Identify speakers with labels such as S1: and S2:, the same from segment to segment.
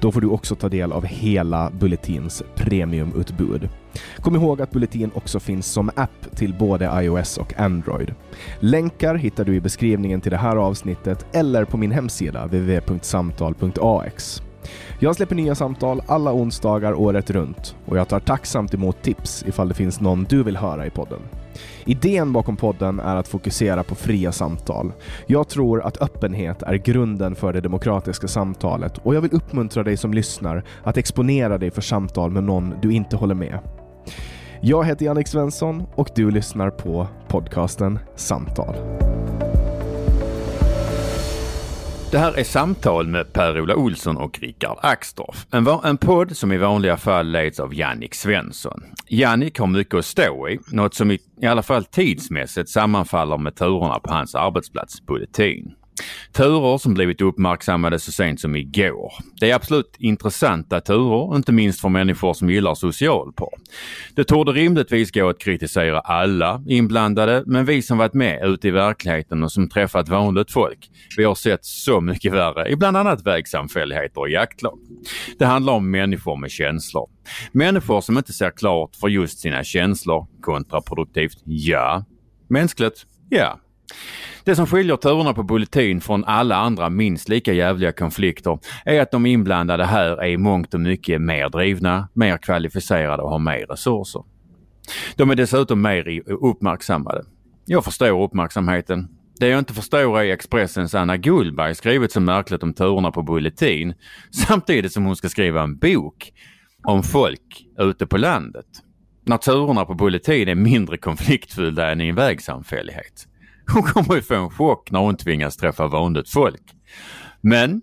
S1: Då får du också ta del av hela Bulletins premiumutbud. Kom ihåg att Bulletin också finns som app till både iOS och Android. Länkar hittar du i beskrivningen till det här avsnittet eller på min hemsida www.samtal.ax. Jag släpper nya samtal alla onsdagar året runt och jag tar tacksamt emot tips ifall det finns någon du vill höra i podden. Idén bakom podden är att fokusera på fria samtal. Jag tror att öppenhet är grunden för det demokratiska samtalet och jag vill uppmuntra dig som lyssnar att exponera dig för samtal med någon du inte håller med. Jag heter Jannik Svensson och du lyssnar på podcasten Samtal.
S2: Det här är Samtal med Per-Ola Olsson och Rickard Axdorff. En, en podd som i vanliga fall leds av Jannik Svensson. Jannik har mycket att stå i, något som i, i alla fall tidsmässigt sammanfaller med turerna på hans arbetsplats Bulletin. Turer som blivit uppmärksammade så sent som igår. Det är absolut intressanta turer, inte minst för människor som gillar socialpar. Det torde rimligtvis gå att kritisera alla inblandade, men vi som varit med ute i verkligheten och som träffat vanligt folk, vi har sett så mycket värre i bland annat vägsamfälligheter och jaktlag. Det handlar om människor med känslor. Människor som inte ser klart för just sina känslor. Kontraproduktivt, ja. Mänskligt, ja. Det som skiljer turerna på Bulletin från alla andra minst lika jävliga konflikter är att de inblandade här är i mångt och mycket mer drivna, mer kvalificerade och har mer resurser. De är dessutom mer uppmärksammade. Jag förstår uppmärksamheten. Det jag inte förstår är Expressens Anna Gullberg skrivit så märkligt om turerna på Bulletin samtidigt som hon ska skriva en bok om folk ute på landet. När turerna på Bulletin är mindre konfliktfyllda än i en vägsamfällighet. Hon kommer ju få en chock när hon tvingas träffa vanligt folk. Men,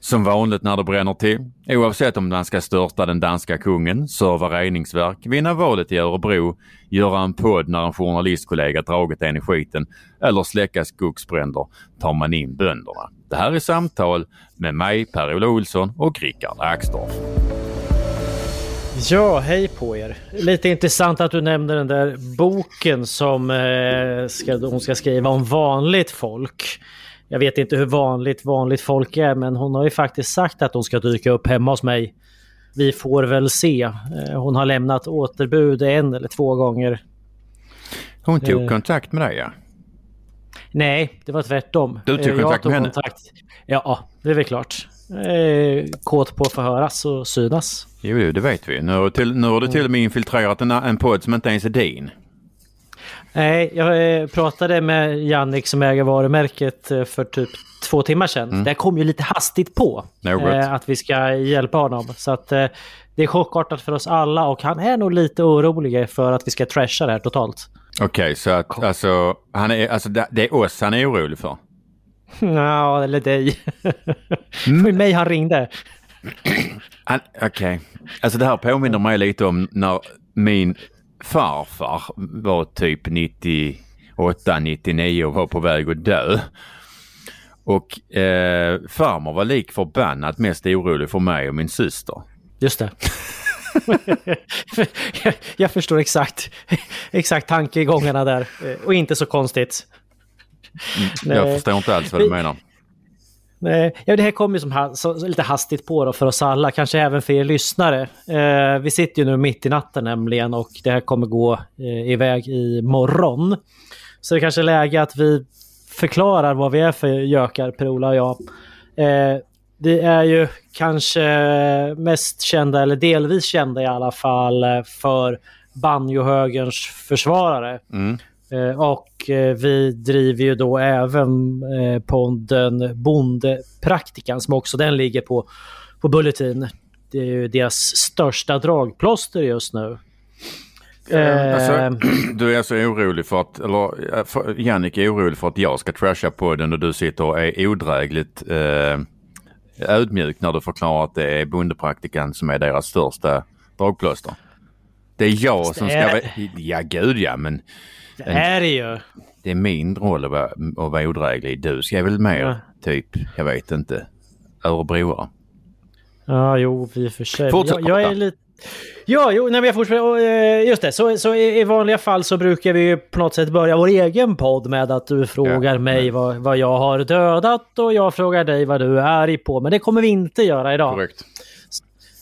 S2: som vanligt när det bränner till, oavsett om man ska störta den danska kungen, serva reningsverk, vinna valet i Örebro, göra en podd när en journalistkollega dragit en i skiten eller släcka skogsbränder tar man in bönderna. Det här är Samtal med mig, Per-Ola Olsson och Rickard Axdorff.
S3: Ja, hej på er. Lite intressant att du nämner den där boken som eh, ska, hon ska skriva om vanligt folk. Jag vet inte hur vanligt vanligt folk är, men hon har ju faktiskt sagt att hon ska dyka upp hemma hos mig. Vi får väl se. Eh, hon har lämnat återbud en eller två gånger.
S2: Hon tog
S3: Eh.
S2: kontakt med dig ja.
S3: Nej, det var tvärtom.
S2: Du tog
S3: Eh,
S2: kontakt med henne?
S3: kontakt. Ja, det är väl klart. Eh, kåt på att få höras och synas.
S2: Jo, det vet vi. Nu har, du till, nu har du till och med infiltrerat en, en podd som inte ens är din.
S3: Nej, jag eh, pratade med Jannik som äger varumärket eh, för typ två timmar sedan.
S2: Mm.
S3: Det kom ju lite hastigt på eh, att vi ska hjälpa honom. Så att eh, det är chockartat för oss alla och han är nog lite orolig för att vi ska trasha det här totalt.
S2: Okej, så att alltså, han är, alltså det är oss han är orolig för?
S3: Ja, eller dig.
S2: Mm.
S3: För mig han ringde.
S2: Okej. Alltså det här påminner mig lite om när min farfar var typ 98, 99 och var på väg att dö. Och eh, farmor var lik förbannat mest orolig för mig och min syster.
S3: Just det. jag, jag förstår exakt, exakt tankegångarna där. Och inte så konstigt.
S2: Jag
S3: Nej.
S2: förstår inte alls vad du menar.
S3: Nej, ja, det här kom ju som ha, så, så lite hastigt på då för oss alla, kanske även för er lyssnare. Eh, vi sitter ju nu mitt i natten nämligen och det här kommer gå eh, iväg i morgon. Så det kanske är läge att vi förklarar vad vi är för gökar, Per-Ola och jag. Eh, vi är ju kanske mest kända, eller delvis kända i alla fall, eh, för banjohögerns försvarare.
S2: Mm.
S3: Eh, Och eh, vi driver ju då även eh, podden Bondepraktikan som också den ligger på, på Bulletin. Det är ju deras största dragplåster just nu. Eh,
S2: Alltså, du är alltså orolig för att, eller för, Jannik är orolig för att jag ska trasha podden och du sitter och är odrägligt eh, ödmjuk när du förklarar att det är bondepraktikan som är deras största dragplåster. Det är jag som ska
S3: är-
S2: ja gud ja men
S3: det är det ju.
S2: det är min roll att vara, att vara odräglig. Du ska väl mer
S3: Ja.
S2: typ, jag vet inte, örebroare.
S3: Ja, jo, vi för sig.
S2: Fortsätt
S3: jag, jag är lite... Ja, jo, nej, men jag fortsätter. och, eh, Just det, så, så i, vanliga fall så brukar vi på något sätt börja vår egen podd med att du frågar
S2: Ja,
S3: mig vad, vad jag har dödat och jag frågar dig vad du är arg på. Men det kommer vi inte göra idag.
S2: Korrekt.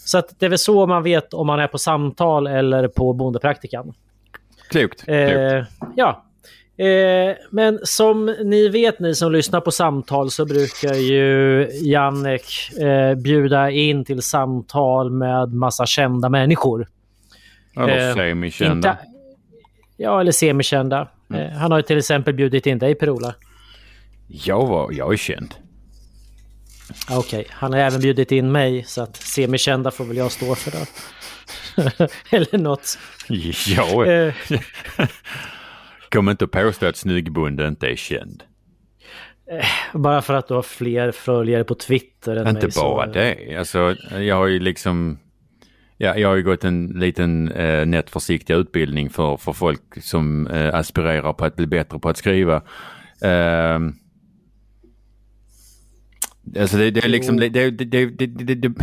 S3: Så att det är väl så man vet om man är på samtal eller på bondepraktikan.
S2: Klokt. klokt.
S3: Eh, ja. Eh, men som ni vet, ni som lyssnar på samtal, så brukar ju Jannek eh, bjuda in till samtal med massa kända människor.
S2: Eller semikända.
S3: Inte, ja, eller semikända. Eh, han har ju till exempel bjudit in dig, Per-Ola.
S2: Jag, var, jag är känd.
S3: Okej, han har även bjudit in mig, så att semikända får väl jag stå för då. eller något.
S2: Är...
S3: Eh,
S2: Kom inte att påstå att snyggbonde inte är känd.
S3: bara för att du har fler följare på Twitter än
S2: Inte
S3: mig. så-
S2: bara det. Alltså, jag har ju liksom... Ja, jag har ju gått en liten eh, nätt försiktig utbildning för, för folk som eh, aspirerar på att bli bättre på att skriva. Eh, alltså det, det är liksom... Det, det, det,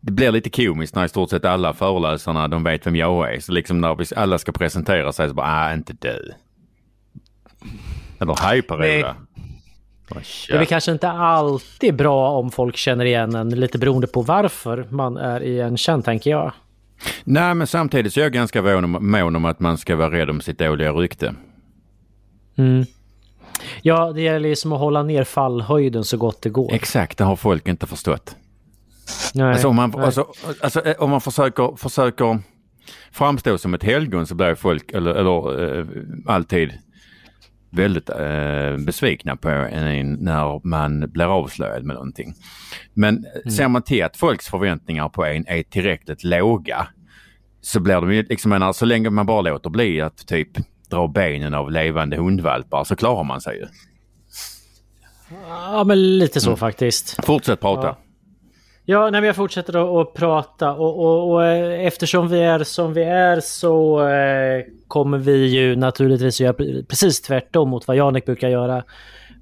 S2: det, blir lite komiskt när i stort sett alla föreläsarna de vet vem jag är. Så liksom när vi alla ska presentera sig så bara, ah, inte du. Eller hej Per-Ola. Bara,
S3: Det är väl kanske inte alltid bra om folk känner igen en, lite beroende på varför man är igenkänd, tänker jag.
S2: Nej, men samtidigt så är jag ganska mån om, att man ska vara rädd om sitt dåliga rykte.
S3: Ja, det gäller ju som att hålla ner fallhöjden så gott det går.
S2: Exakt, det har folk inte förstått.
S3: Nej,
S2: Alltså om man,
S3: nej.
S2: alltså, alltså, eh, om man försöker, försöker framstå som ett helgon så blir folk eller, eller eh, alltid väldigt eh, besvikna på en när man blir avslöjad med någonting. Men
S3: Mm.
S2: ser man till att folks förväntningar på en är tillräckligt låga så blir de ju liksom, menar, så länge man bara låter bli att typ dra benen av levande hundvalpar så klarar man sig ju.
S3: Ja, men lite
S2: Mm.
S3: så faktiskt.
S2: Fortsätt prata.
S3: Ja. Ja, nej, jag fortsätter att prata och, och, och eh, eftersom vi är som vi är så eh, kommer vi ju naturligtvis göra pre- precis tvärtom mot vad Janek brukar göra.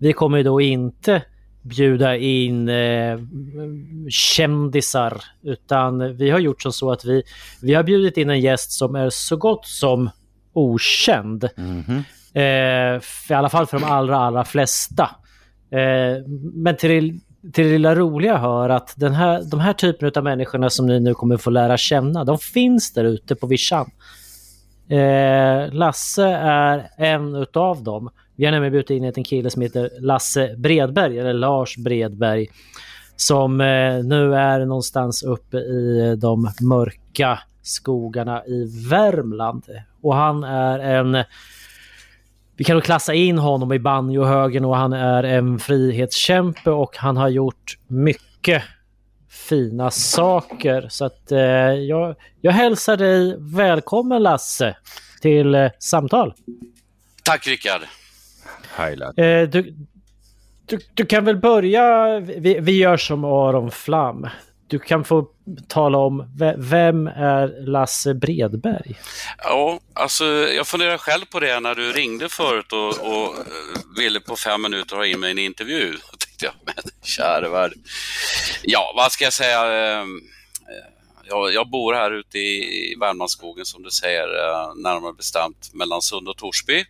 S3: Vi kommer ju då inte bjuda in eh, kändisar utan vi har gjort som så att vi, vi har bjudit in en gäst som är så gott som okänd. Eh, för, I alla fall för de allra, allra flesta. Eh, men till, till det lilla roliga hör att den här, de här typen av människorna som ni nu kommer få lära känna, de finns där ute på vischan. Eh, Lasse är en utav dem. Vi har nämligen bjudit in en kille som heter Lasse Bredberg, eller Lars Bredberg, som eh, nu är någonstans uppe i eh, de mörka skogarna i Värmland. Och han är en vi kan nog klassa in honom i banjohögen och han är en frihetskämpe och han har gjort mycket fina saker. Så att eh, jag, jag hälsar dig välkommen Lasse till eh, samtal.
S4: Tack Rickard.
S3: Eh, du, du, du, kan väl börja, vi, vi gör som Aron Flam. Du kan få tala om, vem är Lasse Bredberg?
S4: Ja, alltså jag funderar själv på det när du ringde förut och, och eh, ville på fem minuter ha in mig i en intervju. Då tänkte jag, men käre värld. Ja, vad ska jag säga? Ehm, eh, jag, jag bor här ute i Värmlandsskogen som du säger, eh, närmare bestämt mellan Sund och Torsby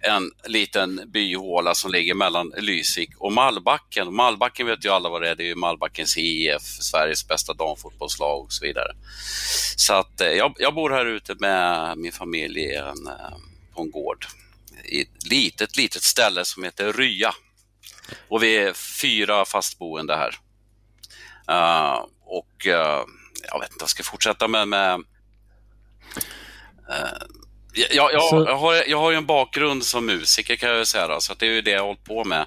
S4: en liten byhåla som ligger mellan Lysvik och Mallbacken. Mallbacken vet ju alla vad det är, det är ju Mallbackens IF, Sveriges bästa damfotbollslag och så vidare. Så att eh, jag, jag bor här ute med min familj i en, eh, på en gård i ett litet, litet ställe som heter Rya. Och vi är fyra fastboende här. Uh, och uh, jag vet inte, jag ska fortsätta med, med uh, jag, jag, jag, har, jag har ju en bakgrund som musiker kan jag säga, då, så det är ju det jag har hållit på med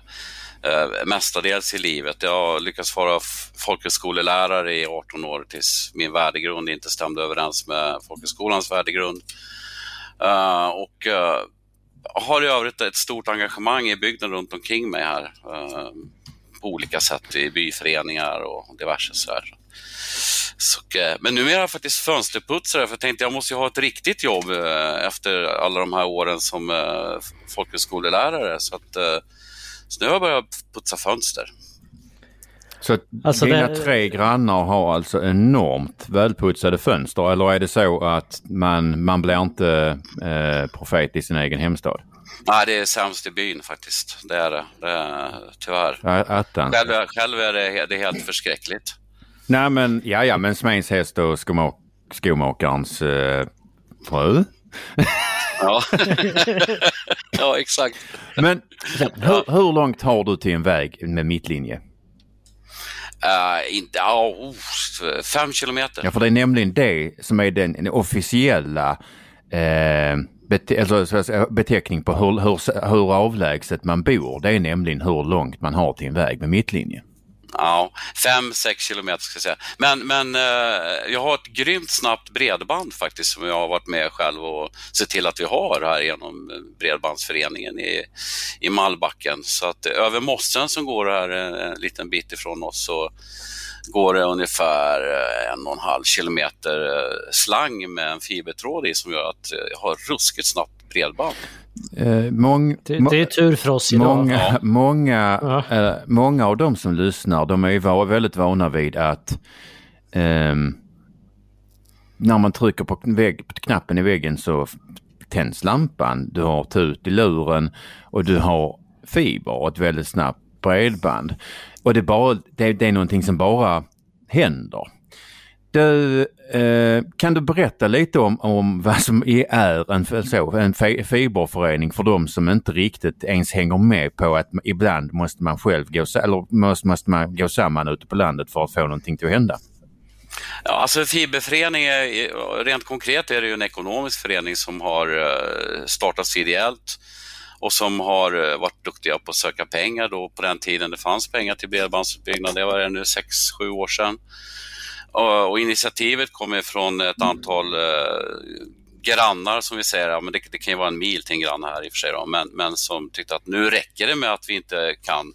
S4: eh, mestadels i livet. Jag har lyckats vara folkhögskolelärare i 18 år tills min värdegrund inte stämde överens med folkhögskolans värdegrund. Uh, och uh, har i övrigt ett stort engagemang i bygden runt omkring mig här. Uh, på olika sätt i byföreningar och diverse så här. Så, eh, men nu är jag faktiskt fönsterputsare för jag tänkte jag måste ha ett riktigt jobb eh, efter alla de här åren som eh, folkhögskolelärare. Så, att, så nu har jag börjat putsa fönster.
S2: Så alltså dina det... tre grannar har alltså enormt välputsade fönster eller är det så att man, man blir inte eh, profet i sin egen hemstad?
S4: Nej, det är sämst i byn faktiskt. Det är det. det är, tyvärr.
S2: Attans.
S4: Själv, själv är det, det är helt förskräckligt.
S2: Nej men, ja ja, men Smeds häst och skomak skomakarens eh, fru.
S4: ja. ja, exakt.
S2: Men hur, hur, långt har du till en väg med mittlinje?
S4: Uh, inte, oh, fem kilometer.
S2: Ja, för det är nämligen det som är den, den officiella eh, bete, alltså, beteckning på hur, hur, hur avlägset man bor. Det är nämligen hur långt man har till en väg med mittlinje.
S4: Ja, fem, sex kilometer ska jag säga. Men, men eh, jag har ett grymt snabbt bredband faktiskt som jag har varit med själv och sett till att vi har här genom Bredbandsföreningen i, i Mallbacken. Så att över mossen som går här en liten bit ifrån oss så går det ungefär eh, en och en halv kilometer eh, slang med en fibertråd i som gör att jag har ruskigt snabbt bredband.
S2: Eh, mång,
S3: det, det, är tur för oss idag.
S2: Många, många, ja. Eh, många av de som lyssnar de är var, väldigt vana vid att eh, när man trycker på, vägg, på knappen i väggen så tänds lampan. Du har tut i luren och du har fiber och ett väldigt snabbt bredband. Och det, bara, det, det är någonting som bara händer. Du, eh, kan du berätta lite om, om vad som är en, så, en fiberförening för de som inte riktigt ens hänger med på att ibland måste man själv gå, eller måste, måste man gå samman ute på landet för att få någonting till att hända?
S4: Ja, alltså fiberförening, är, rent konkret är det ju en ekonomisk förening som har eh, startats ideellt och som har eh, varit duktiga på att söka pengar då på den tiden det fanns pengar till bredbandsutbyggnad. Det var det nu 6-7 år sedan. Och, initiativet kommer från ett antal eh, grannar som vi säger, ja, men det, det, kan ju vara en mil till en granne här i och för sig, då, men, men som tyckte att nu räcker det med att vi inte kan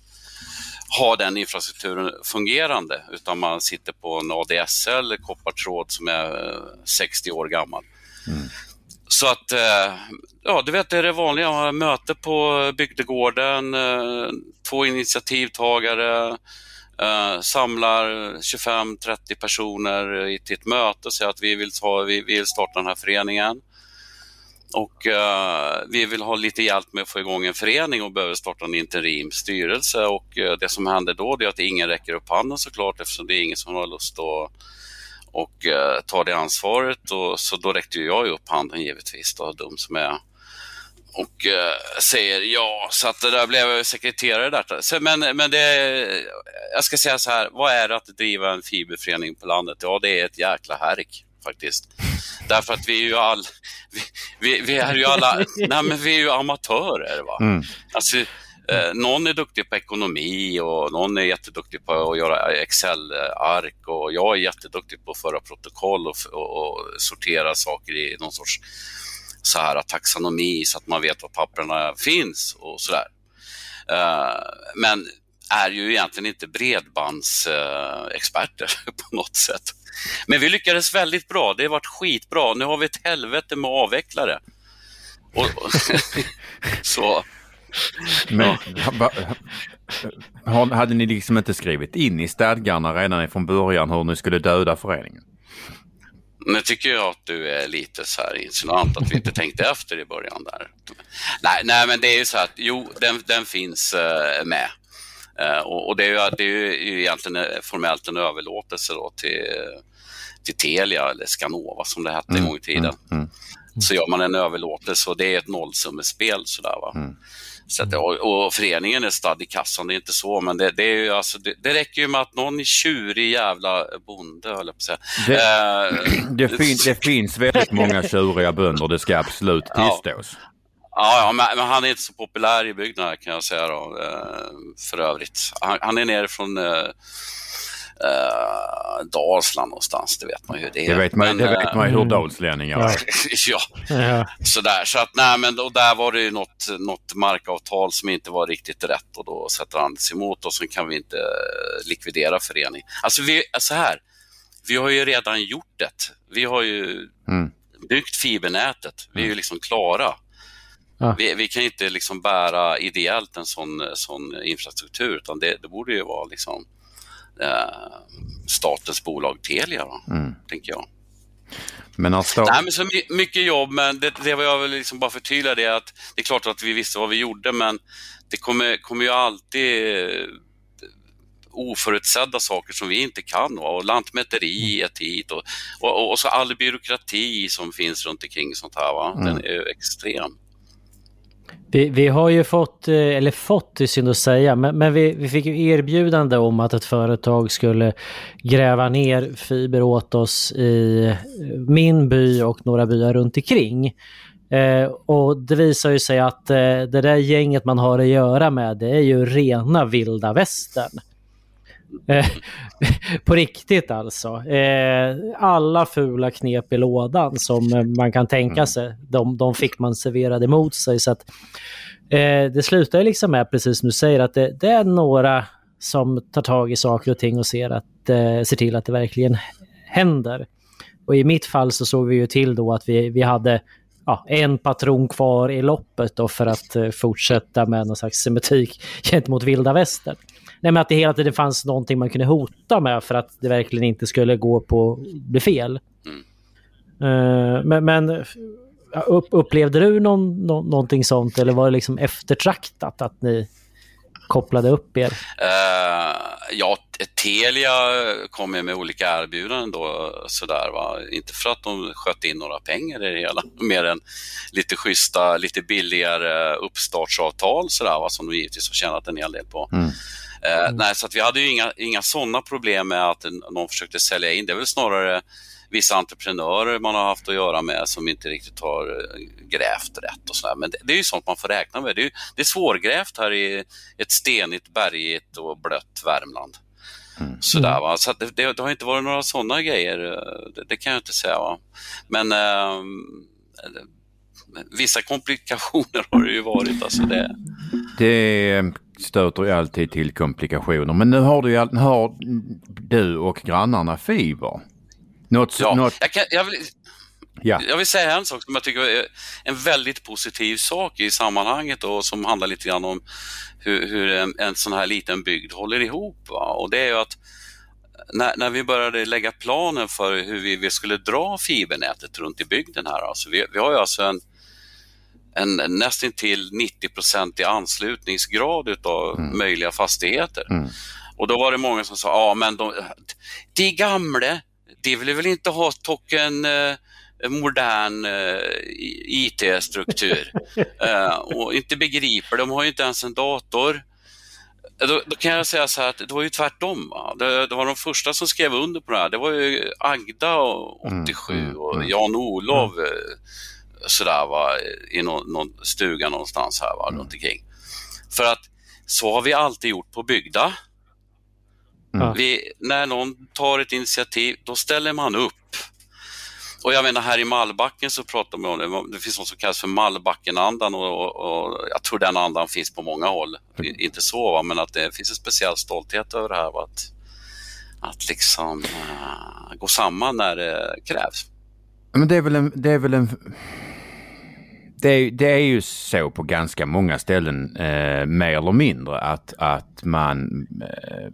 S4: ha den infrastrukturen fungerande utan man sitter på en ADSL, koppartråd som är 60 eh, år gammal. Mm. Så att, eh, ja du vet det är det vanliga, möte på bygdegården, två initiativtagare, Eh, samlar 25-30 personer till ett möte och säger att vi vill, ta, vi vill starta den här föreningen. Och uh, vi vill ha lite hjälp med att få igång en förening och behöver starta en interimstyrelse. Och uh, det som händer då är att ingen räcker upp handen såklart eftersom det är ingen som har lust att och, ta det ansvaret. Och, så då räckte jag upp handen givetvis, då, dum som är och eh, säger ja, så att det där blev jag sekreterare där. Så, men, men det, jag ska säga så här, vad är det att driva en fiberförening på landet? Ja, det är ett jäkla härk faktiskt. Därför att vi är ju all, vi, vi, vi är ju alla, nej men vi är ju amatörer. Va?
S2: Mm.
S4: Alltså, eh, någon är duktig på ekonomi och någon är jätteduktig på att göra Excel-ark och jag är jätteduktig på att föra protokoll och, och, och sortera saker i någon sorts så här taxonomi så att man vet var papperna finns och sådär. där. men är ju egentligen inte bredbandsexperter på något sätt. Men vi lyckades väldigt bra. Det har varit skitbra. Nu har vi ett helvete med avvecklare. Och, och så.
S2: Men, ja. hade ni liksom inte skrivit in i stadgarna redan från början hur ni skulle döda föreningen?
S4: Nu tycker jag att du är lite så här insinuant att vi inte tänkte efter i början där. Nej, nej men det är ju så att jo, den, den finns uh, med. Uh, och, och, det är ju, det är ju egentligen formellt en överlåtelse då till, till Telia eller Skanova som det hette mm, en gång i tiden. Mm, mm. Så gör man en överlåtelse och det är ett nollsummespel sådär va. Mm. Så att, och, och, föreningen är stadd i kassan, det är inte så, men det, det är ju, alltså, det, det, räcker ju med att någon är tjurig jävla bonde, höll jag på att säga.
S2: Det, uh, det, fin, det finns väldigt många tjuriga bönder, det ska absolut tillstås.
S4: Ja, ja men, men, han är inte så populär i bygden här, kan jag säga då, uh, för övrigt. Han, han är nere från uh, uh, Dalsland någonstans, det vet man ju hur det är.
S2: Det vet man, men, det vet man ju hur mm. dalslänningar
S4: är. ja, ja. sådär. Så att, nej, men då, där var det ju något, något markavtal som inte var riktigt rätt och då sätter han sig emot och så kan vi inte eh, likvidera föreningen. Alltså, vi, så här, vi har ju redan gjort det. Vi har ju mm. byggt fibernätet. Vi är ju liksom klara. Ja. Vi, vi, kan inte liksom bära ideellt en sån, sån infrastruktur, utan det, det borde ju vara liksom eh, statens bolag Telia, då, mm. tänker jag.
S2: Men alltså...
S4: Nej, men så mycket jobb, men det, det var jag vill liksom bara förtydliga det att det är klart att vi visste vad vi gjorde, men det kommer, kommer ju alltid eh, oförutsedda saker som vi inte kan. Och Lantmäteriet hit och, och, och, så all byråkrati som finns runt omkring sånt här. Va? Den mm. är ju extrem.
S3: Vi, vi, har ju fått, eh, eller fått är synd att säga, men, men vi, vi, fick ju erbjudande om att ett företag skulle gräva ner fiber åt oss i eh, min by och några byar runt omkring. Eh, och det visar ju sig att eh, det där gänget man har att göra med, det är ju rena vilda västern. Eh, på riktigt alltså. Eh, alla fula knep i lådan som man kan tänka mm. sig, de, de fick man serverade mot sig. Så att, eh, det slutar liksom med, precis som du säger, att det, det, är några som tar tag i saker och ting och ser, att, eh, ser till att det verkligen händer. Och i mitt fall så såg vi ju till då att vi, vi hade ja, en patron kvar i loppet då för att eh, fortsätta med någon slags semitik gentemot vilda västern. Nej, men att det hela tiden fanns någonting man kunde hota med för att det verkligen inte skulle gå på bli fel. Mm. Uh, men, men upp, upplevde du någon, nå, någonting sånt eller var det liksom eftertraktat att ni kopplade upp er? Uh,
S4: ja, Telia kom med olika erbjudanden då, sådär va. Inte för att de sköt in några pengar i det hela, mer än lite schyssta, lite billigare uppstartsavtal sådär va, som de givetvis har tjänat en hel del på. Mm. Eh, mm. nej, så vi hade ju inga, inga sådana problem med att någon försökte sälja in. Det är väl snarare vissa entreprenörer man har haft att göra med som inte riktigt har eh, grävt rätt och sådär. Men det, det, är ju sånt man får räkna med. Det är, det är svårgrävt här i ett stenigt, bergigt och blött Värmland. Mm. Sådär, va? Så det, det, det, har inte varit några sådana grejer, eh, det, det kan jag inte säga. Va? Men eh, vissa komplikationer har det ju varit. Alltså det...
S2: det stöter ju alltid till komplikationer. Men nu har du, ju, har du och grannarna fiber.
S4: Något, ja, något... Jag, kan, jag, vill, ja. jag vill säga en sak som jag tycker är en väldigt positiv sak i sammanhanget och som handlar lite grann om hur, hur en, en sån här liten bygd håller ihop. Va? Och det är ju att när, när, vi började lägga planen för hur vi, vi skulle dra fibernätet runt i bygden här, alltså vi, vi har ju alltså en en nästintill 90% i anslutningsgrad utav mm. möjliga fastigheter. Mm. Och då var det många som sa, ja men de, de gamla, de vill väl inte ha token eh, modern eh, IT-struktur uh, och inte begriper, de har ju inte ens en dator. Då, då, kan jag säga så här att det var ju tvärtom. Det, det, var de första som skrev under på det här. Det var ju Agda 87 mm, och mm, Jan-Olov mm. Sådär va, i någon, någon, stuga någonstans här va, mm. runt omkring. För att så har vi alltid gjort på bygda. Mm. Vi, när någon tar ett initiativ, då ställer man upp. Och jag menar här i Mallbacken så pratar man om det, det finns något som kallas för Mallbackenandan och, och, och, jag tror den andan finns på många håll. Mm. Inte så, va? men att det finns en speciell stolthet över det här. Va? Att, att liksom uh, gå samman när det krävs.
S2: Men det är väl en... Det är väl en... Det är, det är ju så på ganska många ställen, eh, mer eller mindre, att, att man, eh,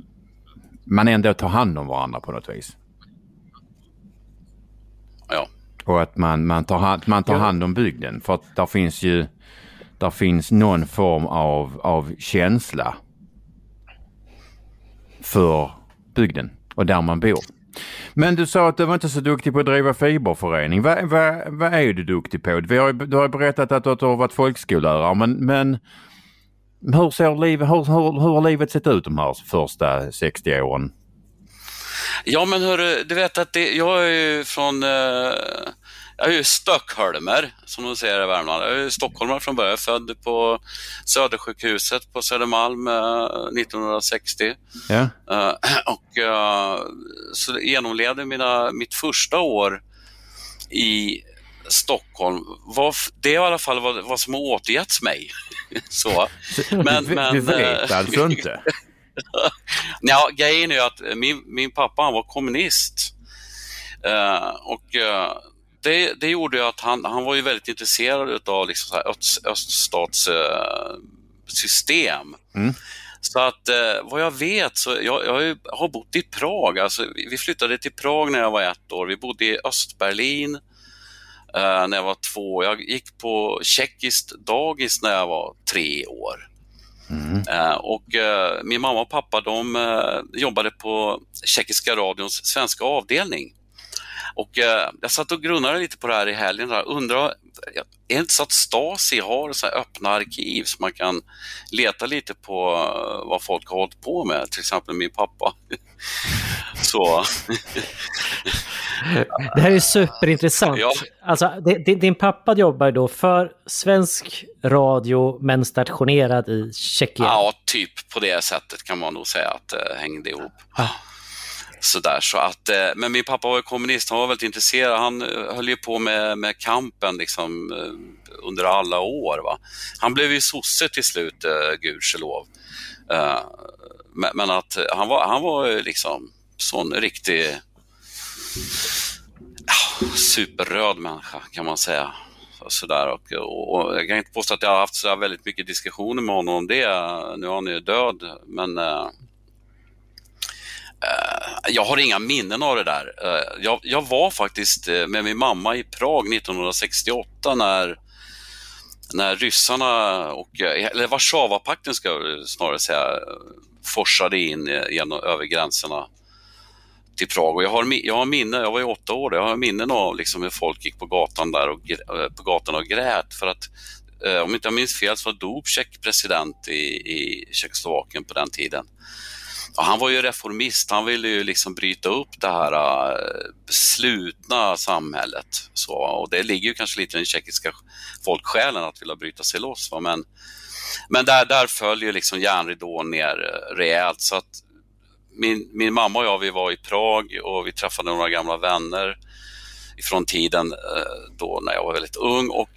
S2: man ändå tar hand om varandra på något vis.
S4: Ja.
S2: Och att man, man, tar, hand, man tar hand om bygden. För att där finns ju där finns någon form av, av känsla för bygden och där man bor. Men du sa att du var inte så duktig på att driva fiberförening. Vad, va, va är du duktig på? Vi har, du har berättat att du har varit folkskollärare men, men hur, ser liv, hur, hur, hur har livet sett ut de här första 60 åren?
S4: Ja men hörru, du vet att det, jag är ju från eh, jag är ju stockholmer, som de säger i Värmland. Jag är ju stockholmare från början, född på Södersjukhuset på Södermalm eh, 1960.
S2: Ja.
S4: Eh, och eh, så genomlevde mina, mitt första år i Stockholm. Var, det är i alla fall vad, vad som har återgetts mig. så.
S2: Men, du, men, du vet eh, alltså inte?
S4: ja, grejen är ju att min, min pappa han var kommunist. Uh, och uh, det, det gjorde ju att han, han var ju väldigt intresserad av liksom så här öst, öststatssystem. Mm. Så att eh, vad jag vet så jag, jag har bott i Prag. Alltså, vi flyttade till Prag när jag var ett år. Vi bodde i Östberlin eh, när jag var två. Jag gick på tjeckiskt dagis när jag var tre år. Mm. Eh, och eh, min mamma och pappa de eh, jobbade på tjeckiska radions svenska avdelning. Och eh, jag satt och grunnade lite på det här i helgen. Där. Undrar, är det inte så att Stasi har så öppna arkiv så man kan leta lite på eh, vad folk har hållit på med, till exempel min pappa. så.
S3: det här är superintressant. Ja. Alltså, din pappa jobbar då för svensk radio men stationerad i Tjeckien?
S4: Ja, typ på det sättet kan man nog säga att det hängde ihop. Ah. Sådär, så att, eh, men min pappa var kommunist, han var väldigt intresserad. Han eh, höll ju på med, med kampen liksom, eh, under alla år. Va? Han blev ju sosse till slut, gudskelov. Men att han var, han var liksom sån riktig superröd människa kan man säga. Sådär. Och, och, och, jag kan inte påstå att jag har haft så väldigt mycket diskussioner med honom om det. Nu är han ju död, men Eh, Eh, jag har inga minnen av det där. Eh, jag, jag, var faktiskt eh, med min mamma i Prag 1968 när, när ryssarna, och, eller Warszawapakten ska jag snarare säga, forsade in genom, över gränserna till Prag. Och jag, har, jag har minne, jag var ju åtta år, jag har minnen av liksom hur folk gick på gatan där och, på gatan och grät för att om inte jag minns fel så var Dubček president i, i Tjeckoslovakien på den tiden. Han var ju reformist, han ville ju liksom bryta upp det här uh, slutna samhället. Så, och det ligger ju kanske lite i den tjeckiska folksjälen att vilja bryta sig loss. Va? Men, men där, där ju liksom järnridån ner äh, rejält. Så att min, min mamma och jag vi var i Prag och vi träffade några gamla vänner ifrån tiden äh, då när jag var väldigt ung och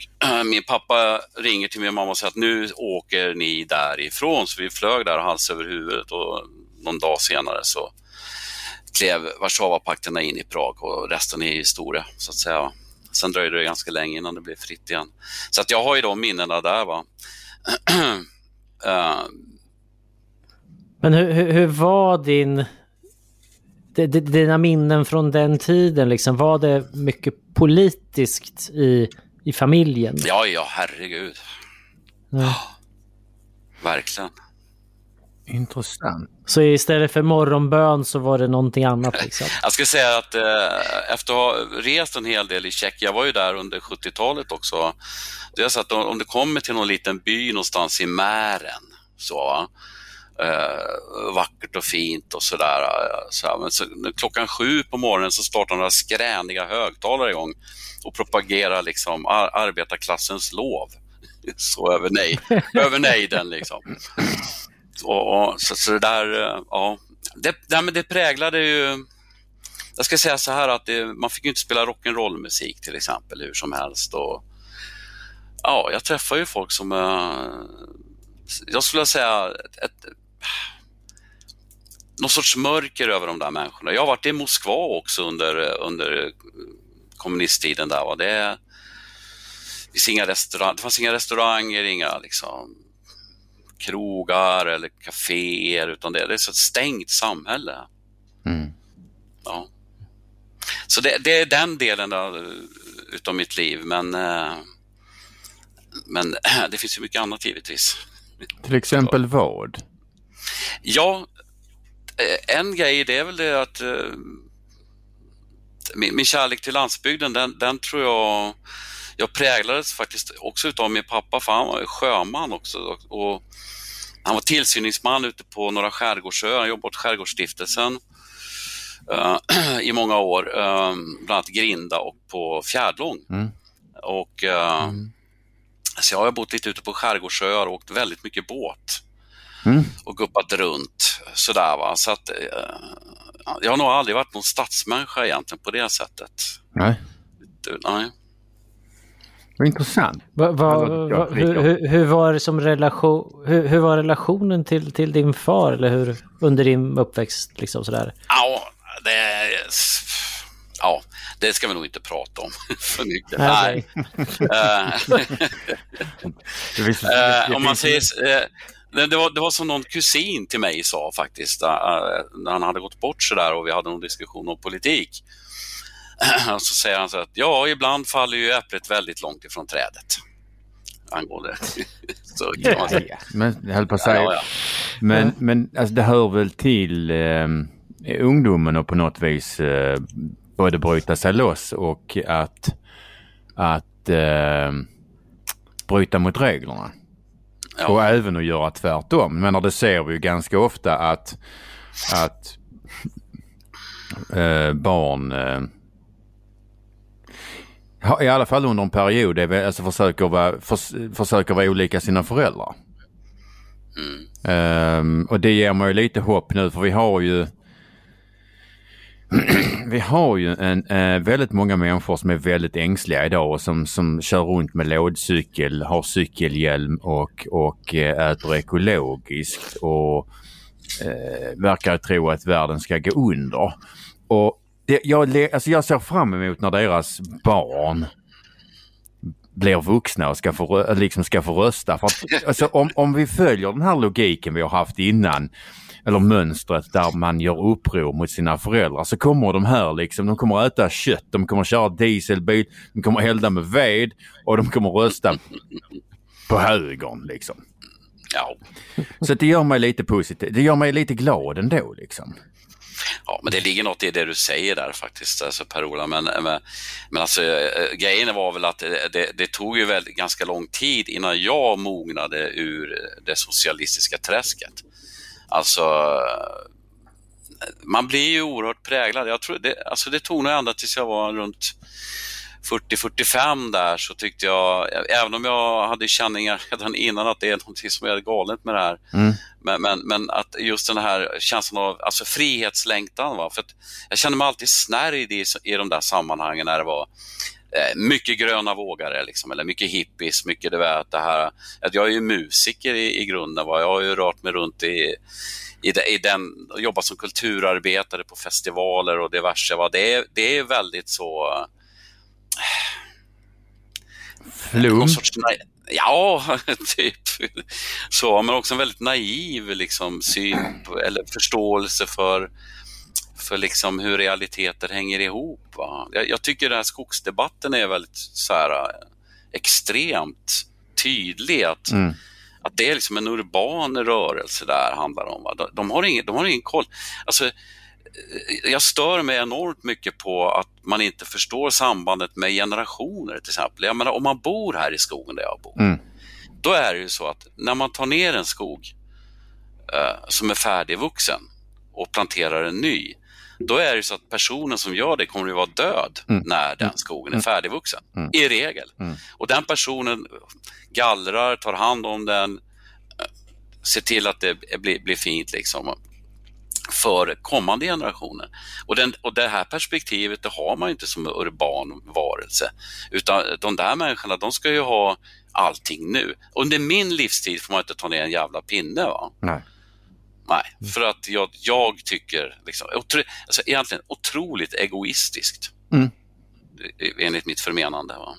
S4: min pappa ringer till min mamma och säger att nu åker ni därifrån. Så vi flög där hals över huvudet och någon dag senare så klev Warszawapakterna in i Prag och resten är historia så att säga. Sen dröjde det ganska länge innan det blev fritt igen. Så att jag har ju de minnena där. Va?
S3: uh, Men hur, hur, hur var din dina minnen från den tiden, liksom, var det mycket politiskt i, i familjen?
S4: Ja, ja, herregud. Ja. Verkligen.
S2: Intressant.
S3: Så istället för morgonbön så var det någonting annat? Liksom.
S4: Jag ska säga att eh, efter att ha rest en hel del i Tjeckien, jag var ju där under 70-talet också, det är så att om du kommer till någon liten by någonstans i Mären, så, eh, vackert och fint och sådär. Så, men så, klockan sju på morgonen så startar några skräniga högtalare igång och propagerar liksom ar arbetarklassens lov. Så över, nej, över nejden liksom. Och, och, så, så det där, eh, ja, det, nej, men det präglade ju jag ska säga så här att det, man fick inte spela rock'n'roll-musik till exempel hur som helst. Och, ja, jag träffar ju folk som, eh, jag skulle säga, ett, ett, någon sorts mörker över de där människorna. Jag har varit i Moskva också under, under kommunisttiden där. Va? Det, det, inga restaurang, det fanns inga restauranger, inga liksom, krogar eller kaféer, utan det, det är så ett stängt samhälle. Mm. Ja. Så det, det, är den delen av, utav mitt liv, men, eh, men det finns ju mycket annat givetvis.
S2: Till exempel vad?
S4: Ja, eh, en grej det är väl det att eh, min, min kärlek till landsbygden, den, den tror jag jag präglades faktiskt också utav min pappa, för han var sjöman också. Och han var tillsyningsman ute på några skärgårdsöar, han jobbade åt Skärgårdsstiftelsen uh, i många år, uh, bland annat Grinda och på Fjärdlång. Mm. Och, uh, mm. Så jag har bott lite ute på skärgårdsöar och åkt väldigt mycket båt. Mm. Och guppat runt sådär. Va? Så att, jag har nog aldrig varit någon stadsmänniska egentligen på det sättet.
S2: Nej.
S4: nej.
S2: Vad intressant.
S3: Va, va, va, hur, hur, var det som relation, hur, hur, var relationen till, till din far eller hur, under din uppväxt? Liksom sådär?
S4: Ja, det, ja, det ska vi nog inte prata om för mycket.
S3: Nej.
S4: uh, om man säger, uh, det, var, det var som någon kusin till mig sa faktiskt, när han hade gått bort sådär och vi hade någon diskussion om politik. Och så säger han så att ja, ibland faller ju äpplet väldigt långt ifrån trädet. Angående så kan man säga.
S2: Men, jag höll på att säga. Ja, ja. Men, men alltså, det hör väl till eh, ungdomen och på något vis eh, både bryta sig loss och att, att eh, bryta mot reglerna. Ja. Och även att göra tvärtom. Men det ser vi ju ganska ofta att, att eh, barn eh, i alla fall under en period alltså försöker, vara, för, försöker vara olika sina föräldrar. Mm. Um, och det ger mig lite hopp nu för vi har ju vi har ju en, eh, väldigt många människor som är väldigt ängsliga idag och som, som kör runt med lådcykel, har cykelhjälm och, och eh, äter ekologiskt och eh, verkar tro att världen ska gå under. Och det, jag, alltså jag ser fram emot när deras barn blir vuxna och ska få, liksom ska få rösta. För att, alltså, om, om vi följer den här logiken vi har haft innan eller mönstret där man gör uppror mot sina föräldrar så kommer de här liksom, de kommer äta kött, de kommer köra dieselbil, de kommer elda med ved och de kommer rösta på högern liksom.
S4: Ja.
S2: Så det gör mig lite positivt, det gör mig lite glad ändå liksom.
S4: Ja, men det ligger något i det du säger där faktiskt, alltså Per-Ola. Men, men, men alltså, eh, grejen var väl att eh, det, det, tog ju väl ganska lång tid innan jag mognade ur eh, det socialistiska träsket. Alltså, man blir ju oerhört präglad. Jag tror det, alltså det tog nog ända tills jag var runt 40-45 där så tyckte jag, även om jag hade känningar redan innan att det är något som är galet med det här, mm. men, men, men, att just den här känslan av alltså frihetslängtan. Va? För jag kände mig alltid snärjd i, i de där sammanhangen när det var eh, mycket gröna vågare, liksom, eller mycket hippies, mycket det, vet, det här. Att jag är ju musiker i, i grunden, va? jag har ju rört mig runt i i, de, i den, jobbat som kulturarbetare på festivaler och diverse. Va? Det, är, det är väldigt så
S2: Flum?
S4: ja, typ så, men också en väldigt naiv liksom, syn på, eller förståelse för, för liksom hur realiteter hänger ihop. Jag, jag, tycker den här skogsdebatten är väldigt så här, extremt tydlig. Att, mm. att det är liksom en urban rörelse där handlar om. Va? De, de, har ingen, de har ingen koll. Alltså, jag stör mig enormt mycket på att man inte förstår sambandet med generationer till exempel. Jag menar, om man bor här i skogen där jag bor, mm. då är det ju så att när man tar ner en skog eh, som är färdigvuxen och planterar en ny, då är det så att personen som gör det kommer att vara död
S2: Mm.
S4: när den skogen är färdigvuxen. I regel. Och den personen gallrar, tar hand om den, eh, ser till att det blir, blir fint liksom för kommande generationer. Och, den, och det här perspektivet det har man inte som urban varelse. Utan de där människorna, de ska ju ha allting nu. Under min livstid får man inte ta ner en jävla pinne. Va?
S2: Nej.
S4: Nej, för att jag, jag tycker, liksom, otro, alltså egentligen otroligt egoistiskt.
S2: Mm.
S4: Enligt mitt förmenande. Va?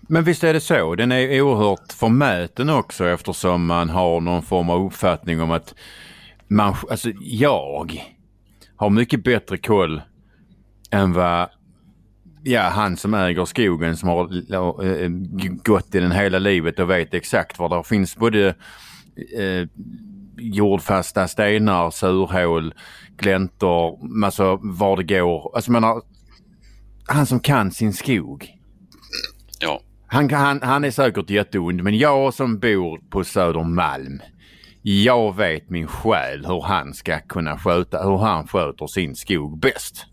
S2: Men visst är det så. Den är oerhört förmäten också eftersom man har någon form av uppfattning om att man, alltså jag har mycket bättre koll än vad ja, han som äger skogen som har äh, gått i den hela livet och vet exakt var det finns både äh, jordfasta stenar, surhål, gläntor, alltså var det går. Alltså man har, han som kan sin skog.
S4: Ja.
S2: Han, han, han är säkert jätteond men jag som bor på Södermalm. Jag vet min själ hur han ska kunna sköta, hur han sköter sin skog bäst.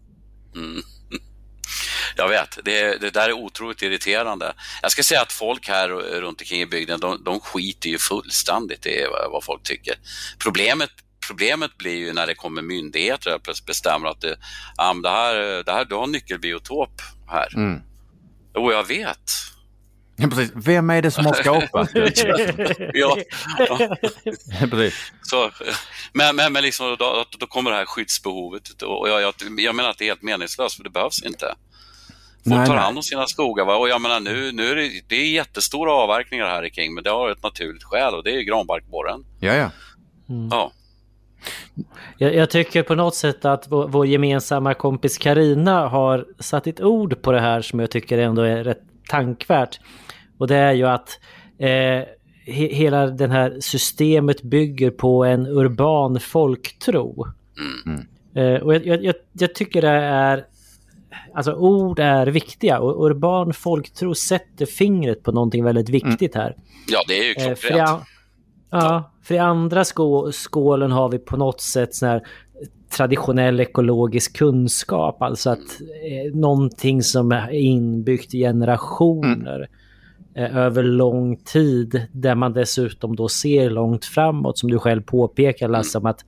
S4: Mm. Jag vet, det, det där är otroligt irriterande. Jag ska säga att folk här runt omkring i bygden, de, de skiter ju fullständigt i vad, folk tycker. Problemet Problemet blir ju när det kommer myndigheter och plötsligt bestämmer att det, ah, det, här, det här, du har nyckelbiotop här.
S2: Mm.
S4: Jo, jag vet.
S2: Ja, precis. Vem är det som har skapat det?
S4: ja, ja.
S2: precis.
S4: Så, men men, men liksom, då, då kommer det här skyddsbehovet och jag, jag, jag menar att det är helt meningslöst för det behövs inte. Folk
S2: Nej,
S4: tar hand om sina skogar va? och jag menar nu, nu är det, det är jättestora avverkningar här i kring men det har ett naturligt skäl och det är granbarkborren.
S2: Ja, ja.
S4: Ja.
S3: Jag, jag tycker på något sätt att vår, vår gemensamma kompis Karina har satt ett ord på det här som jag tycker ändå är rätt tankvärt. Och det är ju att eh, he, hela det här systemet bygger på en urban folktro. Eh, och jag, jag, jag, tycker det är... Alltså ord är viktiga och urban folktro sätter fingret på någonting väldigt viktigt här.
S4: ja, det är ju
S3: Eh,
S4: klockrent.
S3: a- ja, för i andra skå, skålen har vi på något sätt sån här traditionell ekologisk kunskap. Alltså att eh, någonting som är inbyggt i generationer eh, över lång tid. Där man dessutom då ser långt framåt som du själv påpekar Lasse. om att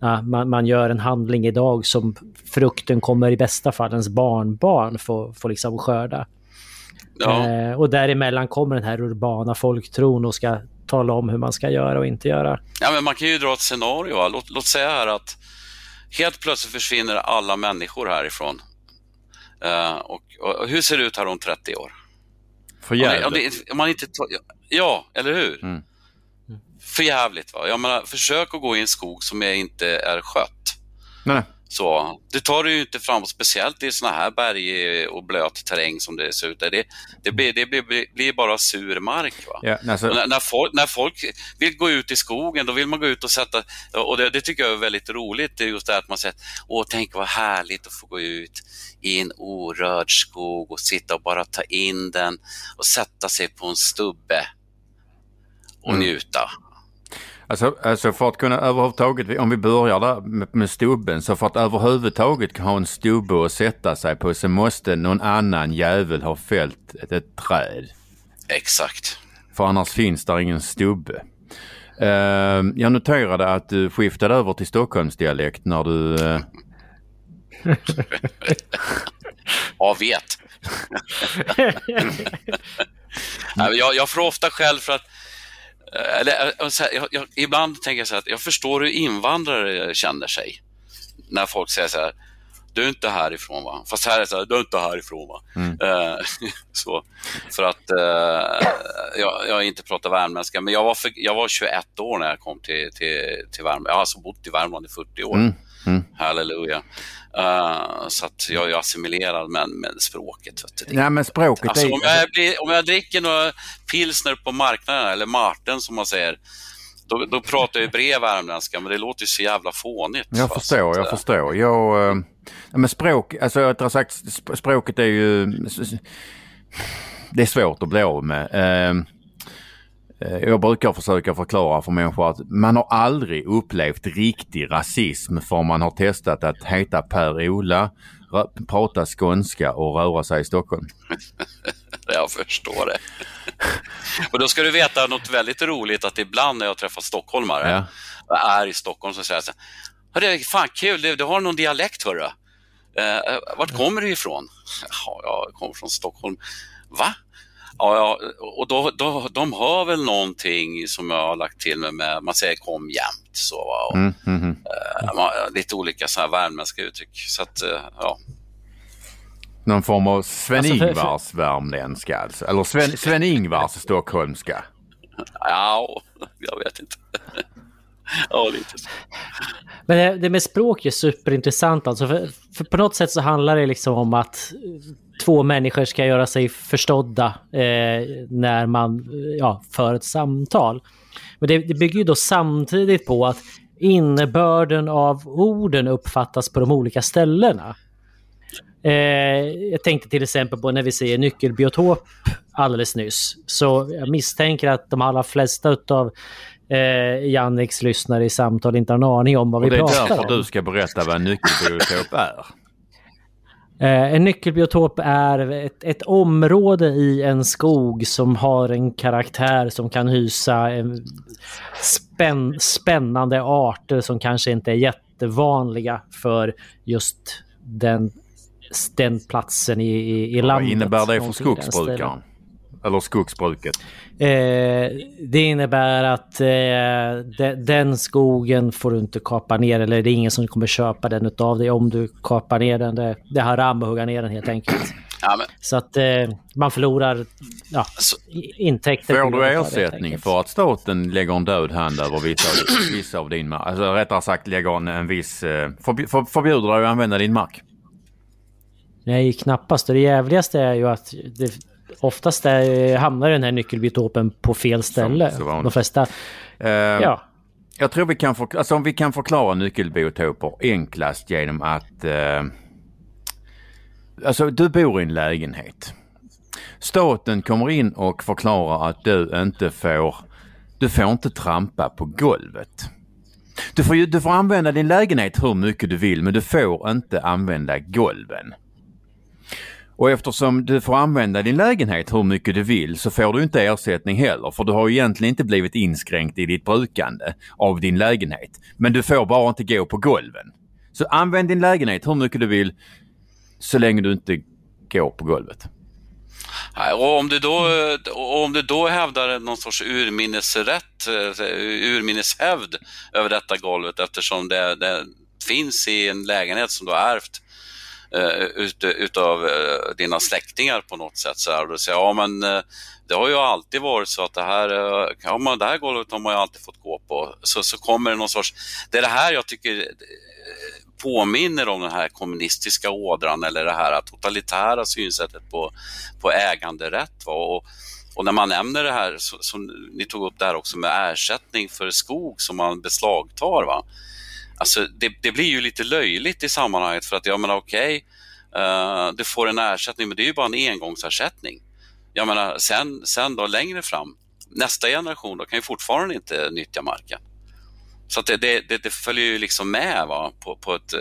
S3: ja, man, man gör en handling idag som frukten kommer i bästa fall ens barnbarn få, få liksom skörda.
S4: Ja.
S3: Eh, och däremellan kommer den här urbana folktron och ska tala om hur man ska göra och inte göra.
S4: Ja, men man kan ju dra ett scenario. Låt, låt säga här att helt plötsligt försvinner alla människor härifrån. Eh, och, och hur ser det ut här om 30 år?
S2: För
S4: det- om,
S2: jävligt.
S4: det, om man inte tar, ja, eller hur?
S2: Mm.
S4: För jävligt va? Jag menar, försök att gå i en skog som inte är skött.
S2: Nej.
S4: Så, det tar du ju inte framåt, speciellt i såna här berg och blöt terräng som det ser ut. där. Det, det, blir, det blir, blir bara sur mark.
S2: Ja, alltså,
S4: när, när, folk, när folk vill gå ut i skogen, då vill man gå ut och sätta... Och det, det tycker jag är väldigt roligt, just det här att man säger åh, tänk vad härligt att få gå ut i en orörd skog och sitta och bara ta in den och sätta sig på en stubbe och
S2: Mm.
S4: njuta.
S2: Alltså, alltså för att kunna överhuvudtaget, om vi börjar där med, med stubben, så för att överhuvudtaget ha en stubbe att sätta sig på så måste någon annan jävel ha fällt ett, ett träd.
S4: Exakt.
S2: För annars finns där ingen stubbe. Ehm, jag noterade att du skiftade över till Stockholmsdialekt när du... eh,
S4: Ja, vet. Jag, jag får ofta skäll för att eller, eh, så här, jag, jag, ibland tänker jag så här att jag förstår hur invandrare känner sig. När folk säger så här, du är inte härifrån va? Fast här är det så här, du är inte härifrån va? Eh, så, för att eh, jag, jag inte pratar värmländska, men jag var, för, jag var 21 år när jag kom till, till, till Värmland. Jag har alltså bott i Värmland i 40 år.
S2: Mm, mm.
S4: Halleluja. Eh, så att jag är assimilerad med, med språket. Vet du.
S2: Nej men språket
S4: Alltså,
S2: är...
S4: om, jag blir, om jag dricker några pilsner på marknaden, eller Marten som man säger, då, då pratar jag ju bred värmländska, men det låter ju så jävla fånigt.
S2: Jag
S4: va?
S2: förstår, jag
S4: eh,
S2: förstår. Jag, ja, men språk, alltså rättare sagt, sp- språket är ju... Det är svårt att bli av med. Eh, jag brukar försöka förklara för människor att man har aldrig upplevt riktig rasism för man har testat att heta Per-Ola, prata skånska och röra sig i Stockholm.
S4: jag förstår det. och då ska du veta något väldigt roligt att ibland när jag träffar stockholmare ja. är i Stockholm så säger jag så här, fan kul, du, du har någon dialekt hörru. Eh, vart kommer du ifrån? Ja, jag kommer från Stockholm. Va? Ja, och då, då, de hör väl någonting som jag har lagt till mig med, man säger kom jämt. Så, och, mm, mm, mm. Uh, lite olika så här värmländska uttryck. Så att, uh, ja.
S2: Någon form av Sven-Ingvars alltså värmländska alltså? Eller Sven, Sven-Ingvars stockholmska?
S4: Ja, jag vet inte. ja, lite så.
S3: Men det, det med språk är superintressant alltså. För, för, på något sätt så handlar det liksom om att två människor ska göra sig förstådda eh, när man ja, för ett samtal. Men det, det bygger ju då samtidigt på att innebörden av orden uppfattas på de olika ställena. Eh, jag tänkte till exempel på när vi säger nyckelbiotop alldeles nyss. Så jag misstänker att de allra flesta av eh, Janniks lyssnare i samtal inte har en aning om vad vi pratar om.
S2: Det är därför du ska berätta vad en nyckelbiotop är.
S3: Eh, en nyckelbiotop är ett, ett, område i en skog som har en karaktär som kan hysa spänn, spännande arter som kanske inte är jättevanliga för just den, den platsen i, i, i landet.
S2: Vad innebär det för skogsbrukaren? Eller skogsbruket?
S3: Eh, det innebär att eh, de, den skogen får du inte kapa ner eller det är ingen som kommer köpa den utav dig om du kapar ner den. Det, det är haram att hugga ner den helt enkelt. Ja, men... Så att eh, man förlorar ja, alltså, intäkter.
S2: Får du ersättning för att staten lägger en död hand över vissa, vissa av din mark? Alltså rättare sagt lägger en, en viss... Eh, förb för, förbjuder dig att använda din mark?
S3: Nej, knappast. det jävligaste är ju att det, oftast är, hamnar den här nyckelbiotopen på fel ställe. Så, så De flesta...
S2: Uh, ja. Jag tror vi kan, för, alltså om vi kan förklara nyckelbiotoper enklast genom att... Uh, alltså du bor i en lägenhet. Staten kommer in och förklarar att du inte får... Du får inte trampa på golvet. Du får, du får använda din lägenhet hur mycket du vill men du får inte använda golven. Och eftersom du får använda din lägenhet hur mycket du vill så får du inte ersättning heller för du har egentligen inte blivit inskränkt i ditt brukande av din lägenhet. Men du får bara inte gå på golven. Så använd din lägenhet hur mycket du vill så länge du inte går på golvet.
S4: Och om du då, om du då hävdar någon sorts urminnesrätt, eh, urminneshävd över detta golvet eftersom det, det finns i en lägenhet som du har ärvt Eh, ut, utav eh, dina släktingar på något sätt. Så här, och då säger ja men eh, det har ju alltid varit så att det här, ja, man, det här golvet har man ju alltid fått gå på. Så, så kommer det någon sorts, det är det här jag tycker påminner om den här kommunistiska ådran eller det här totalitära synsättet på, på äganderätt. Va? Och, och när man nämner det här, som ni tog upp det här också med ersättning för skog som man beslagtar. Va? Alltså det, det, blir ju lite löjligt i sammanhanget för att jag menar okej, okay, uh, du får en ersättning men det är ju bara en engångsersättning. Jag menar sen, sen då längre fram, nästa generation då kan ju fortfarande inte nyttja marken. Så det, det, det, följer ju liksom med va? På, på ett uh,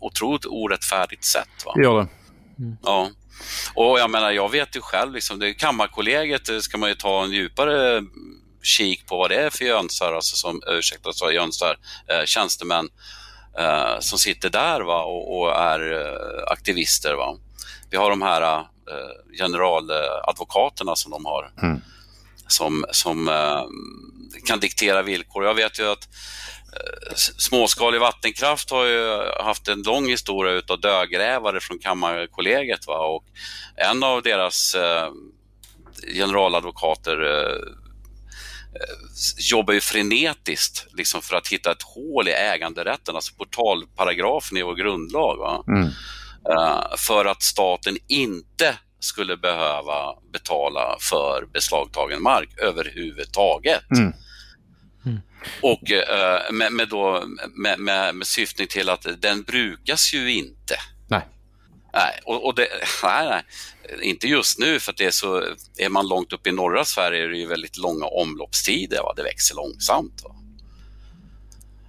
S4: otroligt orättfärdigt sätt. Va?
S2: Det gör det.
S4: Mm. Ja. Och jag menar, jag vet ju själv, liksom, det, Kammarkollegiet ska man ju ta en djupare kik på vad det är för jönsar, alltså som, ursäkta, så jönsar, eh, tjänstemän eh, som sitter där va, och, och är eh, aktivister. Va. Vi har de här eh, generaladvokaterna som de har, mm. som, som eh, kan diktera villkor. Jag vet ju att eh, småskalig vattenkraft har ju haft en lång historia utav dödgrävare från Kammarkollegiet. Va? Och en av deras eh, generaladvokater jobbar ju frenetiskt liksom för att hitta ett hål i äganderätten, alltså portalparagrafen i vår grundlag. Mm. Uh, för att staten inte skulle behöva betala för beslagtagen mark överhuvudtaget. Mm. Mm. Och uh, med, med, då, med, med, med syftning till att den brukas ju inte.
S2: Nej.
S4: Och, och det, nej, nej, inte just nu för att det är så, är man långt upp i norra Sverige är det ju väldigt långa omloppstider. Va? Det växer långsamt. Va?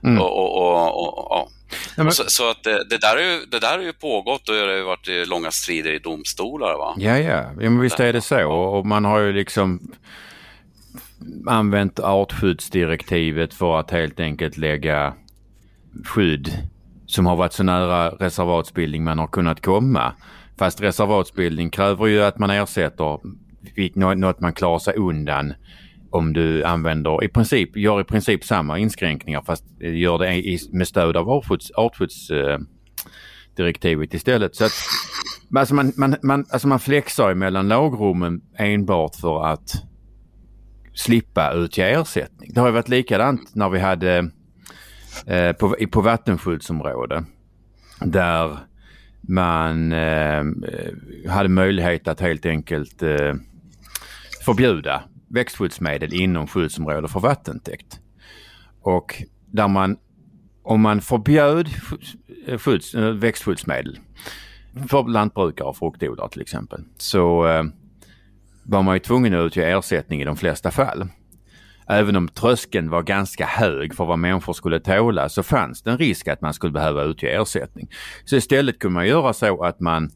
S4: Mm. Och, och, och, och, ja. men... så, så, att det, det, där är ju, det där har ju pågått och det har varit långa strider i domstolar. Va?
S2: Ja, ja, ja men visst är det så. Och man har ju liksom använt artskyddsdirektivet för att helt enkelt lägga skydd som har varit så nära reservatsbildning man har kunnat komma. Fast reservatsbildning kräver ju att man ersätter något man klarar sig undan om du använder i princip, gör i princip samma inskränkningar fast gör det med stöd av artskyddsdirektivet eh, istället. Så att, alltså man, man, man, alltså man flexar mellan lagrummen enbart för att slippa utge ersättning. Det har ju varit likadant när vi hade eh, på, på vattenskyddsområde där man eh, hade möjlighet att helt enkelt eh, förbjuda växtskyddsmedel inom skyddsområde för vattentäkt. Och där man, om man förbjöd skydds, eh, eh, växtskyddsmedel för lantbrukare och fruktodlare till exempel så eh, var man ju tvungen att utge ersättning i de flesta fall. Även om tröskeln var ganska hög för vad människor skulle tåla så fanns det en risk att man skulle behöva utge ersättning. Så istället kunde man göra så att man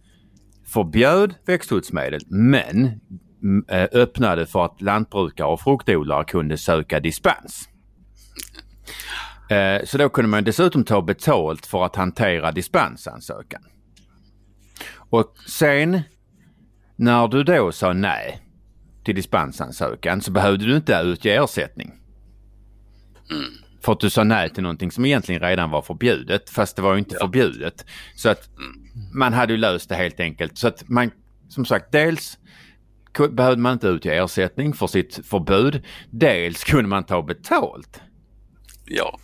S2: förbjöd växtskyddsmedel men mm, eh, öppnade för att lantbrukare och fruktodlare kunde söka dispens. Eh, så då kunde man dessutom ta betalt för att hantera dispensansökan. Och sen när du då sa nej till dispensansökan så behövde du inte utge ersättning. Mm. För att du sa nej till någonting som egentligen redan var förbjudet fast det var ju inte ja. förbjudet. Så att man hade ju löst det helt enkelt. Så att man, som sagt, dels behövde man inte utge ersättning för sitt förbud. Dels kunde man ta betalt.
S4: Ja.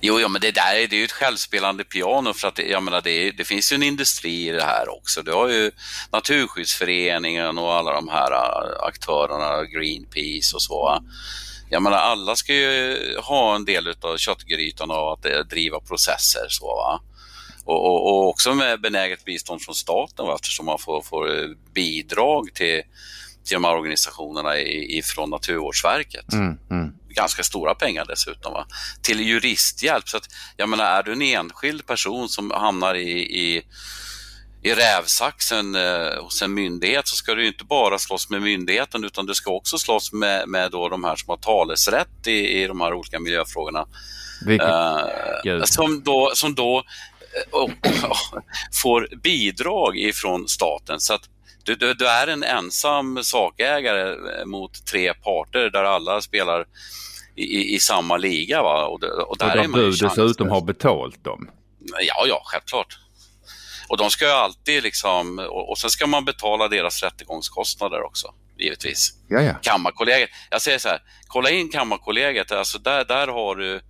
S4: Jo, ja, men det där det är ju ett självspelande piano för att det, jag menar, det, det, finns ju en industri i det här också. Du har ju Naturskyddsföreningen och alla de här äh, aktörerna, Greenpeace och så. Jag menar, alla ska ju ha en del av köttgrytan och att äh, driva processer. Så, va? Och, och, och, också med benäget bistånd från staten va? eftersom man får, får äh, bidrag till, till de här organisationerna ifrån Naturvårdsverket. Mm, mm ganska stora pengar dessutom, va? till juristhjälp. Så att, jag menar, är du en enskild person som hamnar i, i i rävsaxen eh, hos en myndighet så ska du inte bara slåss med myndigheten utan du ska också slåss med, med då de här som har talesrätt i, i de här olika miljöfrågorna. Eh, som då, som då eh, får bidrag ifrån staten. Så att du, du, du, är en ensam sakägare eh, mot tre parter där alla spelar i, i samma liga. Va?
S2: Och, och där och där du dessutom har betalt dem?
S4: Ja, ja, självklart. Och de ska ju alltid liksom, och, och sen ska man betala deras rättegångskostnader också, givetvis.
S2: Ja, ja.
S4: Kammarkollegiet, jag säger så här, kolla in Kammarkollegiet, alltså där, där har du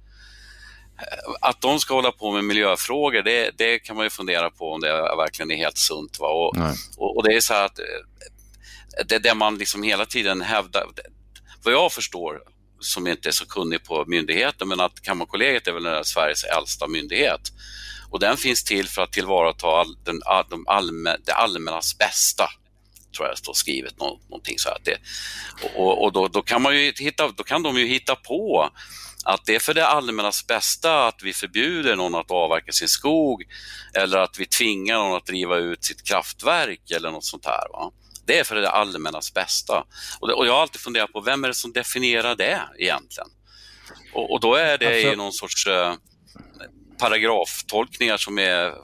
S4: att de ska hålla på med miljöfrågor, det, det kan man ju fundera på om det verkligen är helt sunt. Va? Och, och, och, det är så här att det, det man liksom hela tiden hävdar, vad jag förstår, som inte är så kunnig på myndigheten, men att Kammarkollegiet är väl Sveriges äldsta myndighet. Och den finns till för att tillvarata all, den, de allmän, det allmännas bästa tror jag står skrivet någonting så att det, och, och då, då, kan man ju hitta, då kan de ju hitta på att det är för det allmännas bästa att vi förbjuder någon att avverka sin skog eller att vi tvingar någon att driva ut sitt kraftverk eller något sånt här. Va? Det är för det allmännas bästa. Och, det, och jag har alltid funderat på vem är det som definierar det egentligen? Och, och då är det alltså... i någon sorts eh, paragraftolkningar som är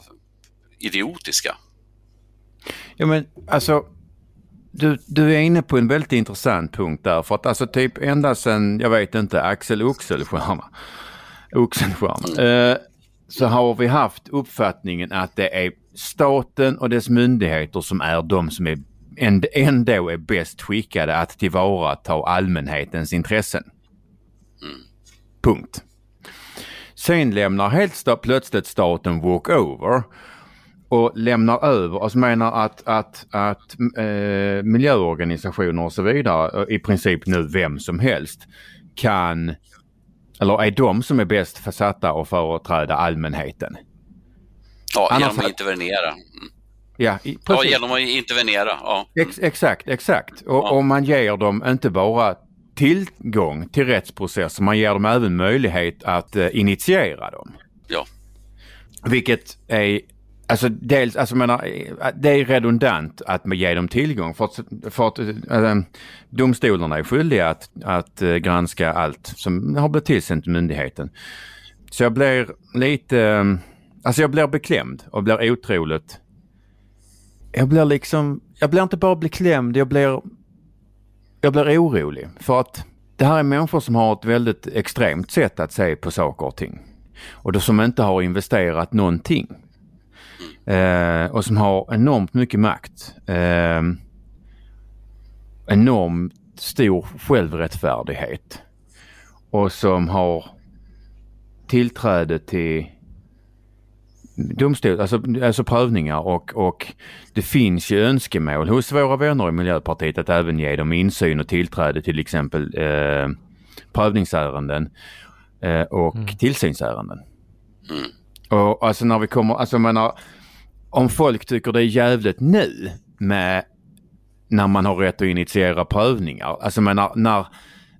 S4: idiotiska.
S2: Ja men alltså du, du är inne på en väldigt intressant punkt där. För att alltså typ ända sedan, jag vet inte, Axel Oxenstierna, Oxenstierna eh, så har vi haft uppfattningen att det är staten och dess myndigheter som är de som är ändå är bäst skickade att tillvarata allmänhetens intressen. Mm. Punkt. Sen lämnar helt plötsligt staten walkover och lämnar över, alltså menar att, att, att eh, miljöorganisationer och så vidare, i princip nu vem som helst, kan, eller är de som är bäst försatta att företräda allmänheten?
S4: Ja,
S2: Annars
S4: genom att intervenera. Mm.
S2: Ja, i,
S4: Ja, genom att intervenera. Ja.
S2: Ex, exakt, exakt. Och,
S4: Ja.
S2: och man ger dem inte bara tillgång till rättsprocessen, man ger dem även möjlighet att eh, initiera dem.
S4: ja.
S2: Vilket är, alltså dels, alltså jag menar, det är redundant att ge dem tillgång för att, för att äh, domstolarna är skyldiga att, att äh, granska allt som har blivit tillsänt till myndigheten. Så jag blir lite, äh, alltså jag blir beklämd och blir otroligt, jag blir liksom, jag blir inte bara beklämd, jag blir, jag blir orolig för att det här är människor som har ett väldigt extremt sätt att se på saker och ting och då som inte har investerat någonting. Eh, och som har enormt mycket makt. Eh, enormt stor självrättfärdighet. Och som har tillträde till domstol, alltså, alltså prövningar och, och det finns ju önskemål hos våra vänner i Miljöpartiet att även ge dem insyn och tillträde till exempel eh, prövningsärenden eh, och tillsynsärenden. Och alltså när vi kommer, alltså jag menar, om folk tycker det är jävligt nu med när man har rätt att initiera prövningar. Alltså jag menar, när,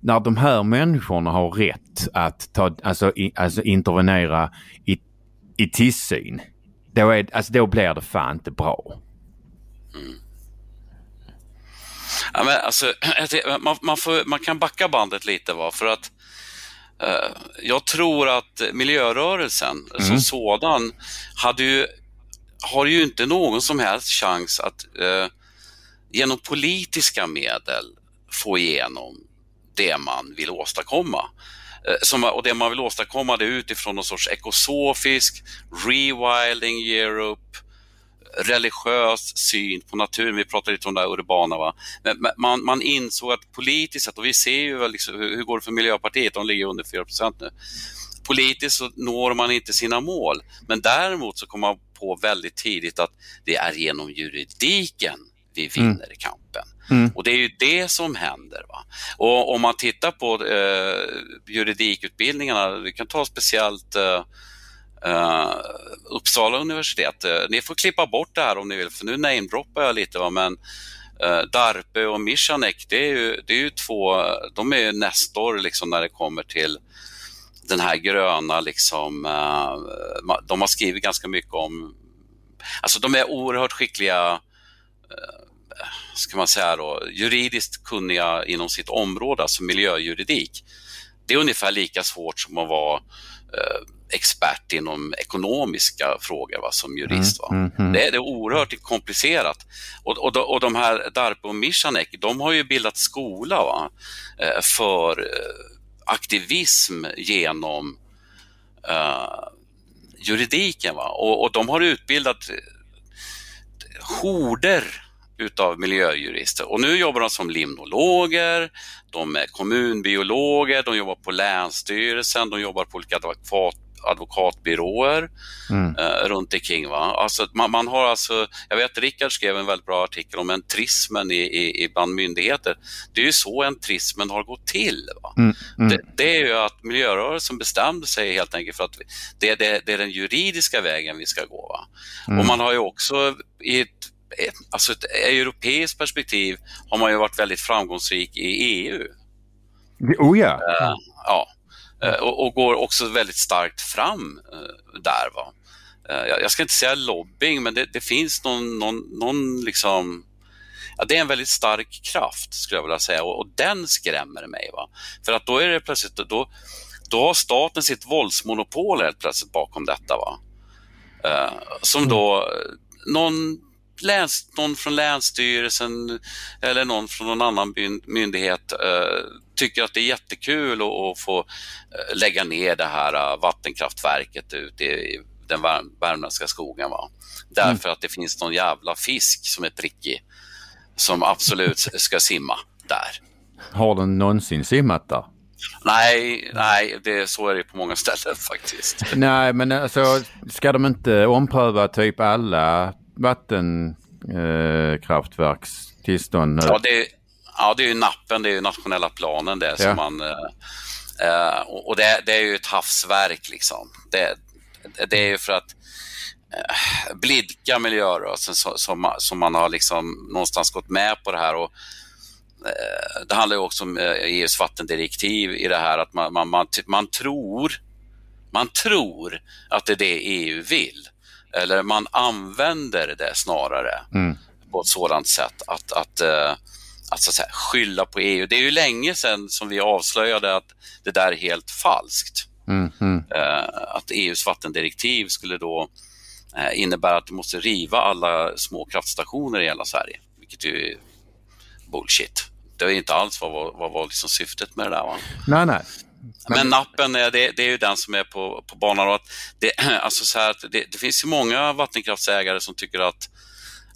S2: när de här människorna har rätt att ta, alltså, i, alltså intervenera i, i tillsyn. Då, är, alltså, då blir det fan inte bra. Mm.
S4: Ja, men alltså, man, man, får, man kan backa bandet lite va, för att jag tror att miljörörelsen som sådan hade ju, har ju inte någon som helst chans att eh, genom politiska medel få igenom det man vill åstadkomma. Eh, Som, och det man vill åstadkomma det är utifrån någon sorts ekosofisk, rewilding Europe, religiös syn på naturen. Vi pratade lite om det urbana. Va? Men, man, man insåg att politiskt sett, och vi ser ju väl liksom, hur, hur går det för Miljöpartiet, de ligger under 4 nu. Politiskt så når man inte sina mål, men däremot så kom man på väldigt tidigt att det är genom juridiken vi vinner kampen. Och det är ju det som händer. Va? Och om man tittar på eh, juridikutbildningarna, vi kan ta speciellt eh, Uh, Uppsala universitet. uh, ni får klippa bort det här om ni vill, för nu namedroppar jag lite. Va? Men uh, Darpe och Michanek, det är ju, det är ju två, de är ju nästor liksom när det kommer till den här gröna, liksom, uh, de har skrivit ganska mycket om, alltså de är oerhört skickliga ska man säga då, juridiskt kunniga inom sitt område, alltså miljöjuridik. Det är ungefär lika svårt som att vara expert inom ekonomiska frågor va, som jurist. Va?
S2: Mm, mm.
S4: Det, är, det är oerhört komplicerat. Och, och, de- och de här Darpe och Mischanek, de har ju bildat skola va? eh, för eh, aktivism genom eh, juridiken. Va? Och, och de har utbildat horder utav miljöjurister. Och nu jobbar de som limnologer, de är kommunbiologer, de jobbar på Länsstyrelsen, de jobbar på olika advokat, advokatbyråer eh, runt omkring. Va? Alltså, att man, man har alltså, jag vet Rickard skrev en väldigt bra artikel om entrismen i, i, i bland myndigheter. Det är ju så entrismen har gått till. Va? Det, det är ju att miljörörelsen bestämde sig helt enkelt för att det, det, det är den juridiska vägen vi ska gå. Va? Och man har ju också i ett, alltså ett europeiskt perspektiv har man ju varit väldigt framgångsrik i EU.
S2: Oh ja.
S4: Eh, ja. Eh, och, och går också väldigt starkt fram eh, där. Va? Eh, jag, ska inte säga lobbying, men det, det finns någon, någon, någon liksom Ja, det är en väldigt stark kraft skulle jag vilja säga och, och den skrämmer mig. Va? För att då är det plötsligt, då, då har staten sitt våldsmonopol helt plötsligt bakom detta. Va? Eh, som då eh, någon, läns, någon från Länsstyrelsen eller någon från någon annan myndighet eh, tycker att det är jättekul att, få eh, lägga ner det här eh, vattenkraftverket ute i, den värm, värmländska skogen. Va? Därför att det finns någon jävla fisk som är prickig som absolut ska simma där.
S2: Har den någonsin simmat där?
S4: Nej, nej det, så är det på många ställen faktiskt.
S2: Nej, men alltså ska de inte ompröva typ alla vattenkraftverks tillstånd?
S4: Ja, det, är- ja, det är ju nappen, det är ju nationella planen det
S2: Ja.
S4: som man... eh, eh, och det, det är ju ett havsverk liksom. Det, det är ju för att eh, blidka miljörörelsen som, som, man har liksom någonstans gått med på det här. Och, eh, det handlar ju också om EUs vattendirektiv i det här att man, man, man, man, tror, man tror att det är det EU vill. Eller man använder det snarare mm. på ett sådant sätt att, att att, så att säga, skylla på EU. Det är ju länge sedan som vi avslöjade att det där är helt falskt. Mm, mm. Att EUs vattendirektiv skulle då eh, innebära att du måste riva alla små kraftstationer i hela Sverige, vilket ju är bullshit. Det är inte alls vad, vad, vad var liksom syftet med det där. Va?
S2: Nej, nej.
S4: Men, Men nappen, det, det, är ju den som är på, på banan. Att det, alltså så här, det, det finns ju många vattenkraftsägare som tycker att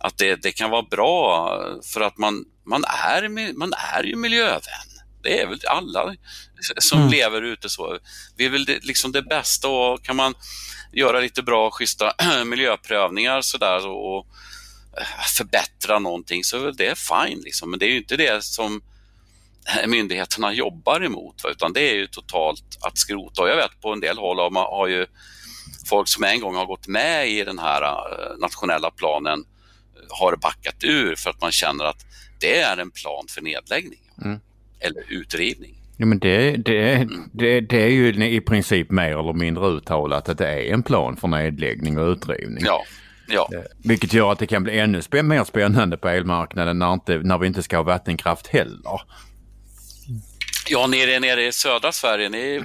S4: att det, det kan vara bra för att man, man, är, man är ju miljövän. Det är väl alla som mm. lever ute så. Vi vill det, liksom det bästa och kan man göra lite bra, schyssta miljöprövningar sådär och, och förbättra någonting så är väl det fine. Liksom. Men det är ju inte det som myndigheterna jobbar emot, utan det är ju totalt att skrota. Och jag vet på en del håll har, man, har ju folk som en gång har gått med i den här uh, nationella planen har backat ur för att man känner att det är en plan för nedläggning mm. eller utrivning.
S2: Ja, men det, det, mm. det, det är ju i princip mer eller mindre uttalat att det är en plan för nedläggning och utrivning.
S4: Ja. Ja.
S2: Eh, vilket gör att det kan bli ännu mer spännande på elmarknaden när, inte, när vi inte ska ha vattenkraft heller.
S4: Ja, nere, nere i södra Sverige, ni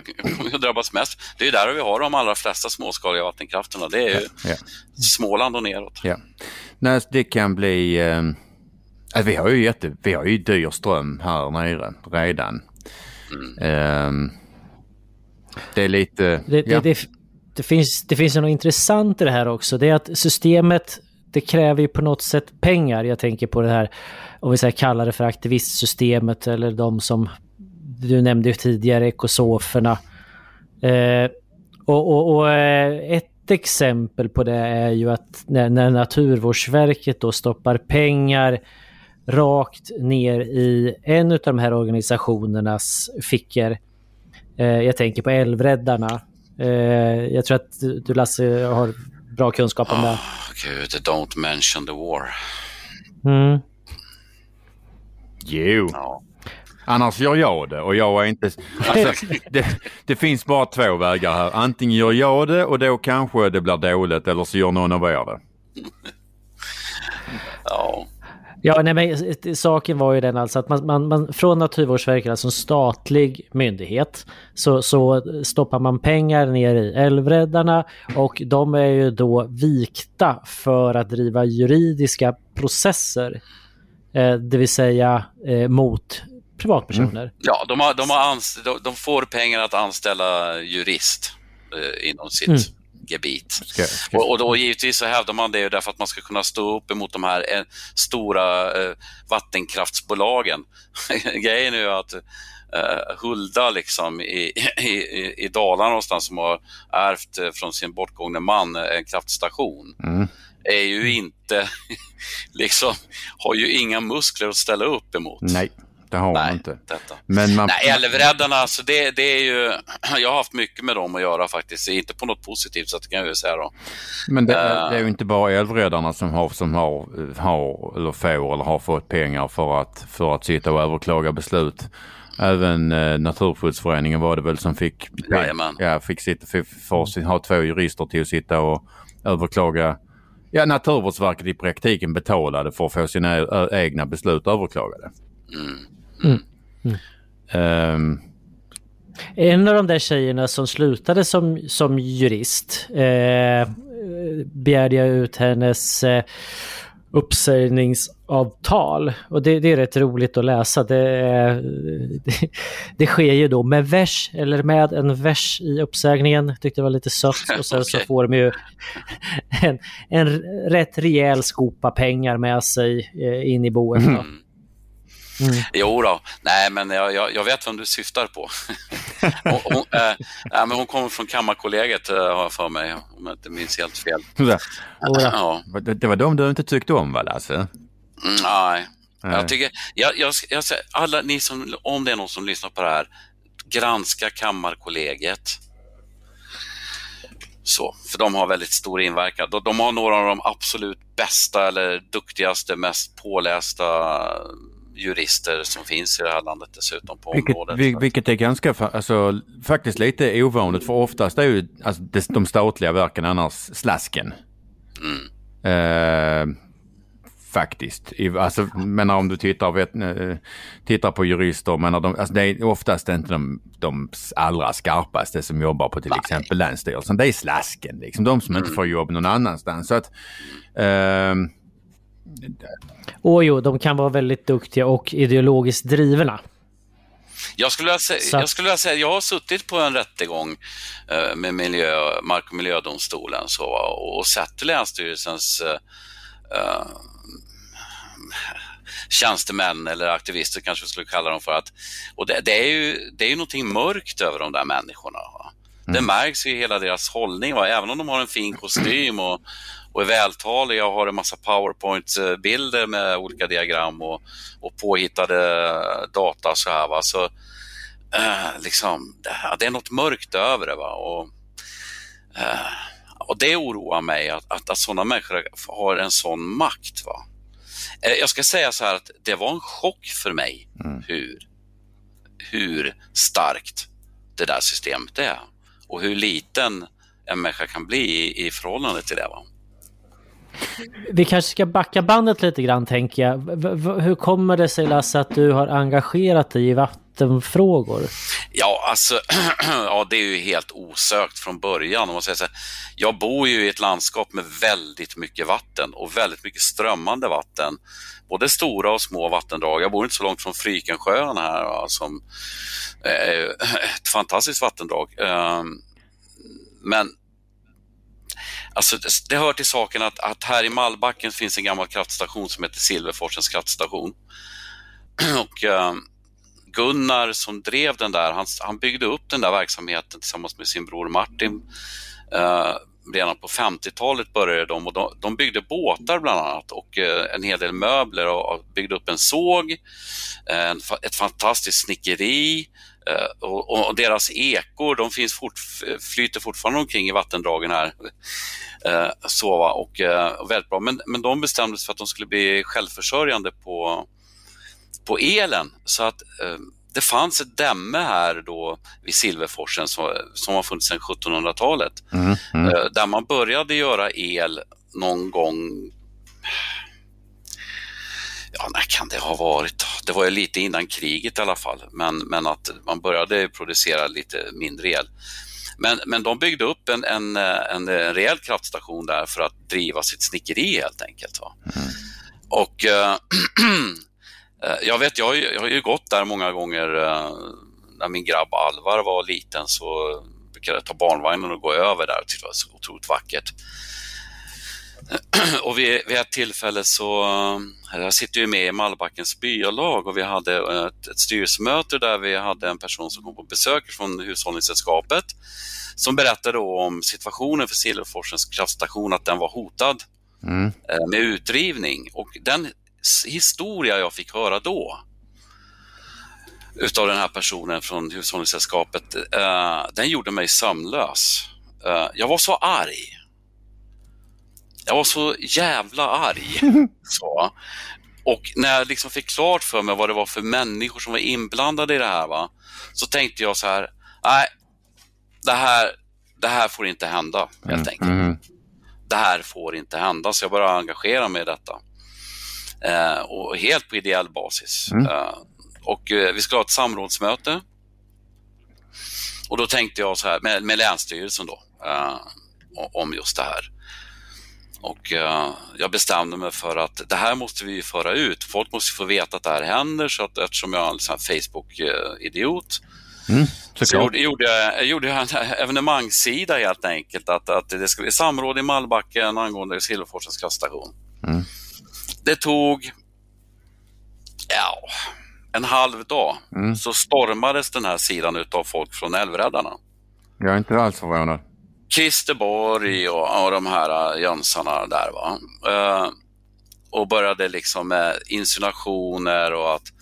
S4: drabbas mest. Det är där vi har de allra flesta småskaliga vattenkrafterna. Det är ju ja, ja. Småland och neråt.
S2: Ja. Nej, det kan bli... Eh, vi, har ju jätte, vi har ju dyr ström här nere redan. Mm. Det är lite...
S3: Det, ja. det, det, finns, det finns något intressant i det här också. Det är att systemet det kräver ju på något sätt pengar. Jag tänker på det här, om vi säger kalla det för aktivistsystemet eller de som du nämnde tidigare, ekosoferna. Eh, och, och, och eh, ett exempel på det är ju att när, när Naturvårdsverket då stoppar pengar rakt ner i en av de här organisationernas fickor. Eh, jag tänker på Älvräddarna. Eh, jag tror att du Lasse har bra kunskap om det. Oh,
S4: Gud, don't mention the war.
S2: Mm. Jo. Ja. Annars gör jag det och jag är inte... Alltså, det, det, finns bara två vägar här. Antingen gör jag det och då kanske det blir dåligt eller så gör någon av er det.
S4: Ja.
S3: Ja, nej, men saken var ju den alltså att man, man, man från Naturvårdsverket, alltså en statlig myndighet, så, så stoppar man pengar ner i Älvräddarna och de är ju då vikta för att driva juridiska processer. Eh, det vill säga eh, mot privatpersoner. Mm.
S4: Ja, de, har, de, har de, de, får pengar att anställa jurist eh, inom sitt mm. Gebit. Ska, ska. Och, och, då givetvis så hävdar man det därför att man ska kunna stå upp emot de här eh, stora eh, vattenkraftsbolagen. Grejen är ju att eh, Hulda liksom i, i, i Dalarna någonstans som har ärvt eh, från sin bortgångne man en kraftstation. Mm är ju inte, liksom, har ju inga muskler att ställa upp emot.
S2: Nej. Det har
S4: Nej,
S2: man inte.
S4: Detta.
S2: Men man...
S4: Nej, Älvräddarna, alltså det, det är ju... Jag har haft mycket med dem att göra faktiskt. Inte på något positivt sätt kan jag ju säga då.
S2: Men det, uh... det är ju inte bara Älvräddarna som har, som har, har eller får eller har fått pengar för att, för att sitta och överklaga beslut. Även eh, Naturskyddsföreningen var det väl som fick, ja, fick, sitta, fick, för, ha två jurister till att sitta och överklaga Ja, Naturvårdsverket i praktiken betalade för att få sina egna beslut överklagade. Mm. Mm.
S3: Um. En av de där tjejerna som slutade som, som jurist eh, begärde jag ut hennes eh, uppsägningsavtal. Och det, det, är rätt roligt att läsa. Det, det, det, sker ju då med vers, eller med en vers i uppsägningen. Jag tyckte det var lite sött. Och sen okay. så får de ju en, en rätt rejäl skopa pengar med sig eh, in i boet. Mm.
S4: Mm. Jo då. nej men jag, jag, jag, vet vem du syftar på. hon, hon, äh, nej, men hon kommer från Kammarkollegiet äh, har jag för mig, om jag inte minns helt fel.
S2: Ja. Ja. Det, var de du inte tyckte om va Lasse? Mm,
S4: nej. nej. Jag tycker, jag, jag, jag, alla ni som, om det är någon som lyssnar på det här, granska Kammarkollegiet. Så, för de har väldigt stor inverkan. De, de har några av de absolut bästa eller duktigaste, mest pålästa jurister som finns i det här landet dessutom på
S2: vilket,
S4: området.
S2: Vil, vilket är ganska, alltså, faktiskt lite ovanligt för oftast är ju alltså, de statliga verken annars slasken.
S4: Mm.
S2: Eh, faktiskt. Alltså, menar om du tittar, vet, eh, tittar på jurister, menar de, alltså, det är oftast inte de, de allra skarpaste som jobbar på till Nej. exempel Länsstyrelsen. Det är slasken, liksom, de som mm. inte får jobb någon annanstans. Så att, eh,
S3: och jo, de kan vara väldigt duktiga och ideologiskt drivna.
S4: Jag skulle, säga, jag skulle vilja säga, jag har suttit på en rättegång eh, med miljö, Mark och miljödomstolen så, och sett Länsstyrelsens uh, tjänstemän eller aktivister kanske vi skulle kalla dem för. att och det, det, är ju, det är ju någonting mörkt över de där människorna. Va? Det mm. märks i hela deras hållning, va? även om de har en fin kostym och, och är vältaliga och har en massa powerpoint-bilder med olika diagram och, och påhittade data så här. Va? Så, eh, liksom, det, det, är något mörkt över det. Va? Och, eh, och det oroar mig att, att, att sådana människor har en sån makt. Va? Eh, jag ska säga så här att det var en chock för mig mm. hur, hur starkt det där systemet är och hur liten en människa kan bli i, i förhållande till det. Va?
S3: Vi kanske ska backa bandet lite grann tänker jag. V hur kommer det sig Lasse att du har engagerat dig i vattenfrågor?
S4: Ja, alltså, ja, det är ju helt osökt från början. Om man säger så här, jag bor ju i ett landskap med väldigt mycket vatten och väldigt mycket strömmande vatten. Både stora och små vattendrag. Jag bor inte så långt från Frykensjön här, va, som är eh, ett fantastiskt vattendrag. Ehm, men Alltså, det hör till saken att, att här i Mallbacken finns en gammal kraftstation som heter Silverforsens kraftstation. Och eh, Gunnar som drev den där, han, han, byggde upp den där verksamheten tillsammans med sin bror Martin. Eh, redan på 50-talet började de och de, de, byggde båtar bland annat och eh, en hel del möbler och, byggde upp en såg, en, ett fantastiskt snickeri, och, och, deras ekor, de finns fort, flyter fortfarande omkring i vattendragen här. Uh, så, och, uh, väldigt bra. Men, men de bestämde sig för att de skulle bli självförsörjande på, på elen. Så att det fanns ett dämme här då vid Silverforsen som, som har funnits sedan 1700-talet. Mm, mm. Där man började göra el någon gång ja, när kan det ha varit? Det var ju lite innan kriget i alla fall, men, men att man började producera lite mindre el. Men, men de byggde upp en, en, en, en rejäl kraftstation där för att driva sitt snickeri helt enkelt. Va? Mm. Och äh, jag vet, jag, jag har ju gått där många gånger äh, när min grabb Alvar var liten så brukade jag ta barnvagnen och gå över där och tyckte det var så otroligt vackert. Och vid, vid ett tillfälle så, eh, jag sitter ju med i Mallbackens byalag och vi hade ett, ett styrelsemöte där vi hade en person som kom på besök från Hushållningssällskapet som berättade om situationen för Silverforsens kraftstation, att den var hotad mm. Eh, med utrivning. Och den historia jag fick höra då utav den här personen från Hushållningssällskapet, eh, den gjorde mig sömnlös. Eh, jag var så arg jag var så jävla arg. Så. Och när jag liksom fick klart för mig vad det var för människor som var inblandade i det här, va, så tänkte jag så här, nej, det här, det här får inte hända helt mm. enkelt. Mm. Det här får inte hända, så jag började engagera mig i detta. Eh, och helt på ideell basis. Mm. Eh, och eh, vi skulle ha ett samrådsmöte. Och då tänkte jag så här, med, med Länsstyrelsen då, eh, om just det här. Och uh, jag bestämde mig för att det här måste vi föra ut. Folk måste få veta att det här händer så att eftersom jag är en Facebook-idiot mm, så gjorde, gjorde, jag, gjorde jag en evenemangssida helt enkelt att, att det ska bli samråd i Mallbacken angående Silverforsens kraftstation. Mm. Det tog ja, en halv dag mm. så stormades den här sidan av folk från Älvräddarna.
S2: Jag är inte alls förvånad.
S4: Christer Borg och, och de här äh, jönsarna där. Va? Uh, och började liksom med insinuationer och att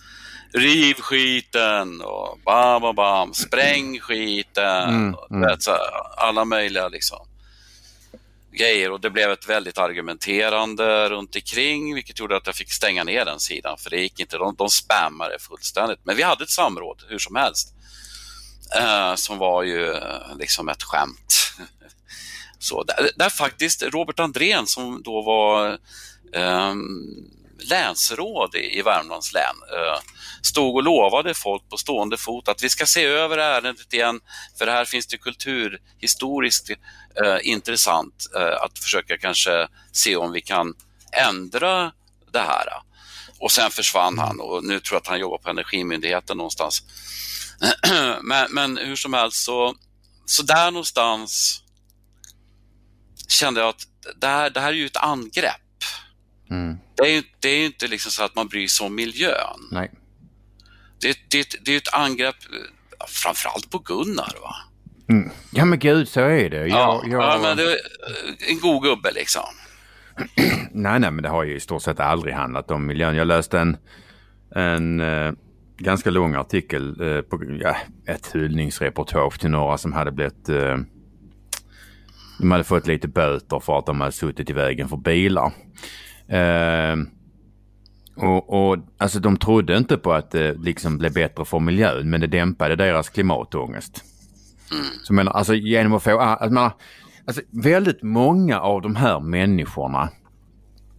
S4: riv skiten och bam, bam, bam, spräng skiten. Mm, mm. Så, alla möjliga liksom. grejer och det blev ett väldigt argumenterande runt omkring vilket gjorde att jag fick stänga ner den sidan för det gick inte, de, de spammade fullständigt. Men vi hade ett samråd hur som helst eh, som var ju eh, liksom ett skämt. Så där, där faktiskt Robert Andrén som då var eh, länsråd i, i Värmlands län eh, stod och lovade folk på stående fot att vi ska se över ärendet igen för här finns det kulturhistoriskt eh, intressant eh, att försöka kanske se om vi kan ändra det här. Och sen försvann han och nu tror jag att han jobbar på Energimyndigheten någonstans. men, men hur som helst så, så där någonstans kände jag att det här, det här är ju ett angrepp.
S2: Mm.
S4: Det är ju det är inte liksom så att man bryr sig om miljön.
S2: Nej.
S4: Det, det, det är ett angrepp eh, framförallt på Gunnar. Va?
S2: Mm. Ja men gud, så är det.
S4: Ja,
S2: Jag, jag...
S4: ja men det är en god gubbe liksom.
S2: Nej, nej, men det har ju i stort sett aldrig handlat om miljön. Jag läste en, en eh, ganska lång artikel eh, på ja, ett hyllningsreportage till några som hade blivit eh, de hade fått lite böter för att de hade suttit i vägen för bilar. Eh, och, och alltså de trodde inte på att det liksom blev bättre för miljön men det dämpade deras klimatångest. Så menar, alltså genom att få, alltså, menar, alltså väldigt många av de här människorna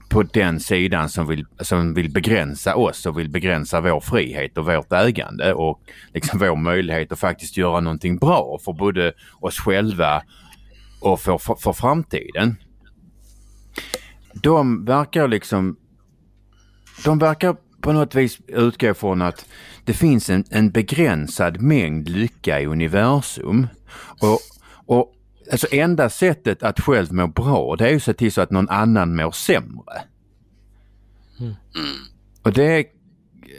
S2: på den sidan som vill, som vill begränsa oss och vill begränsa vår frihet och vårt ägande och liksom vår möjlighet att faktiskt göra någonting bra för både oss själva och för, för, för framtiden. De verkar liksom de verkar på något vis utgå från att det finns en, en begränsad mängd lycka i universum. Och, och alltså enda sättet att själv må bra det är ju att se till så att någon annan mår sämre. Och det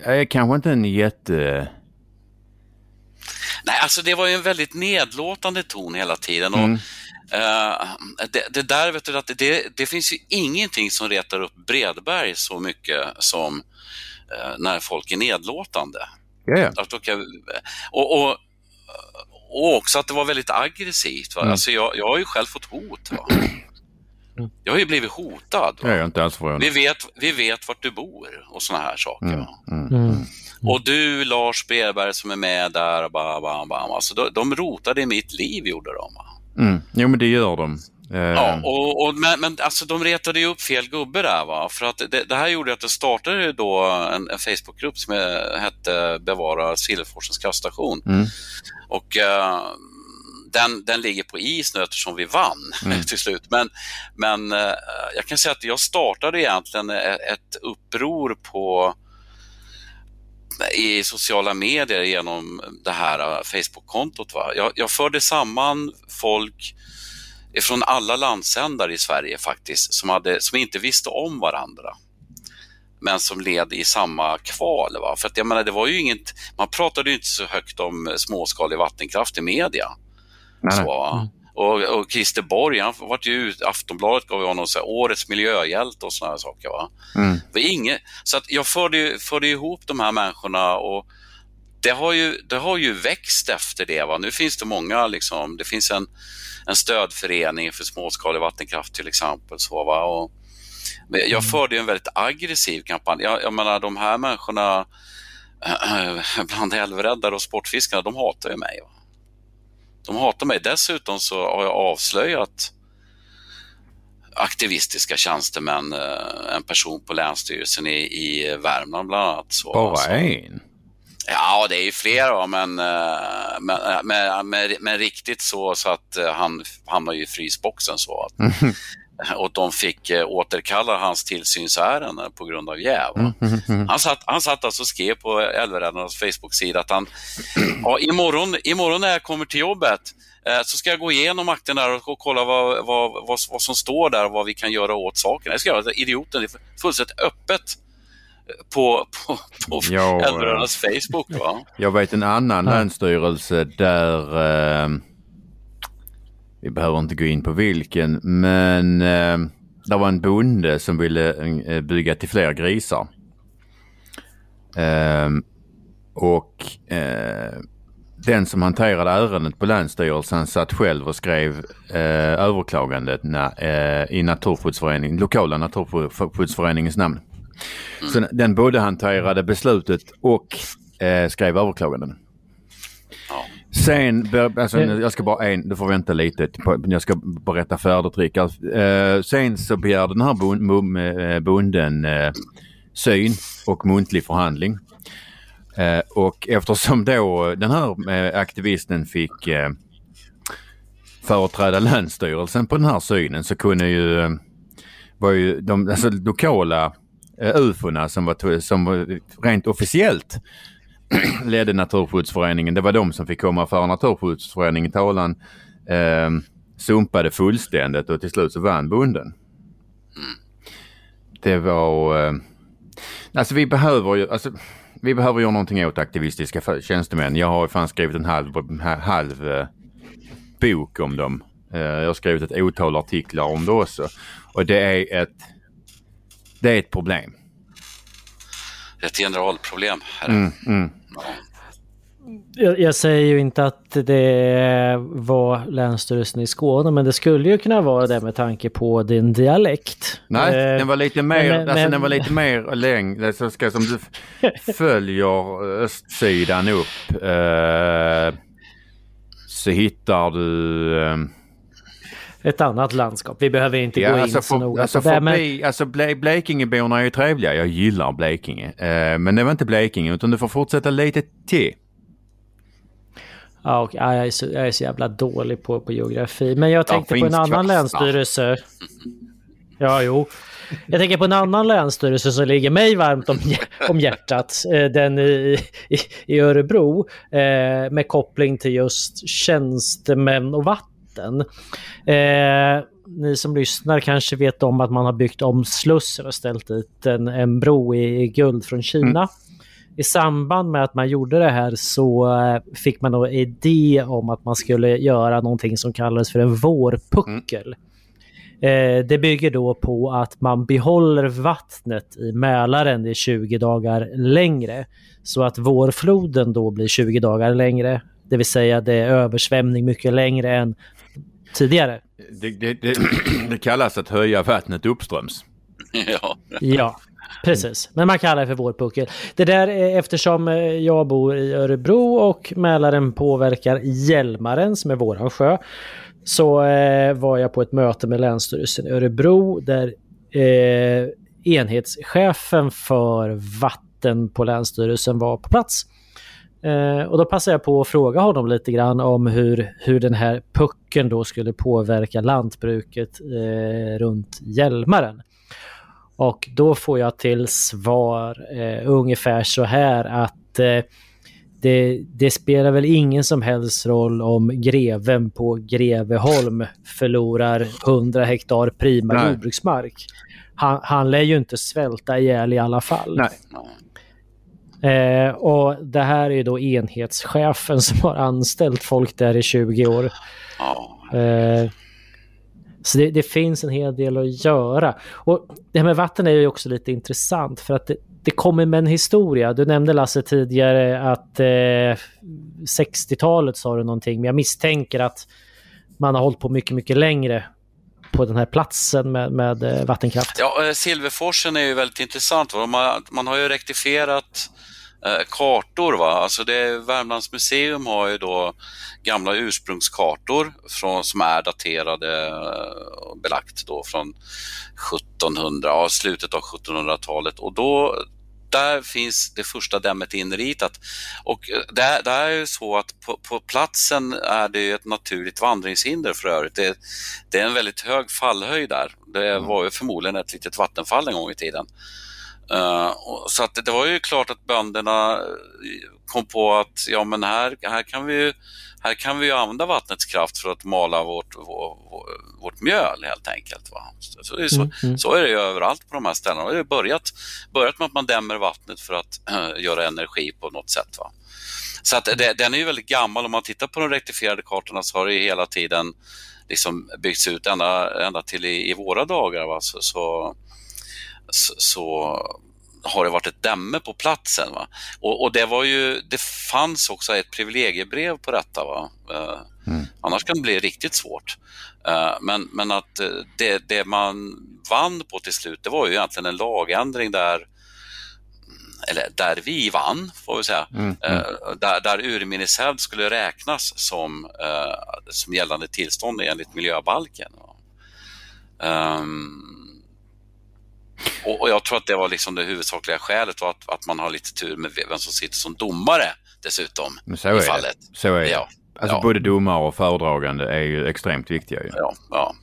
S2: är kanske inte en jätte...
S4: Nej, alltså det var ju en väldigt nedlåtande ton hela tiden. Och,
S2: Mm.
S4: Eh, det, det där, vet du, att det, det finns ju ingenting som retar upp Bredberg så mycket som eh, när folk är nedlåtande. Att kan, och, och, och också att det var väldigt aggressivt. Va?
S2: Mm.
S4: Alltså jag, jag har ju själv fått hot. Va? Jag har ju blivit hotad.
S2: Jag
S4: Va?
S2: är inte alls.
S4: Vi, vet, vi vet vart du bor och såna här saker.
S2: Mm,
S4: Va?
S2: mm.
S4: Och du Lars Berberg som är med där och bam, bam, bam. Alltså, de, de rotade i mitt liv gjorde de. Va?
S2: Mm. Jo men det gör de. Eh,
S4: Ja, och, och, men, men alltså, de retade ju upp fel gubbe där. Va? För att det, det här gjorde att det startade då en, en Facebookgrupp som hette Bevara Silverforsens kraftstation.
S2: Mm.
S4: Och eh, den, den ligger på is nu eftersom vi vann
S2: Mm.
S4: till slut. Men, men eh, jag kan säga att jag startade egentligen ett uppror på i sociala medier genom det här eh, Facebook-kontot. Va? Jag, jag förde samman folk från alla landsändar i Sverige faktiskt, som, hade, som inte visste om varandra men som led i samma kval. Va? För att jag menar, det var ju inget, man pratade ju inte så högt om småskalig vattenkraft i media.
S2: Nej,
S4: Så? Och, och Christer Borg, han vart ju Aftonbladet gav ju honom så här, årets miljöhjälte och sådana saker. Va?
S2: Mm.
S4: Inget, så att jag förde, förde ihop de här människorna och det har ju, det har ju växt efter det. Va? Nu finns det många, liksom, det finns en, en stödförening för småskalig vattenkraft till exempel. Så, va? Och, jag förde ju en väldigt aggressiv kampanj. Jag, jag menar de här människorna bland älvräddare och sportfiskarna, de hatar ju mig. Va? De hatar mig. Dessutom så har jag avslöjat aktivistiska tjänstemän, eh, en person på Länsstyrelsen i, i Värmland bland annat. Så,
S2: Bara
S4: alltså.
S2: en?
S4: Ja, det är ju fler va, men, eh, men, eh, men, men, men riktigt så, så att han hamnar ju i frysboxen så att och de fick eh, återkalla hans tillsynsärende på grund av jäv. va. Han satt, han satt alltså och skrev på Älvräddarnas Facebook-sida att han, ja, imorgon, imorgon när jag kommer till jobbet eh, så ska jag gå igenom akten där och, kolla vad, vad, vad, vad som står där och vad vi kan göra åt saken. Jag ska göra det, idioten, det är fullständigt öppet på, på, på
S2: Ja,
S4: Älvräddarnas Facebook. Va?
S2: Jag vet en annan länsstyrelse där eh, vi behöver inte gå in på vilken men eh, det var en bonde som ville eh, bygga till fler grisar. Eh, och den som hanterade ärendet på Länsstyrelsen satt själv och skrev eh, överklagandet eh, i Naturskyddsföreningen, lokala Naturskyddsföreningens namn. Mm. Så den både hanterade beslutet och eh, skrev överklaganden. Sen, alltså, jag ska bara en, du får vänta lite, jag ska berätta färdigt Rickard. Eh, sen så begärde den här eh, bonden eh, syn och muntlig förhandling. Eh, och eftersom då den här eh, aktivisten fick eh, företräda Länsstyrelsen på den här synen så kunde ju, eh, var ju de alltså, lokala eh, ufona som var, som var rent officiellt ledde Naturskyddsföreningen. Det var de som fick komma för Naturskyddsföreningen talan. Eh, sumpade fullständigt och till slut så vann bonden. Det var... Eh, alltså vi behöver ju... Alltså, vi behöver göra någonting åt aktivistiska tjänstemän. Jag har fan skrivit en halv, eh, halv eh, bok om dem. Eh, jag har skrivit ett otal artiklar om det också. Och det är ett, det är ett problem.
S4: Ett generalproblem.
S2: Mm, mm.
S3: Jag, jag, säger ju inte att det var Länsstyrelsen i Skåne, men det skulle ju kunna vara det med tanke på din dialekt.
S2: Nej, eh, den var lite mer, men, alltså, men, den var lite mer längre, så ska, som du följer östsidan upp eh, så hittar du eh,
S3: ett annat landskap. Vi behöver inte ja, gå alltså in så noga
S2: alltså på det. Men... Alltså Blekingeborna är ju trevliga. Jag gillar Blekinge. Eh, men det var inte Blekinge utan du får fortsätta lite till.
S3: Ja, och, ja, jag, är så, jag är så jävla dålig på, på geografi. Men jag tänkte ja, på en annan länsstyrelse. Ja, jo. Jag tänker på en annan länsstyrelse som ligger mig varmt om, om hjärtat. Eh, den i, i, i Örebro. Eh, med koppling till just tjänstemän och vatten. Eh, ni som lyssnar kanske vet om att man har byggt om Slussen och ställt dit en, en bro i, i guld från Kina. Mm i samband med att man gjorde det här så eh, fick man då idé om att man skulle göra någonting som kallades för en vårpuckel. Mm. Eh, det bygger då på att man behåller vattnet i Mälaren i 20 dagar längre. Så att vårfloden då blir 20 dagar längre. Det vill säga det är översvämning mycket längre än tidigare.
S2: Det, det, det, det kallas att höja vattnet uppströms.
S4: Ja.
S3: ja. Precis, men man kallar det för vårpuckel. Det där är eftersom eh, jag bor i Örebro och Mälaren påverkar Hjälmaren som är våran sjö. Så eh, var jag på ett möte med Länsstyrelsen i Örebro där eh, enhetschefen för vatten på Länsstyrelsen var på plats. Eh, och då passade jag på att fråga honom lite grann om hur, hur den här pucken då skulle påverka lantbruket eh, runt Hjälmaren. Och då får jag till svar eh, ungefär så här att eh, det, det, spelar väl ingen som helst roll om greven på Greveholm förlorar 100 hektar prima Nej. jordbruksmark. Han, han lär ju inte svälta ihjäl i alla fall. Eh, och det här är då enhetschefen som har anställt folk där i 20 år. Eh, så det, det, finns en hel del att göra. Och det här med vatten är ju också lite intressant för att det, det kommer med en historia. Du nämnde Lasse tidigare att eh, 60-talet sa du någonting, men jag misstänker att man har hållit på mycket, mycket längre på den här platsen med, med eh, vattenkraft.
S4: Ja, eh, Silverforsen är ju väldigt intressant. Man, man har ju rektifierat eh, kartor. Va? Alltså det, Värmlands museum har ju då gamla ursprungskartor från, som är daterade och belagt då från 1700, ja, slutet av 1700-talet och då där finns det första dämmet inritat. Och eh, det, det är ju så att på, på, platsen är det ett naturligt vandringshinder för övrigt. Det, det är en väldigt hög fallhöjd där. Det mm. var ju förmodligen ett litet vattenfall en gång i tiden. Uh, så att det var ju klart att bönderna kom på att ja, men här, här, kan vi ju, här kan vi ju använda vattnets kraft för att mala vårt, vår, vårt mjöl helt enkelt. Va? Så, så, så, mm, mm. så, är det ju överallt på de här ställena. Det har börjat, börjat med att man dämmer vattnet för att uh, göra energi på något sätt. Va? Så att det, den är ju väldigt gammal. Om man tittar på de rektifierade kartorna så har det hela tiden liksom byggts ut ända, ända till i, i våra dagar. Va? Så, så så, har det varit ett dämme på platsen. Va? Och, och, det var ju, det fanns också ett privilegiebrev på detta. Va? Uh, mm. Annars kan det bli riktigt svårt. Uh, men, men att det, det man vann på till slut, det var ju egentligen en lagändring där eller där vi vann, får vi säga, mm, mm. där, där urminneshävd skulle räknas som, som gällande tillstånd enligt miljöbalken. Um, och, och, jag tror att det var liksom det huvudsakliga skälet och att, att man har lite tur med vem som sitter som domare dessutom.
S2: Men så är i fallet. det. Så är det. Ja. Alltså ja. både domare och föredragande är ju extremt viktiga. Ju.
S4: Ja, ja.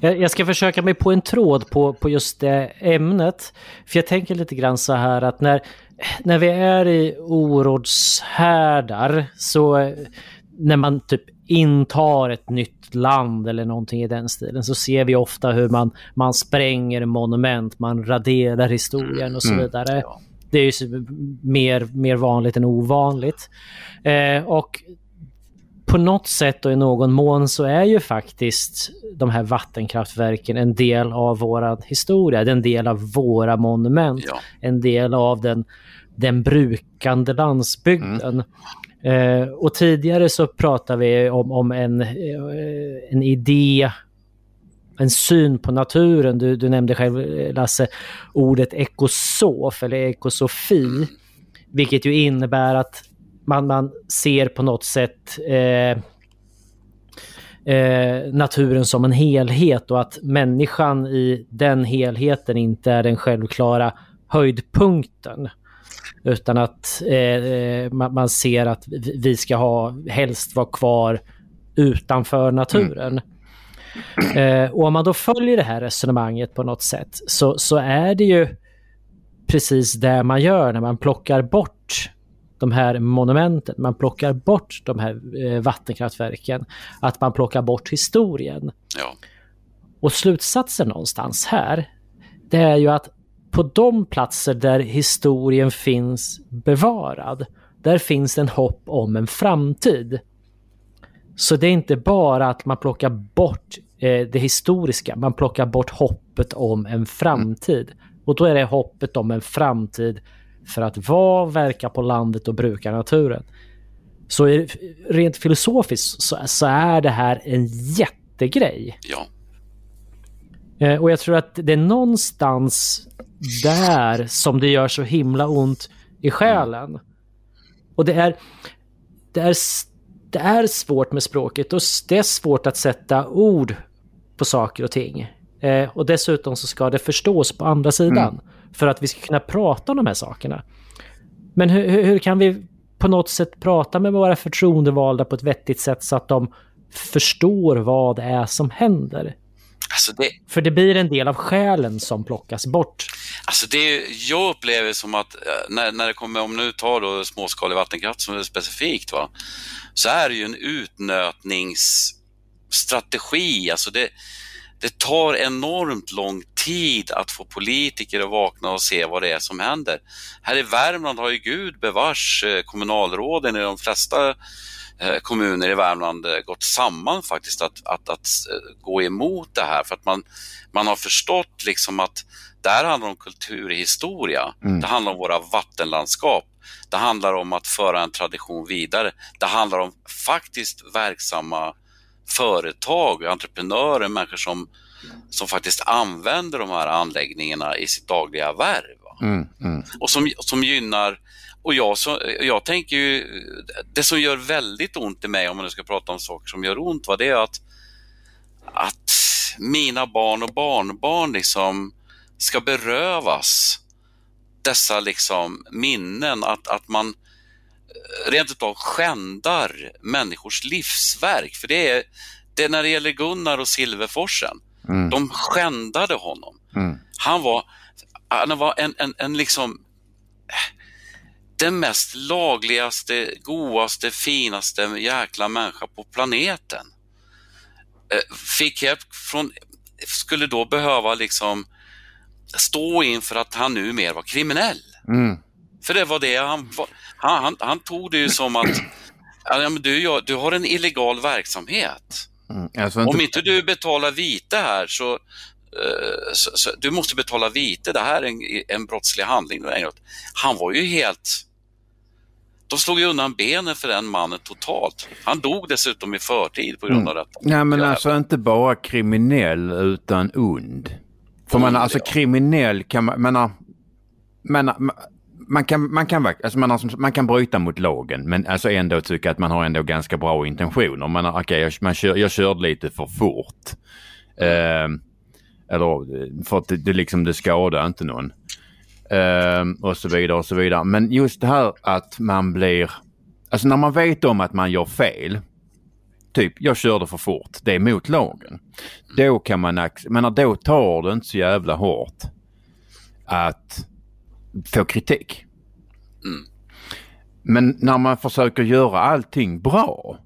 S3: Jag ska försöka mig på en tråd på, på just det ämnet. För jag tänker lite grann så här att när, när vi är i orådshärdar så när man typ intar ett nytt land eller någonting i den stilen så ser vi ofta hur man, man spränger monument, man raderar historien och så mm. vidare. Mm. Det är ju mer, mer vanligt än ovanligt. Eh, och på något sätt och i någon mån så är ju faktiskt de här vattenkraftverken en del av vår historia. Det är en del av våra monument. Ja. En del av den, den brukande landsbygden. Mm. Eh, och tidigare så pratade vi om, om en, eh, en idé, en syn på naturen. Du, du nämnde själv eh, Lasse ordet ekosof eller ekosofi. Vilket ju innebär att man, man ser på något sätt eh, eh, naturen som en helhet och att människan i den helheten inte är den självklara höjdpunkten. Utan att eh, eh man, man, ser att vi ska ha, helst vara kvar utanför naturen. Mm. Eh, och om man då följer det här resonemanget på något sätt så, så är det ju precis det man gör när man plockar bort de här monumenten, man plockar bort de här eh, vattenkraftverken, att man plockar bort historien.
S4: Ja.
S3: Och slutsatsen någonstans här, det är ju att på de platser där historien finns bevarad, där finns en hopp om en framtid. Så det är inte bara att man plockar bort eh, det historiska, man plockar bort hoppet om en framtid. Och då är det hoppet om en framtid för att vara, verka på landet och bruka naturen. Så rent filosofiskt så, så är det här en jättegrej.
S4: Ja.
S3: Eh, och jag tror att det är någonstans där som det gör så himla ont i själen. Och det är, det är, det är svårt med språket och det är svårt att sätta ord på saker och ting. Eh, och dessutom så ska det förstås på andra sidan. Mm. För att vi ska kunna prata om de här sakerna. Men hur, hur kan vi på något sätt prata med våra förtroendevalda på ett vettigt sätt så att de förstår vad det är som händer?
S4: Alltså det...
S3: För det blir en del av själen som plockas bort.
S4: Alltså det jag upplever som att eh, när, när det kommer, om nu tar då småskalig vattenkraft som är specifikt, va, så är det ju en utnötningsstrategi. Alltså det, det tar enormt lång tid att få politiker att vakna och se vad det är som händer. Här i Värmland har ju gud bevars eh, kommunalråden i de flesta kommuner i Värmland eh, gått samman faktiskt att, att, att eh, gå emot det här för att man, man har förstått liksom att det här handlar om kulturhistoria. Mm. Det handlar om våra vattenlandskap. Det handlar om att föra en tradition vidare. Det handlar om faktiskt verksamma företag, entreprenörer, människor som, som faktiskt använder de här anläggningarna i sitt dagliga värv. Mm, mm. Och som, som gynnar och jag, så, jag tänker ju, det som gör väldigt ont i mig, om man nu ska prata om saker som gör ont, va, det är att, att mina barn och barnbarn liksom ska berövas dessa liksom minnen, att, att man rent utav skändar människors livsverk. För det är, det är när det gäller Gunnar och Silverforsen. Mm. De skändade honom. Mm. Han var, han var en, en, en liksom den mest lagligaste, godaste, finaste jäkla människa på planeten. Eh, fick hjälp från, skulle då behöva liksom stå inför att han nu mer var kriminell. Mm. För det var det han, han, han, han tog det ju som att ja, du, du har en illegal verksamhet. Mm. Alltså. Om inte du betalar vite här så, eh, så, så, du måste betala vite, det här är en, en brottslig handling. Han var ju helt... De slog ju undan benen för den mannen totalt. Han dog dessutom i förtid på grund av detta.
S2: Nej men
S4: Jävlar.
S2: alltså inte bara kriminell utan ond. För man
S4: Ond,
S2: alltså
S4: ja.
S2: kriminell kan man, menar, menar, man kan, man kan, alltså man, har, man kan bryta mot lagen men alltså ändå tycka att man har ändå ganska bra intentioner. Man, har- okej, jag, man kör, jag körde lite för fort. Eh, eller för att det, det, liksom, det skadar inte någon. Eh, och så vidare och så vidare. Men just det här att man blir, alltså när man vet om att man gör fel. Typ, jag körde för fort. Det är mot lagen. Då kan man, men då tar det inte så jävla hårt att få kritik. Men när man försöker göra allting bra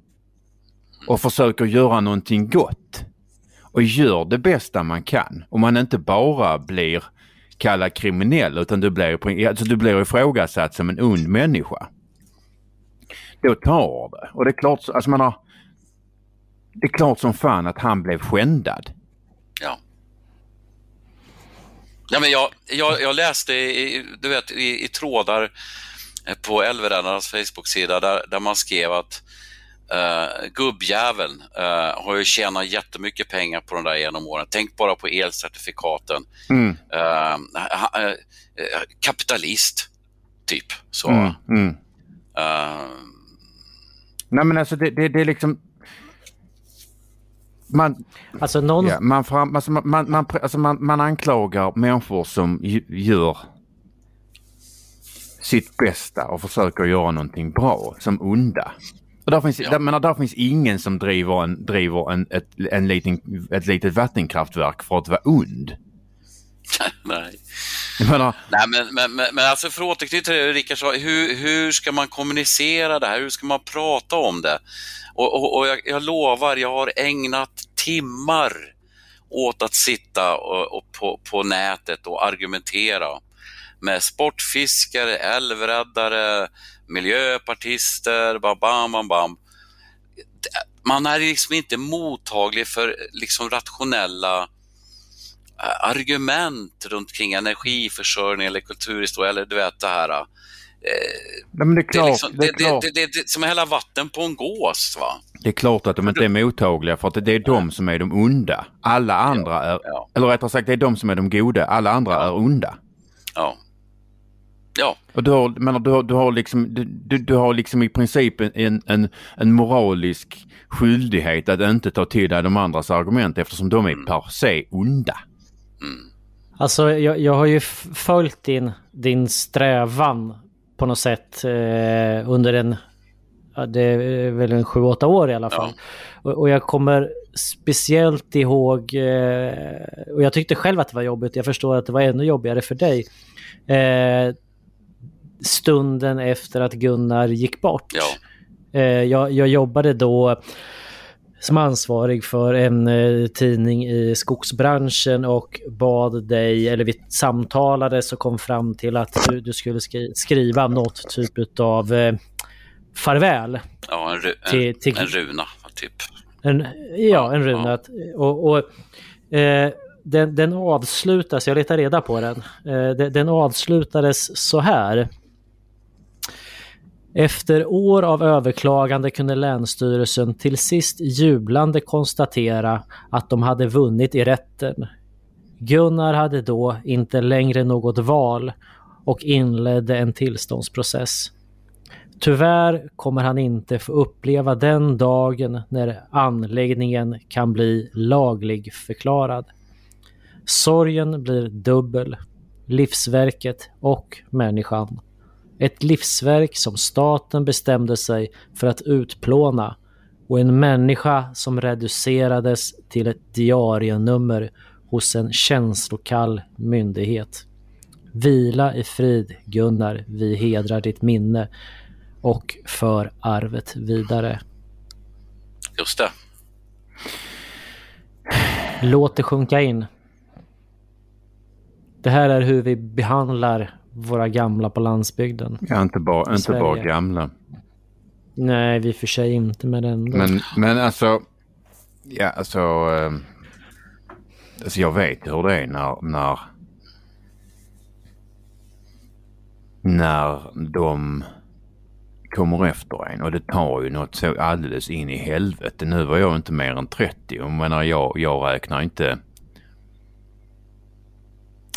S2: och försöker göra någonting gott och gör det bästa man kan om man inte bara blir kallad kriminell utan du blir, alltså du blir ifrågasatt som en ond människa. Då tar det. Och det är klart, alltså man har, det är klart som fan att han blev skändad.
S4: Ja. Ja, men jag, jag, jag läste i, du vet, i, i trådar på Älvräddarnas Facebook-sida där, där man skrev att uh, gubbjäveln uh, har ju tjänat jättemycket pengar på den där genom åren. Tänk bara på elcertifikaten.
S2: Mm.
S4: Ha- eh, kapitalist, typ. Så.
S2: Mm, mm. Nej men alltså det, det, det är liksom... Man,
S3: Alltså någon...
S2: ja, man, fram, alltså, man, man, man, alltså, man, man anklagar människor som gör sitt bästa och försöker göra någonting bra som onda. Och där finns,
S4: Ja.
S2: där, men där finns ingen som driver, en, driver en, ett, en liten, ett litet vattenkraftverk för att vara ond.
S4: nej.
S2: Menar,
S4: Nej, men, men, men, men alltså för att återknyta till det Rickard sa, hur, hur ska man kommunicera det här? Hur ska man prata om det? Och, och, och jag, jag lovar, jag har ägnat timmar åt att sitta och, och på, på nätet och argumentera med sportfiskare, älvräddare, miljöpartister, bam, bam, bam, bam. Man är liksom inte mottaglig för liksom rationella eh, argument runt kring energiförsörjning eller kulturhistoria eller du vet det här. eh,
S2: nej, men det är
S4: Det är,
S2: klart,
S4: liksom,
S2: det, är
S4: det,
S2: klart,
S4: det, det, det, är som att hälla vatten på en gås. Va?
S2: det är klart att de inte är mottagliga för att det är de som är de onda. Alla andra är,
S4: ja.
S2: eller rättare sagt det är de som är de goda. Alla andra är onda.
S4: Ja. Ja,
S2: Och du har, menar, du har, du har, liksom, du, du, du har liksom i princip en, en, en moralisk skyldighet att inte ta till dig de andras argument eftersom de är per se onda.
S3: Alltså jag, jag har ju följt din, din strävan på något sätt eh, under en, ja, det är väl en sju, åtta år i alla fall. Och, och jag kommer speciellt ihåg, eh, och jag tyckte själv att det var jobbigt, jag förstår att det var ännu jobbigare för dig. Eh, stunden efter att Gunnar gick bort.
S4: ja,
S3: Eh, jag, jag jobbade då som ansvarig för en eh, tidning i skogsbranschen och bad dig, eller vi samtalades och kom fram till att du, du skulle skri skriva något typ av eh, farväl.
S4: ja en, ru,
S3: Till- till-
S4: en runa, typ.
S3: En, ja, en runa.
S4: Ja.
S3: Och, och, eh, den, den avslutas, jag letar reda på den. Eh, den, den avslutades så här. Efter år av överklagande kunde Länsstyrelsen till sist jublande konstatera att de hade vunnit i rätten. Gunnar hade då inte längre något val och inledde en tillståndsprocess. Tyvärr kommer han inte få uppleva den dagen när anläggningen kan bli laglig förklarad. Sorgen blir dubbel. Livsverket och människan. Ett livsverk som staten bestämde sig för att utplåna och en människa som reducerades till ett diarienummer hos en känslokall myndighet. Vila i frid Gunnar, vi hedrar ditt minne och för arvet vidare.
S4: Just det.
S3: Låt det sjunka in. Det här är hur vi behandlar våra gamla på landsbygden.
S2: Ja, inte bara, inte bara gamla.
S3: Nej, vi för sig inte med den.
S2: Men, men alltså, ja alltså. Eh, alltså jag vet hur det är när, när, när de kommer efter en och det tar ju något så alldeles in i helvete. Nu var jag inte mer än 30 och menar jag, jag räknar inte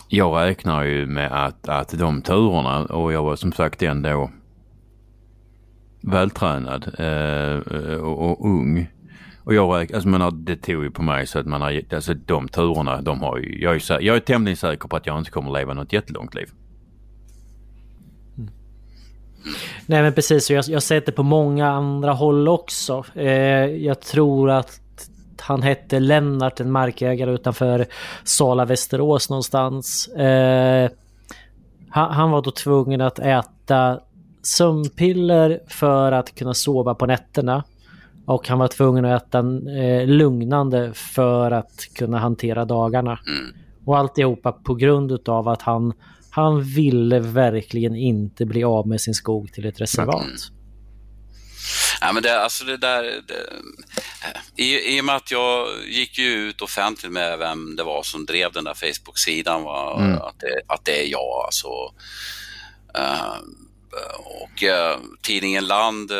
S2: jag räknar ju med att, att de turerna och jag var som sagt ändå vältränad eh, och, och, ung. Och jag räknar, alltså menar, det tog ju på mig så att man har, alltså de turerna, de har ju, jag är, jag är tämligen säker på att jag inte kommer leva något jättelångt liv. Mm.
S3: Nej men precis, jag, jag har sett det på många andra håll också. Eh, jag tror att han hette Lennart, en markägare utanför Sala, Västerås någonstans. Eh, han, han, var då tvungen att äta sömnpiller för att kunna sova på nätterna. Och han var tvungen att äta eh, lugnande för att kunna hantera dagarna. Mm. Och alltihopa på grund av att han han ville verkligen inte bli av med sin skog till ett reservat. Mm.
S4: Ja, men det, alltså det där, det, i, I och med att jag gick ju ut offentligt med vem det var som drev den där Facebook-sidan, mm. att, det, att det är jag. Alltså, uh, och uh, tidningen Land uh,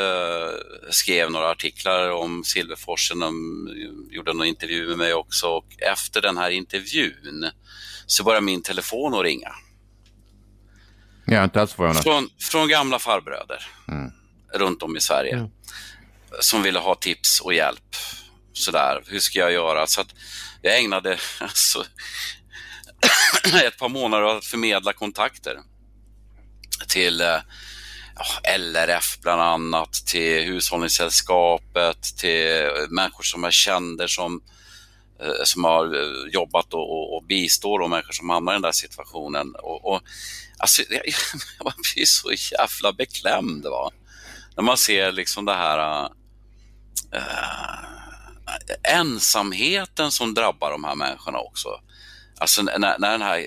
S4: skrev några artiklar om Silverforsen, de gjorde en intervju med mig också och efter den här intervjun så började min telefon att ringa.
S2: Ja, inte alls
S4: Från, från gamla farbröder mm. Runt om i Sverige mm. som ville ha tips och hjälp. Sådär, hur ska jag göra? Så jag ägnade alltså, ett par månader åt att förmedla kontakter till ja, LRF bland annat, till Hushållningssällskapet, till människor som jag kände som, eh, som har eh, jobbat och, och, och bistår de människor som hamnar i den där situationen. Och, och Alltså, jag, man blir så jävla beklämd va? När man ser liksom det här äh, ensamheten som drabbar de här människorna också. Alltså när, när den här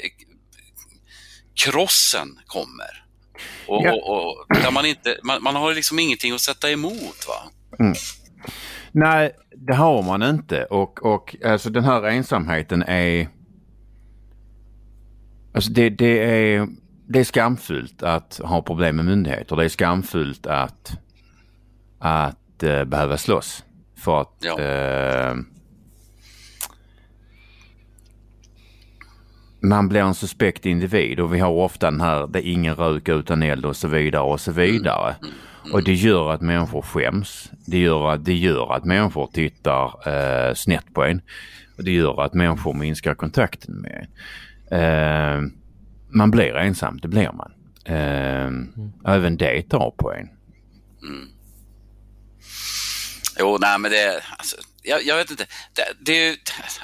S4: krossen kommer. Och, ja. och, och där man, inte, man, man, har liksom ingenting att sätta emot. va? Mm.
S2: Nej, det har man inte och, och alltså den här ensamheten är... Alltså det, det är det är skamfullt att ha problem med myndigheter. Det är skamfullt att, att uh, behöva slåss. För att ja. uh, man blir en suspekt individ och vi har ofta den här, det är ingen rök utan eld och så vidare och så vidare. Mm. Mm. Och det gör att människor skäms. Det gör att, det gör att människor tittar uh, snett på en. Och det gör att människor minskar kontakten med en man blir ensam, det blir man. Eh, mm. Även det tar på en. Mm.
S4: Jo, nej men det, alltså, jag, jag, vet inte. Det, det,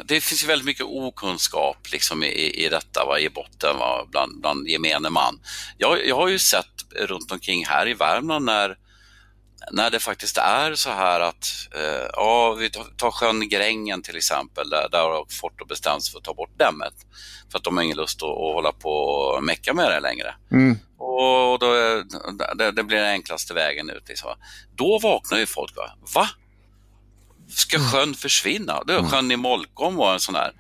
S4: det, finns ju väldigt mycket okunskap liksom i, i detta, va, i botten, va, bland, bland gemene man. Jag, jag har ju sett runt omkring här i Värmland när när det faktiskt är så här att, eh, ja, vi tar sjön Grängen till exempel, där, där har Forto bestämt sig för att ta bort dämmet. För att de har ingen lust att, att hålla på och mecka med det längre. Mm. Och då, det, det, blir den enklaste vägen ut. Liksom. Då vaknar ju folk. Va? va? Ska mm. sjön försvinna? Det är mm. sjön i Molkom var en sån här.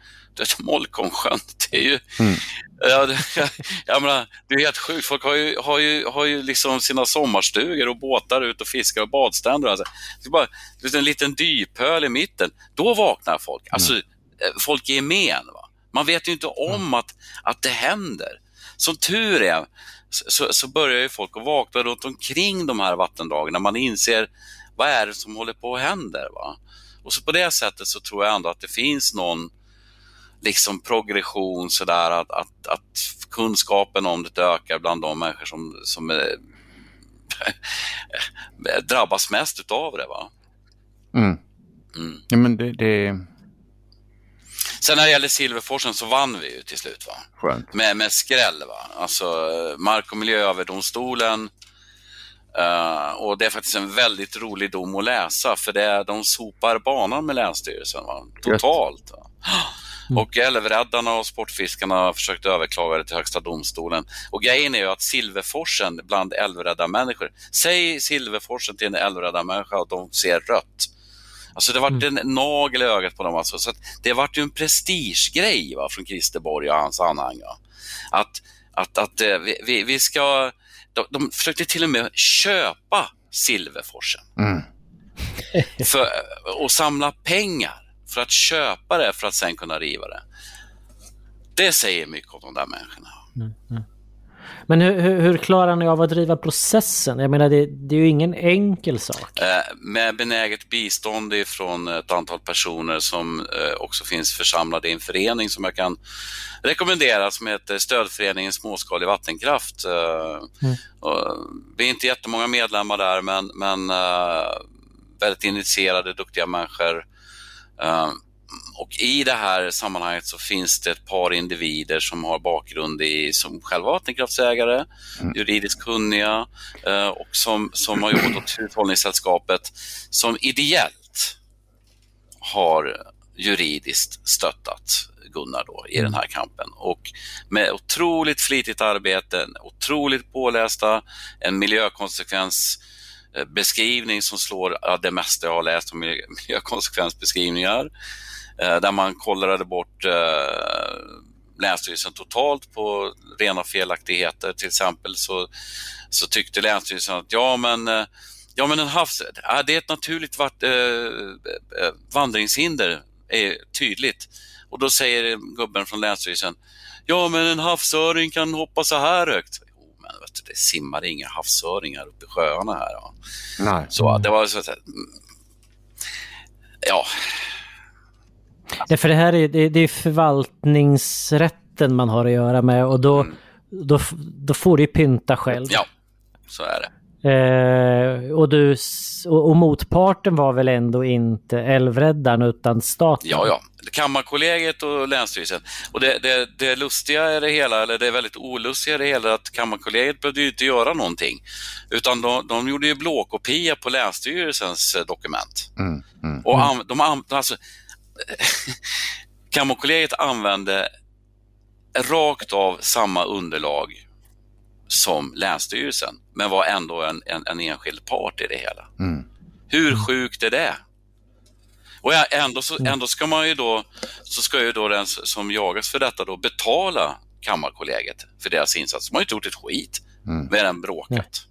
S4: Molkomsjön, det är ju... Mm. Ja, jag, jag menar, det är helt sjukt. Folk har ju, har ju, har ju liksom sina sommarstugor och båtar ut och fiskar och badstränder. Alltså. Det är bara en liten dyphöl i mitten. Då vaknar folk. Alltså, mm. folk i gemen. Va? Man vet ju inte om mm. att, att det händer. Som tur är så, så börjar ju folk att vakna runt omkring de här vattendragen när man inser vad är det som håller på att hända. Va? Och så på det sättet så tror jag ändå att det finns någon liksom progression sådär att, att, att kunskapen om det ökar bland de människor som, som är, drabbas mest utav det. Va?
S2: Mm. Mm. Ja, men det, det...
S4: Sen när det gäller Silverforsen så vann vi ju till slut. Va?
S2: Skönt.
S4: Med, med skräll. Va? Alltså Mark och miljööverdomstolen Uh, och det är faktiskt en väldigt rolig dom att läsa för det är, de sopar banan med Länsstyrelsen. Va? Totalt. Va? Mm. Och älvräddarna och sportfiskarna har försökt överklaga det till Högsta domstolen. Och grejen är ju att Silverforsen bland älvräddarmänniskor, säg Silverforsen till en älvräddarmänniska och de ser rött. Alltså det vart en nagel i ögat på dem. Alltså. Så det vart ju en prestigegrej va, från Christer Borg och hans anhang. Va. Att, att, att eh, vi, vi, vi ska... De, de försökte till och med köpa Silverforsen.
S2: Mm.
S4: för, och samla pengar för att köpa det för att sen kunna riva det. Det säger mycket om de där människorna.
S3: Men hur, hur, hur klarar ni av att driva processen? Jag menar, det, det är ju ingen enkel sak.
S4: Eh, med benäget bistånd från ett antal personer som eh, också finns församlade i en förening som jag kan rekommendera som heter Stödföreningen Småskalig vattenkraft. Eh, och vi är inte jättemånga medlemmar där men, men eh, väldigt initierade, duktiga människor. Eh, och i det här sammanhanget så finns det ett par individer som har bakgrund i, som själva vattenkraftsägare, juridiskt kunniga eh, och som, som har jobbat åt Hushållningssällskapet som ideellt har juridiskt stöttat Gunnar då i den här kampen. Och med otroligt flitigt arbete, otroligt pålästa, en Eh, beskrivning som slår det mesta jag har läst om miljökonsekvensbeskrivningar. Eh, där man kollade bort eh, Länsstyrelsen totalt på rena felaktigheter. Till exempel så, så tyckte Länsstyrelsen att ja men, ja, men en havs, ja, det är ett naturligt vart, eh, vandringshinder, är tydligt. Och då säger gubben från Länsstyrelsen ja men en havsöring kan hoppa så här högt. Men vet du, det simmar inga havsöringar uppe i sjöarna här. Ja.
S2: Nej.
S4: Så det var så att, mm, ja,
S3: Det, för det här är, det, det är förvaltningsrätten man har att göra med och då, då, då får du ju pynta själv.
S4: ja, så är det.
S3: Eh, och, du, och, och motparten var väl ändå inte älvräddaren utan staten?
S4: Ja, ja. Kammarkollegiet och Länsstyrelsen. Och det, det, det lustiga i det hela, eller det är väldigt olustiga i det hela, att Kammarkollegiet behövde ju inte göra någonting. Utan de, de gjorde ju blåkopia på Länsstyrelsens eh, dokument.
S2: Mm. Mm.
S4: Och an, de an, alltså, Kammarkollegiet använde rakt av samma underlag som Länsstyrelsen, men var ändå en, en, en enskild part i det hela.
S2: Mm.
S4: Hur sjukt är det? Och ändå, så, ändå ska man ju då, så ska ju då den som jagas för detta då betala Kammarkollegiet för deras insats. De har ju inte gjort ett skit,
S2: Mm.
S4: mer än bråkat.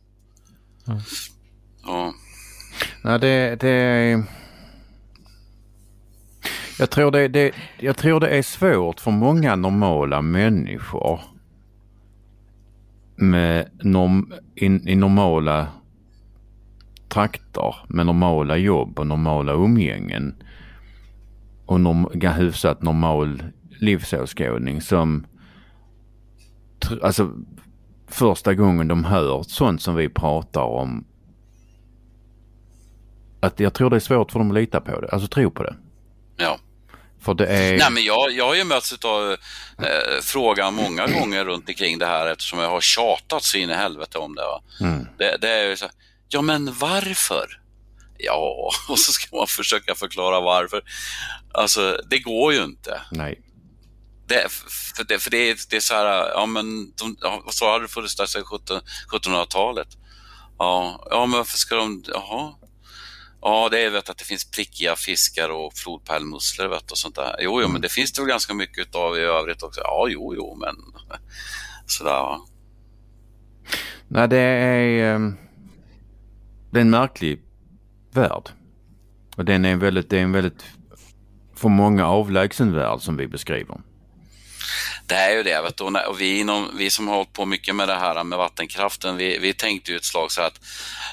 S4: Ja.
S2: Nej, det, det är... Jag tror det, det, jag tror det är svårt för många normala människor med norm, in, i normala trakter med normala jobb och normala umgängen och norm, hyfsat normal livsåskådning som alltså första gången de hör sånt som vi pratar om att jag tror det är svårt för dem att lita på det, alltså tro på det.
S4: ja.
S2: För det är...
S4: Nej, men jag, jag har ju mötts av eh, frågan många gånger runt omkring det här eftersom jag har tjatat så in i helvete om det.
S2: Mm.
S4: Det, det är ju så ja men varför? Ja, och så ska man försöka förklara varför. Alltså, det går ju inte.
S2: Nej.
S4: Det, för det, för det, är, det är så här, ja men de, funnits där sedan 17 1700-talet? Ja, ja, men varför ska de, jaha? Ja, det är vet, att det finns prickiga fiskar och flodpärlmusslor vet, och sånt där. Jo, jo, men det finns det väl ganska mycket av i övrigt också. Ja, jo, jo, men sådär. va.
S2: Nej, det är, ehm, det är en märklig värld. Och den är en väldigt, det är en väldigt, för många avlägsen värld som vi beskriver.
S4: Det är ju det. Vet du, och vi, inom, vi som har hållit på mycket med det här med vattenkraften, vi, vi tänkte ju ett slag så att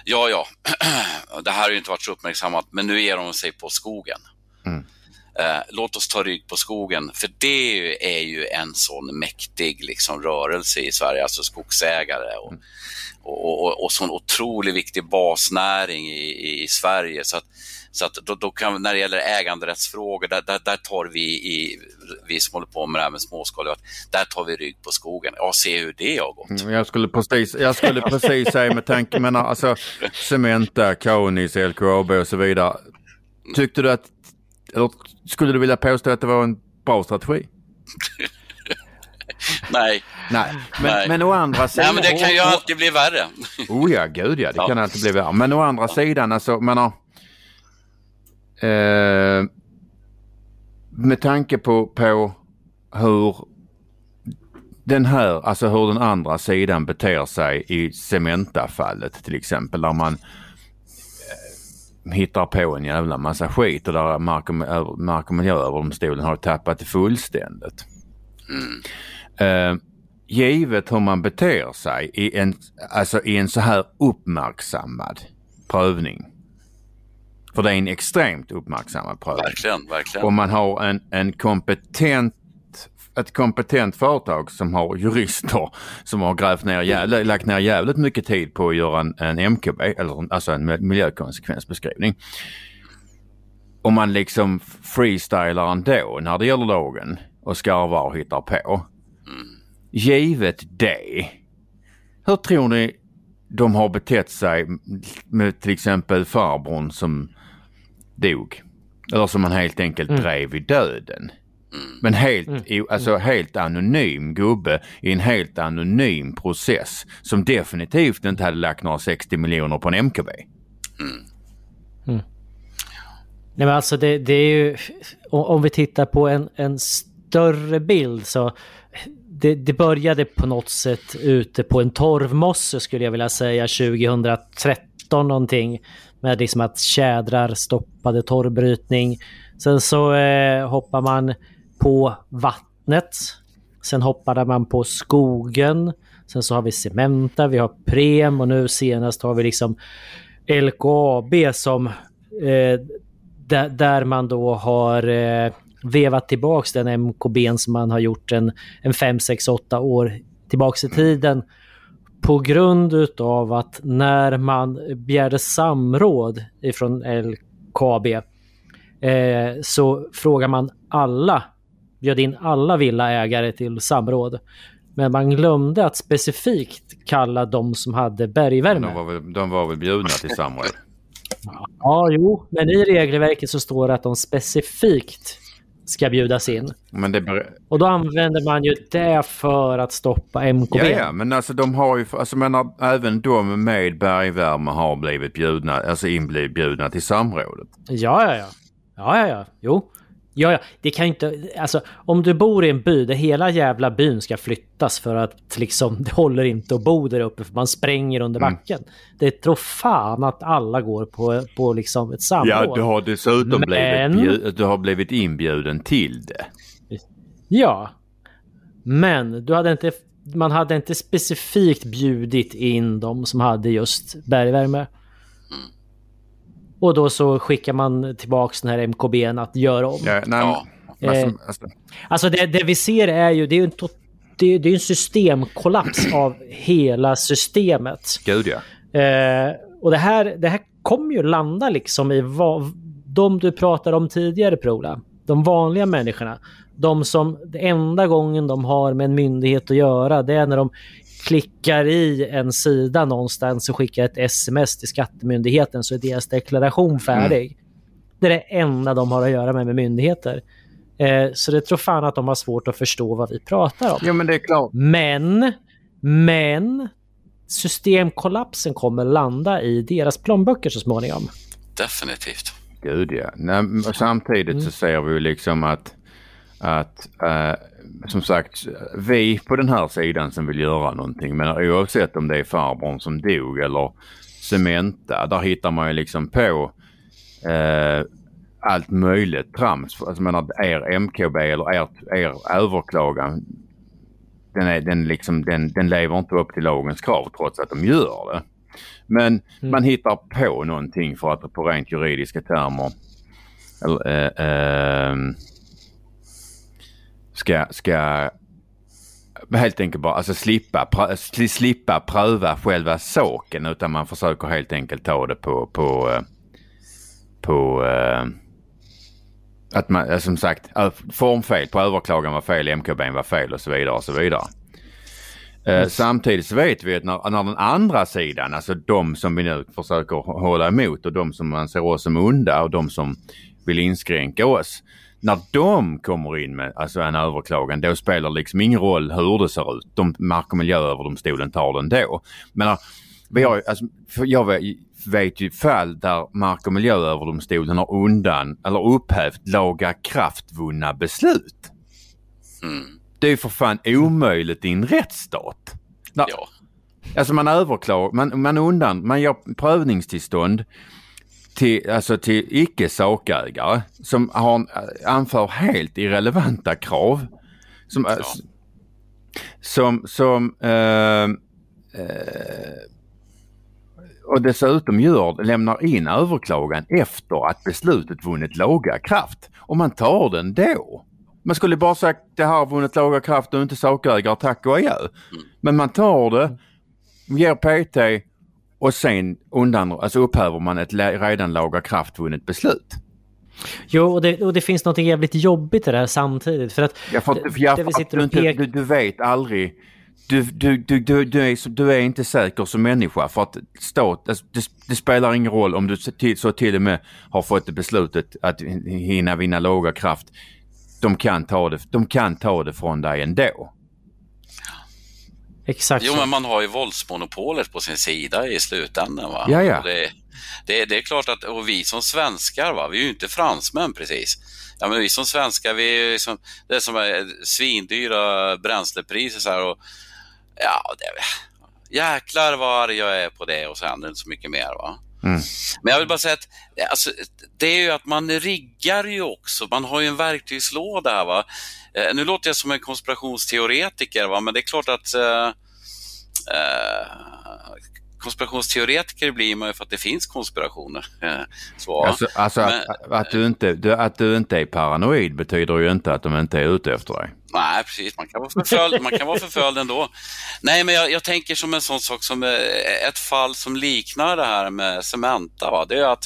S4: ja, ja, det här har ju inte varit så uppmärksammat, men nu ger de sig på skogen.
S2: Mm.
S4: Eh, låt oss ta rygg på skogen, för det är ju, en sån mäktig liksom, rörelse i Sverige, alltså skogsägare och, och, och, och sån otroligt viktig basnäring i, i Sverige. Så att, så att då, då kan, när det gäller äganderättsfrågor, där, där, där tar vi, i, vi som håller på med det här med småskaligt, där tar vi rygg på skogen. Ja, se hur det har gått.
S2: Mm, Jag skulle precis, jag skulle precis säga med tanke, men alltså Cementa, Kaunis, LKAB och så vidare. Tyckte du att, eller skulle du vilja påstå att det var en bra strategi?
S4: Nej,
S2: Nej, men,
S4: Nej.
S2: men å andra sidan.
S4: Nej men det kan ju alltid bli värre.
S2: Oh ja, gud ja, det
S4: Ja.
S2: kan alltid bli värre. Men å andra sidan, alltså, menar, eh, med tanke på, på hur den här, alltså hur den andra sidan beter sig i Cementa-fallet till exempel där man eh, hittar på en jävla massa skit och där Mark och, Ö- Mark och miljööverdomstolen har tappat det fullständigt. Eh, givet hur man beter sig i en, alltså i en så här uppmärksammad prövning. För det är en extremt uppmärksammad prövning.
S4: Verkligen, verkligen.
S2: Om man har en, en kompetent ett kompetent företag som har jurister som har grävt ner, jä- lagt ner jävligt mycket tid på att göra en, en MKB, eller alltså en miljökonsekvensbeskrivning. Om man liksom freestylar ändå när det gäller lagen och skarvar och hittar på. Givet det, hur tror ni de har betett sig med till exempel farbrorn som dog? Eller som man helt enkelt drev i döden. Men helt, o- alltså helt anonym gubbe i en helt anonym process som definitivt inte hade lagt några 60 miljoner på en MKB.
S3: Nej men alltså det, det är ju... Om, om vi tittar på en, en större bild så... Det, det började på något sätt ute på en torvmosse skulle jag vilja säga 2013 någonting. Med liksom att tjädrar stoppade torvbrytning. Sen så eh, hoppar man på vattnet. Sen hoppade man på skogen. Sen så har vi Cementa, vi har Prem och nu senast har vi liksom LKAB som eh, där, där man då har eh, vevat tillbaks den MKB som man har gjort en, en 5, 6, 8 år tillbaks i tiden. På grund utav att när man begärde samråd ifrån LKAB eh, så frågar man alla, bjöd in alla villaägare till samråd. Men man glömde att specifikt kalla de som hade bergvärme.
S2: De var väl, de var väl bjudna till samråd.
S3: Ja, jo, men i regelverket så står det att de specifikt ska bjudas in.
S2: Ber-
S3: Och då använder man ju det för att stoppa MKB.
S2: ja, ja, men alltså de har ju, alltså menar, även de med bergvärme har blivit bjudna, alltså inbjudna till samrådet.
S3: Ja, ja, ja. Ja, ja, ja. Jo. Ja, ja. Det kan ju inte... Alltså, om du bor i en by där hela jävla byn ska flyttas för att liksom, det håller inte att bo där uppe för man spränger under
S2: Mm.
S3: backen. Det tror fan att alla går på, på liksom ett samråd.
S2: Ja, du har dessutom
S3: Men-
S2: blivit, du har blivit inbjuden till det.
S3: Ja. Men du hade inte, man hade inte specifikt bjudit in de som hade just bergvärme. Och då så skickar man tillbaks den här MKBn att göra om.
S2: Ja, nej, alltså,
S3: Eh.
S2: alltså,
S3: Alltså det, det vi ser är ju, det är ju en, tot- det, det är en systemkollaps av hela systemet.
S2: gud ja.
S3: Eh, och det här, det här kommer ju landa liksom i vad, de du pratade om tidigare Prola. De vanliga människorna. De som, det enda gången de har med en myndighet att göra det är när de klickar i en sida någonstans och skickar ett sms till skattemyndigheten så är deras deklaration färdig. Det är det enda de har att göra med med myndigheter. Eh, så det tror fan att de har svårt att förstå vad vi pratar om.
S2: Ja men det är klart.
S3: Men, men systemkollapsen kommer landa i deras plånböcker så småningom.
S4: Definitivt.
S2: Gud ja. Nej, samtidigt så ser vi ju liksom att, att eh, som sagt, vi på den här sidan som vill göra någonting, men oavsett om det är farbrorn som dog eller Cementa, där hittar man ju liksom på eh, allt möjligt trams. Alltså, menar, er MKB eller er, er överklagan, den, är, den, liksom, den, den lever inte upp till lagens krav trots att de gör det. Men man hittar på någonting för att på rent juridiska termer eller, eh, ehm, ska, ska helt enkelt bara alltså slippa, prö- sli- slippa pröva själva saken utan man försöker helt enkelt ta det på, på, eh, på eh, att man, eh, som sagt, formfel på överklagan var fel, MKB var fel och så vidare och så vidare. Eh, samtidigt så vet vi att när, när den andra sidan, alltså de som vi nu försöker hålla emot och de som anser oss som onda och de som vill inskränka oss. När de kommer in med alltså en överklagan då spelar det liksom ingen roll hur det ser ut. De, Mark och miljööverdomstolen tar den då. Men när, Vi har, alltså, jag vet, vet ju fall där Mark och miljööverdomstolen har undan eller upphävt laga kraftvunna beslut.
S4: Mm.
S2: Det är ju för fan omöjligt i en rättsstat. När,
S4: Ja.
S2: Alltså man överklagar, man, man undan, man gör prövningstillstånd till, alltså till icke sakägare som har, anför helt irrelevanta krav. Som,
S4: Ja.
S2: som, som eh, eh, och dessutom gör, lämnar in överklagan efter att beslutet vunnit laga kraft. Och man tar den då. Man skulle bara sagt det här har vunnit laga kraft och inte sakägare, tack och adjö. Men man tar det, ger PT och sen undan, alltså upphäver man ett redan laga kraft vunnet beslut.
S3: Jo, och det, och det finns något jävligt jobbigt i det här samtidigt. För att
S2: Ja, för, att- för, för att du, inte, du, du vet aldrig. Du, du, du, du, du, är, du är inte säker som människa för att stat, alltså, det, det spelar ingen roll om du så till, så till och med har fått beslutet att hinna vinna låga kraft. De kan ta det, de kan ta det från dig ändå.
S3: Exakt
S4: Jo,
S3: så.
S4: men man har ju våldsmonopolet på sin sida i slutändan. Va?
S2: Ja, ja.
S4: Det, det, det är klart att, och vi som svenskar, va? vi är ju inte fransmän precis. Ja, men vi som svenskar, vi är liksom, det är som är svindyra bränslepriser så här och ja, det, jäklar vad arg jag är på det och så händer det inte så mycket mer. va.
S2: Mm.
S4: Men jag vill bara säga att alltså, det är ju att man riggar ju också, man har ju en verktygslåda här. Va? Eh, nu låter jag som en konspirationsteoretiker, va? men det är klart att eh, eh, konspirationsteoretiker blir man ju för att det finns konspirationer. Eh, så,
S2: Alltså, alltså
S4: Men-
S2: att, att, du inte, du, att du inte är paranoid betyder ju inte att de inte är ute efter dig.
S4: Nej, precis. Man kan vara förföljd, man kan vara förföljd ändå. Nej, men jag, jag tänker som en sån sak som eh, ett fall som liknar det här med Cementa. Va? Det är att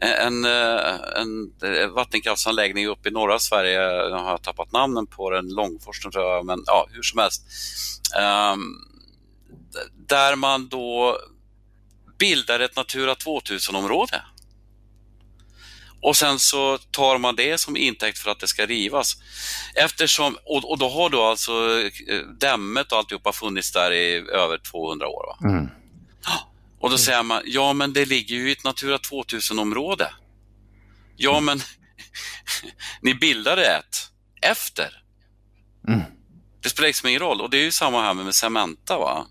S4: en, eh, en eh, vattenkraftsanläggning uppe i norra Sverige, jag har tappat namnen på den, Långforsen tror jag, men ja, hur som helst. D- där man då bildar ett Natura 2000-område. Och sen så tar man det som intäkt för att det ska rivas. Eftersom, och, och då har då alltså eh, dämmet och alltihopa funnits där i över 200 år. Va?
S2: Mm.
S4: Och då säger man, ja men det ligger ju i ett Natura 2000-område. Ja men, ni bildade ett efter.
S2: Mm.
S4: Det spelar liksom ingen roll. Och det är ju samma här med, med Cementa. Va?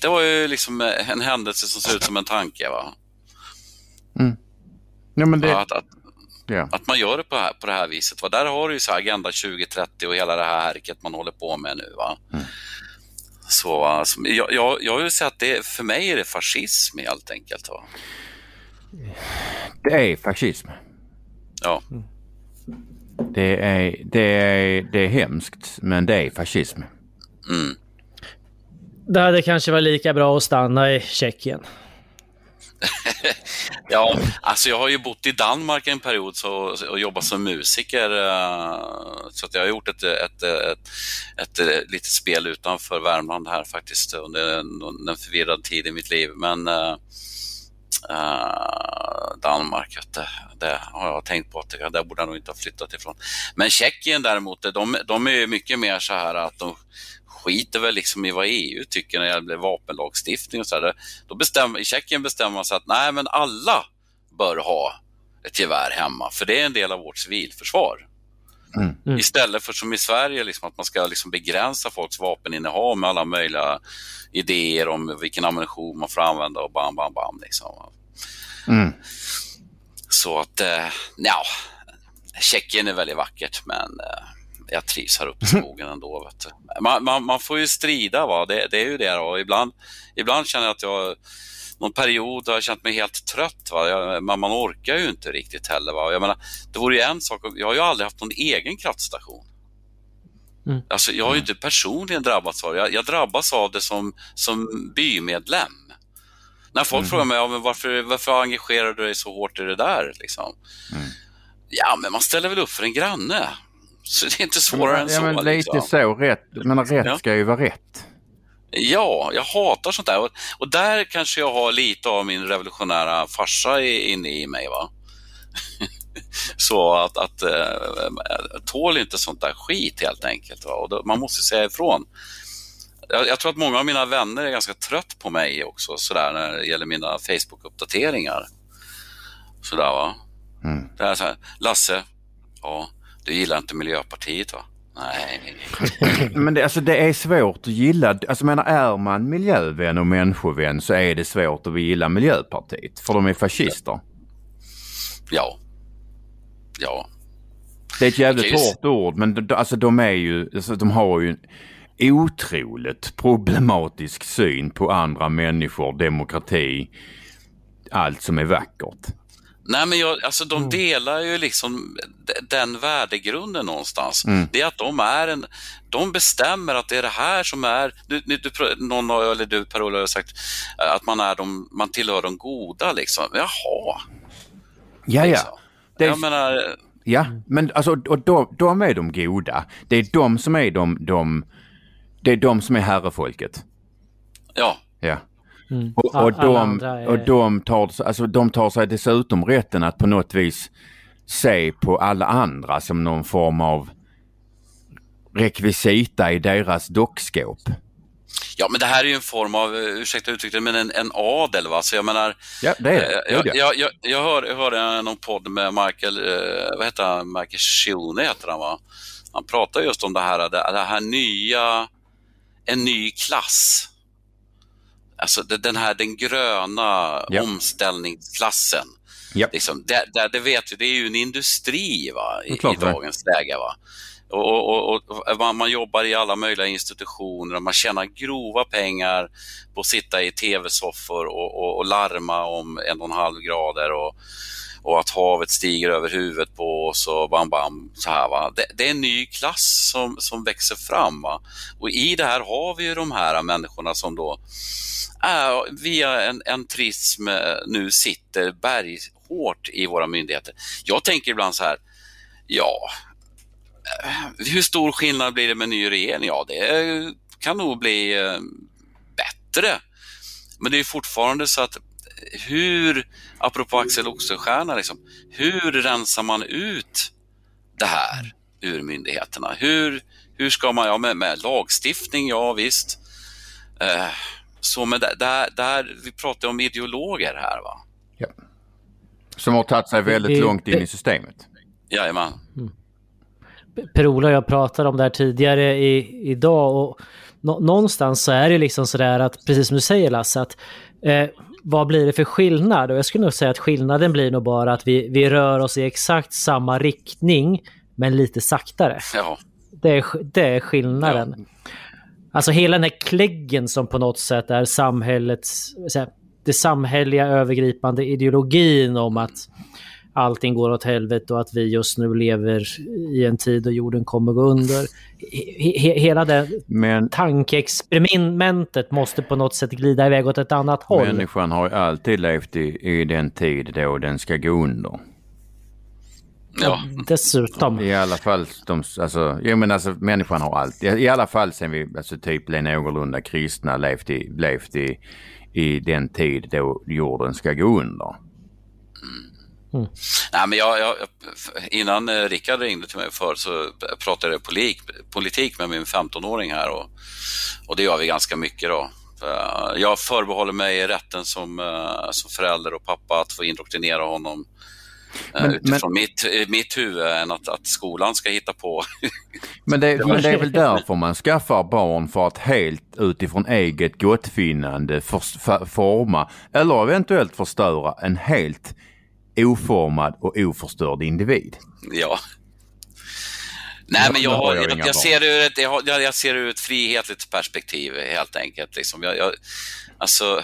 S4: Det var ju liksom en händelse som ser ut som en tanke. Va?
S2: Ja, men det,
S4: Att, att,
S2: ja.
S4: att man gör det på, här, på det här viset. Va? Där har du ju så Agenda 2030 och hela det här härket man håller på med nu. Va? Så va, som- jag, jag, jag vill säga att det, för mig är det fascism helt enkelt. Va?
S2: det är fascism.
S4: Ja.
S2: Det är, det, är, det är hemskt, men det är fascism.
S4: Mm.
S3: Det hade kanske varit lika bra att stanna i Tjeckien.
S4: Ja, alltså jag har ju bott i Danmark en period så, och jobbat som musiker. Eh, så att jag har gjort ett, ett, ett, ett, ett litet spel utanför Värmland här faktiskt under en, en förvirrad tid i mitt liv. Men uh, Danmark, vet du, det har jag tänkt på att det, där borde jag nog inte ha flyttat ifrån. Men Tjeckien däremot, de, de är ju mycket mer så här att de skiter väl liksom i vad EU tycker när det gäller vapenlagstiftning och så där. Då bestämmer, I Tjeckien bestämmer man sig att nej, men alla bör ha ett gevär hemma, för det är en del av vårt civilförsvar.
S3: Mm.
S4: Istället för som i Sverige, liksom, att man ska liksom begränsa folks vapeninnehav med alla möjliga idéer om vilken ammunition man får använda och bam, bam, bam. Liksom.
S2: Mm.
S4: Så att, eh, ja, Tjeckien är väldigt vackert, men eh, jag trivs här uppe i skogen ändå. Man, man, man får ju strida, va? Det, det är ju det. Och ibland, ibland känner jag att jag, någon period har jag känt mig helt trött. Va? Jag, man, man orkar ju inte riktigt heller. Va? Jag menar, det vore ju en sak, jag har ju aldrig haft någon egen kraftstation.
S3: Mm.
S4: Alltså, jag har ju inte personligen drabbats av det. Jag, jag drabbas av det som, som bymedlem. När folk frågar mig ja, men varför, varför engagerar du dig så hårt i det där? Liksom? Ja, men man ställer väl upp för en granne. Så det är inte svårare än
S2: ja,
S4: så.
S2: men lite
S4: liksom.
S2: så. Rätt, men rätt
S4: Ja.
S2: ska ju vara rätt.
S4: Ja, jag hatar sånt där. Och, och där kanske jag har lite av min revolutionära farsa inne i mig. va Så att, att äh, tål inte sånt där skit helt enkelt. Va? Och då, man måste säga ifrån. jag, jag, tror att många av mina vänner är ganska trött på mig också sådär när det gäller mina Facebook-uppdateringar. Sådär va. Mm. Det är så här, Lasse, ja, du gillar inte Miljöpartiet va? Nej.
S2: Men det, alltså, det är svårt att gilla. Alltså, menar, är man miljövän och människovän så är det svårt att gilla Miljöpartiet. För de är fascister.
S4: Ja. Ja.
S2: Det är ett jävligt hårt ord men alltså, de är ju, alltså, de har ju en otroligt problematisk syn på andra människor, demokrati, allt som är vackert.
S4: Nej, men jag, alltså de mm. delar ju liksom den värdegrunden någonstans. Mm. Det är att de är en, de bestämmer att det är det här som är, du, du, någon eller du Per-Ola har sagt att man, är de, man tillhör de goda liksom. Jaha.
S2: Ja, liksom. ja.
S4: Det är, jag menar...
S2: Ja, men alltså och de, de är de goda. Det är de som är de, de det är de som är herrefolket.
S4: Ja.
S2: Ja. Mm. Och, och, de, är... och de, tar, alltså, de tar sig dessutom rätten att på något vis se på alla andra som någon form av rekvisita i deras dockskåp.
S4: Ja, men det här är ju en form av, eh, ursäkta uttrycket, men en, en adel. Va? Så jag menar,
S2: ja, det är det.
S4: Eh, jag, jag, jag, jag, hör, jag hörde någon podd med Michael, eh, vad heter han, Michael Schione heter han va? Han pratar just om det här, det, det här nya, en ny klass Alltså den här den gröna ja. omställningsklassen. Ja. Liksom, det, det, det, vet vi, det är ju en industri va, i, i dagens läge. Va? Och, och, och, och man, jobbar i alla möjliga institutioner och man tjänar grova pengar på att sitta i tv-soffor och, larma om en och en halv grader och, och att havet stiger över huvudet på oss och bam, bam, så här va. Det, det, är en ny klass som, som växer fram va. Och i det här har vi ju de här människorna som då är, via en, en prism eh, nu sitter berghårt i våra myndigheter. Jag tänker ibland så här, ja, eh, hur stor skillnad blir det med ny regering? Ja, det kan nog bli eh, bättre. Men det är fortfarande så att hur, apropå Axel Oxenstierna, liksom, hur rensar man ut det här ur myndigheterna? Hur, hur ska man, ja med, med lagstiftning, ja visst. Eh, så men där, där, vi pratar om ideologer här va? Ja.
S2: Som har tagit sig väldigt det, långt in det, i systemet.
S4: Jajamän.
S3: Mm. Per-Ola och jag pratade om det här tidigare i, idag och nå, någonstans så är det liksom sådär att, precis som du säger Lasse, att eh, vad blir det för skillnad? Och jag skulle nog säga att skillnaden blir nog bara att vi, vi rör oss i exakt samma riktning, men lite saktare.
S4: Ja.
S3: Det är, det är skillnaden. Ja. Alltså hela den här kläggen som på något sätt är samhällets, det samhälleliga övergripande ideologin om att allting går åt helvete och att vi just nu lever i en tid då jorden kommer gå under. He hela det Men, tankeexperimentet måste på något sätt glida iväg åt ett annat håll.
S2: Människan har ju alltid levt i, i den tid då den ska gå under.
S3: Ja. Dessutom.
S2: I alla fall, de, alltså, jo, men alltså, människan har alltid, i alla fall sen vi alltså, typ blev någorlunda kristna, levt i, levt i, i den tid då jorden ska gå under.
S4: Mm. Nej, men jag, jag, innan eh, Rickard ringde till mig för så pratade jag politik, politik med min 15-åring här och, och det gör vi ganska mycket då. Jag förbehåller mig rätten som, eh, som förälder och pappa att få indoktrinera honom Eh, men, utifrån men, mitt, eh, mitt huvud än att, att skolan ska hitta på.
S2: men, det, men det är väl därför man skaffar barn för att helt utifrån eget gottfinnande för, för, forma eller eventuellt förstöra en helt oformad och oförstörd individ.
S4: Ja. Nej, men jag, jag, jag, jag ser ur ett, jag, jag ser ur ett frihetligt perspektiv helt enkelt. Liksom. Jag, jag, alltså,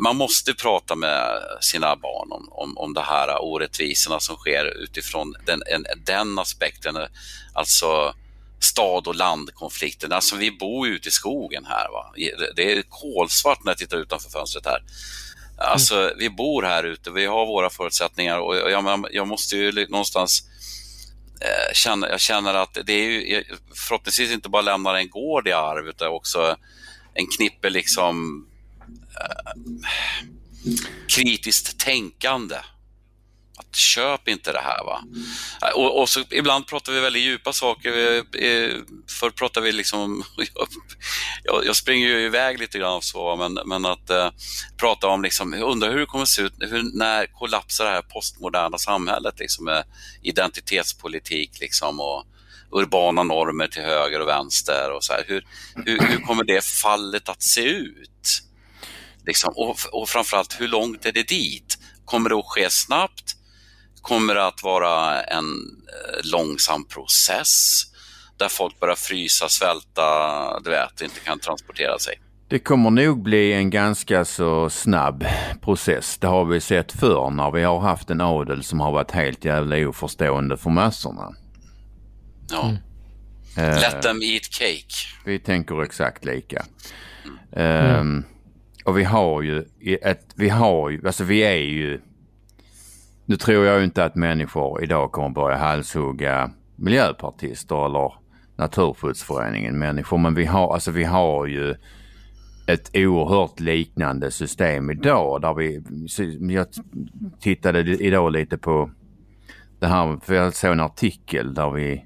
S4: man måste prata med sina barn om, om, om de här orättvisorna som sker utifrån den, en, den aspekten, alltså stad och landkonflikten. Alltså vi bor ute i skogen här. Va? Det är kolsvart när jag tittar utanför fönstret här. Alltså mm. vi bor här ute, vi har våra förutsättningar och jag, jag måste ju någonstans eh, känna, jag känner att det är ju förhoppningsvis inte bara lämnar en gård i arv utan också en knippe liksom eh, kritiskt tänkande att köp inte det här. va. Och, och så, ibland pratar vi väldigt djupa saker. Förr pratade vi liksom... Jag, jag, springer ju iväg lite grann så, men, men att eh, prata om liksom, undrar hur det kommer att se ut, hur, när kollapsar det här postmoderna samhället liksom, med identitetspolitik liksom, och urbana normer till höger och vänster. och så här. Hur, hur, hur kommer det fallet att se ut? Liksom, och, och framförallt, hur långt är det dit? Kommer det att ske snabbt? Kommer det att vara en eh, långsam process där folk börjar frysa, svälta, du vet, inte kan transportera sig?
S2: Det kommer nog bli en ganska så snabb process. Det har vi sett förr när vi har haft en adel som har varit helt jävla oförstående för massorna.
S4: Ja. Mm. Uh, Let them eat cake.
S2: Vi tänker exakt lika. Mm. Um, och vi har ju ett, vi har ju, alltså vi är ju, nu tror jag inte att människor idag kommer börja halshugga miljöpartister eller Naturskyddsföreningen människor, men vi har, alltså vi har ju ett oerhört liknande system idag där vi, jag tittade idag lite på det här, för jag såg en artikel där vi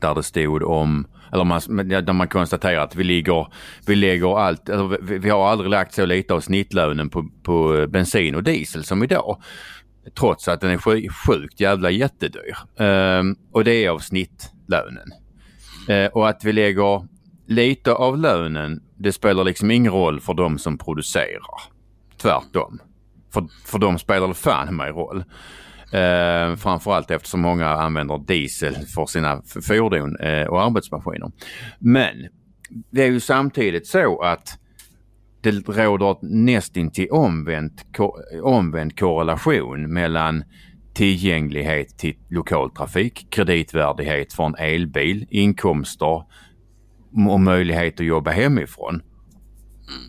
S2: där det stod om, eller man, där man konstaterar att vi ligger, vi lägger allt, vi, vi, har aldrig lagt så lite av snittlönen på, på bensin och diesel som idag. Trots att den är sjukt jävla jättedyr. Ehm, och det är av snittlönen. Eh, och att vi lägger lite av lönen, det spelar liksom ingen roll för de som producerar. Tvärtom. För, för dem spelar det fan mig roll. Eh, framförallt eftersom många använder diesel för sina fordon eh, och arbetsmaskiner. Men det är ju samtidigt så att det råder nästintill omvänt, ko omvänd korrelation mellan tillgänglighet till lokaltrafik, kreditvärdighet för en elbil, inkomster och möjlighet att jobba hemifrån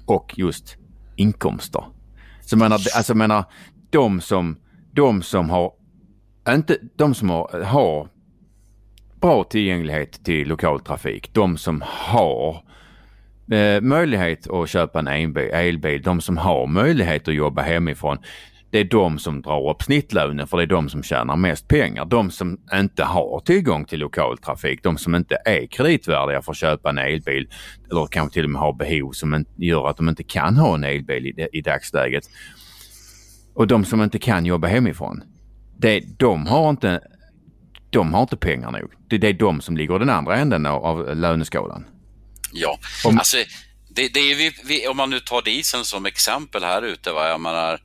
S2: och just inkomster. Så jag menar, alltså menar de som de som har, inte de som har, har bra tillgänglighet till lokaltrafik, de som har eh, möjlighet att köpa en elbil, elbil, de som har möjlighet att jobba hemifrån. Det är de som drar upp snittlönen för det är de som tjänar mest pengar. De som inte har tillgång till lokaltrafik, de som inte är kreditvärdiga för att köpa en elbil eller kanske till och med har behov som gör att de inte kan ha en elbil i, i dagsläget. Och de som inte kan jobba hemifrån, det, de, har inte, de har inte pengar nog. Det, det är de som ligger i den andra änden av, av löneskalan.
S4: Ja, om, alltså det, det är vi, vi, om man nu tar dieseln som exempel här ute, va? Jag menar,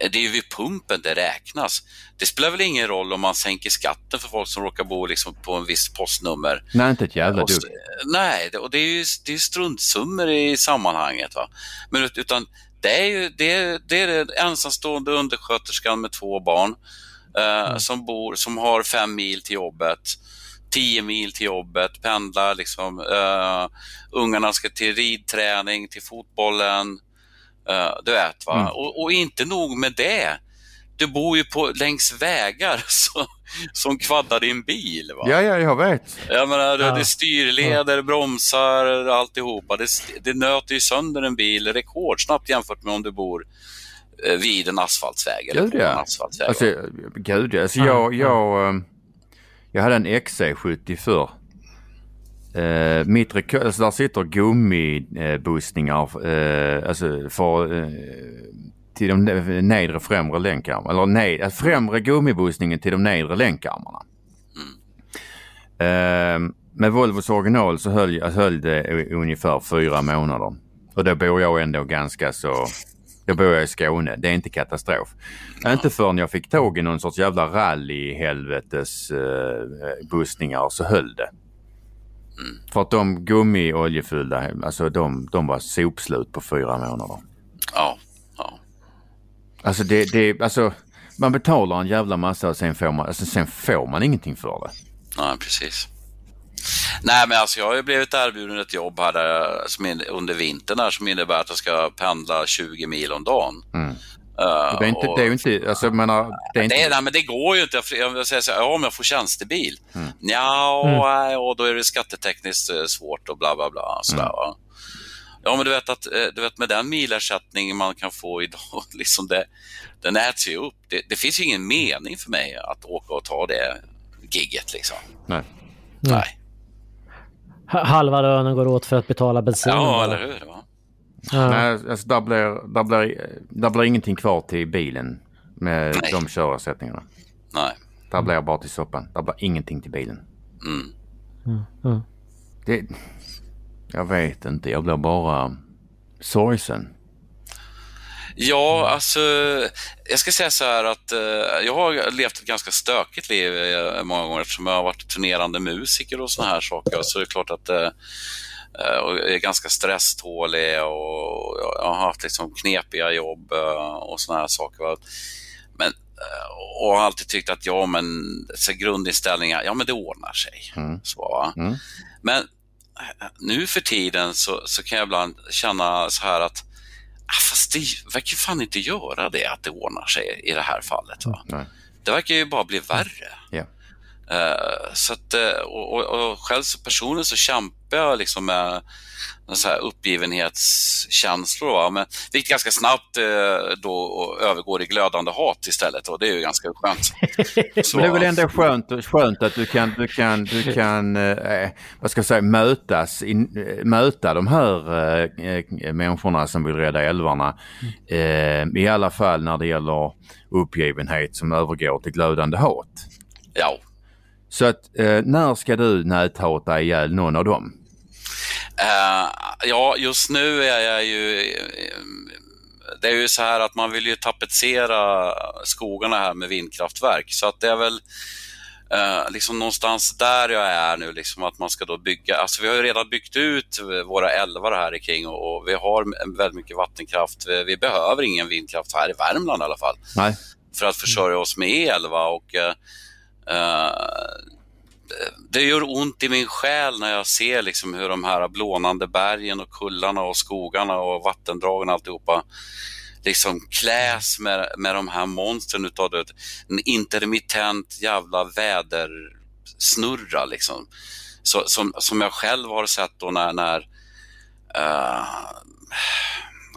S4: det är ju vid pumpen det räknas. Det spelar väl ingen roll om man sänker skatten för folk som råkar bo liksom på en viss postnummer.
S2: Nej, inte ett jävla dugg.
S4: Nej, och det är ju det är struntsummor i sammanhanget. Va? Men utan det är ju det, det är den ensamstående undersköterskan med två barn eh, mm. som, bor, som har fem mil till jobbet, tio mil till jobbet, pendlar liksom. Eh, ungarna ska till ridträning, till fotbollen. Eh, du vet va. Mm. Och, och, inte nog med det du bor ju på, längs vägar så, som kvaddar din bil. Va?
S2: Ja, ja, jag vet.
S4: Jag menar, ja. det är styrleder, ja. bromsar, alltihopa. Det, det nöter ju sönder en bil rekordsnabbt jämfört med om du bor eh, vid en asfaltsväg.
S2: Gud ja. En asfaltsväg, alltså, gud ja. Alltså, jag, jag, jag hade en XC70 förr. Uh, mitt alltså där sitter gummibussningar eh, alltså för eh, till de nedre främre länkarmarna. Eller ned, eh, främre gummibussningen till de nedre länkarmarna. Mm. Eh, med Volvos original så höll, höll det ungefär fyra månader. Och då bor jag ändå ganska så... Då bor jag i Skåne. Det är inte katastrof. Ja. Inte förrän jag fick tag i någon sorts jävla rally-helvetes uh, bussningar så höll det. Mm. För att de gummi-oljefyllda, alltså de, de var sopslut på fyra månader.
S4: Ja.
S2: Alltså det, det, alltså man betalar en jävla massa och sen får man, alltså sen får man ingenting för det.
S4: Nej, precis. Nej, men alltså jag har ju blivit erbjuden ett jobb här där, som in, under vintern här, som innebär att jag ska pendla 20 mil om dagen.
S2: Mm. Uh, det är inte, och, det är inte, alltså jag menar, det är inte...
S4: Nej, nej, men det går ju inte. Jag, jag säger så här, ja, om jag får tjänstebil. Mm. Ja, och, mm. och då är det skattetekniskt eh, svårt och bla bla bla. Sådär, mm. Ja, men du vet att eh, du vet, med den milersättning man kan få idag, liksom det, den äts ju upp. Det, det finns ju ingen mening för mig att åka och ta det gigget liksom.
S2: Nej.
S4: Nej.
S3: Halva lönen går åt för att betala bensin.
S4: Ja, eller hur? Va?
S3: Ja.
S2: Nej, alltså, där, blir, där, blir, där blir ingenting kvar till bilen med
S4: Nej.
S2: de körersättningarna.
S4: Nej.
S2: Där blir bara till soppan. Där blir ingenting till bilen.
S4: Mm.
S3: Mm.
S2: Det, jag vet inte, jag blir bara sorgsen.
S4: Ja, alltså, jag ska säga så här att eh, jag har levt ett ganska stökigt liv eh, många gånger eftersom jag har varit turnerande musiker och såna här saker. Så det är klart att eh, eh, jag är ganska stresstålig och jag har haft liksom knepiga jobb eh, och såna här saker. va. Men, eh, och har alltid tyckt att ja, men så grundinställningar, ja men det ordnar sig.
S2: Mm.
S4: Så.
S2: Mm.
S4: Men nu för tiden så, så kan jag ibland känna så här att fast det verkar ju fan inte göra det, att det ordnar sig i det här fallet. Va?
S2: Nej.
S4: Det verkar ju bara bli värre.
S2: Ja.
S4: Eh, så att, eh, och, och, och själv så personligen så kämpar jag liksom med så här uppgivenhetskänslor. Va? Men, vilket ganska snabbt eh, då övergår i glödande hat istället och det är ju ganska skönt. Så,
S2: Men det är väl ändå skönt, skönt att du kan, du kan, du kan eh, vad ska jag säga, mötas, in, eh, möta de här eh, människorna som vill rädda älvarna. Eh, I alla fall när det gäller uppgivenhet som övergår till glödande hat.
S4: ja.
S2: Så att eh, när ska du näthata ihjäl någon av dem?
S4: Eh, ja, just nu är jag ju... eh, Det är ju så här att man vill ju tapetsera skogarna här med vindkraftverk. Så att det är väl eh, liksom någonstans där jag är nu, liksom att man ska då bygga. Alltså vi har ju redan byggt ut våra älvar här kring och, och vi har väldigt mycket vattenkraft. Vi, vi behöver ingen vindkraft här i Värmland i alla fall
S2: Nej.
S4: för att försörja oss med el. Va? Och, eh, det gör ont i min själ när jag ser liksom hur de här blånande bergen och kullarna och skogarna och vattendragen och alltihopa liksom kläs med, med de här monstren utav det. En intermittent jävla vädersnurra liksom. Så, som, som jag själv har sett då när, när, uh,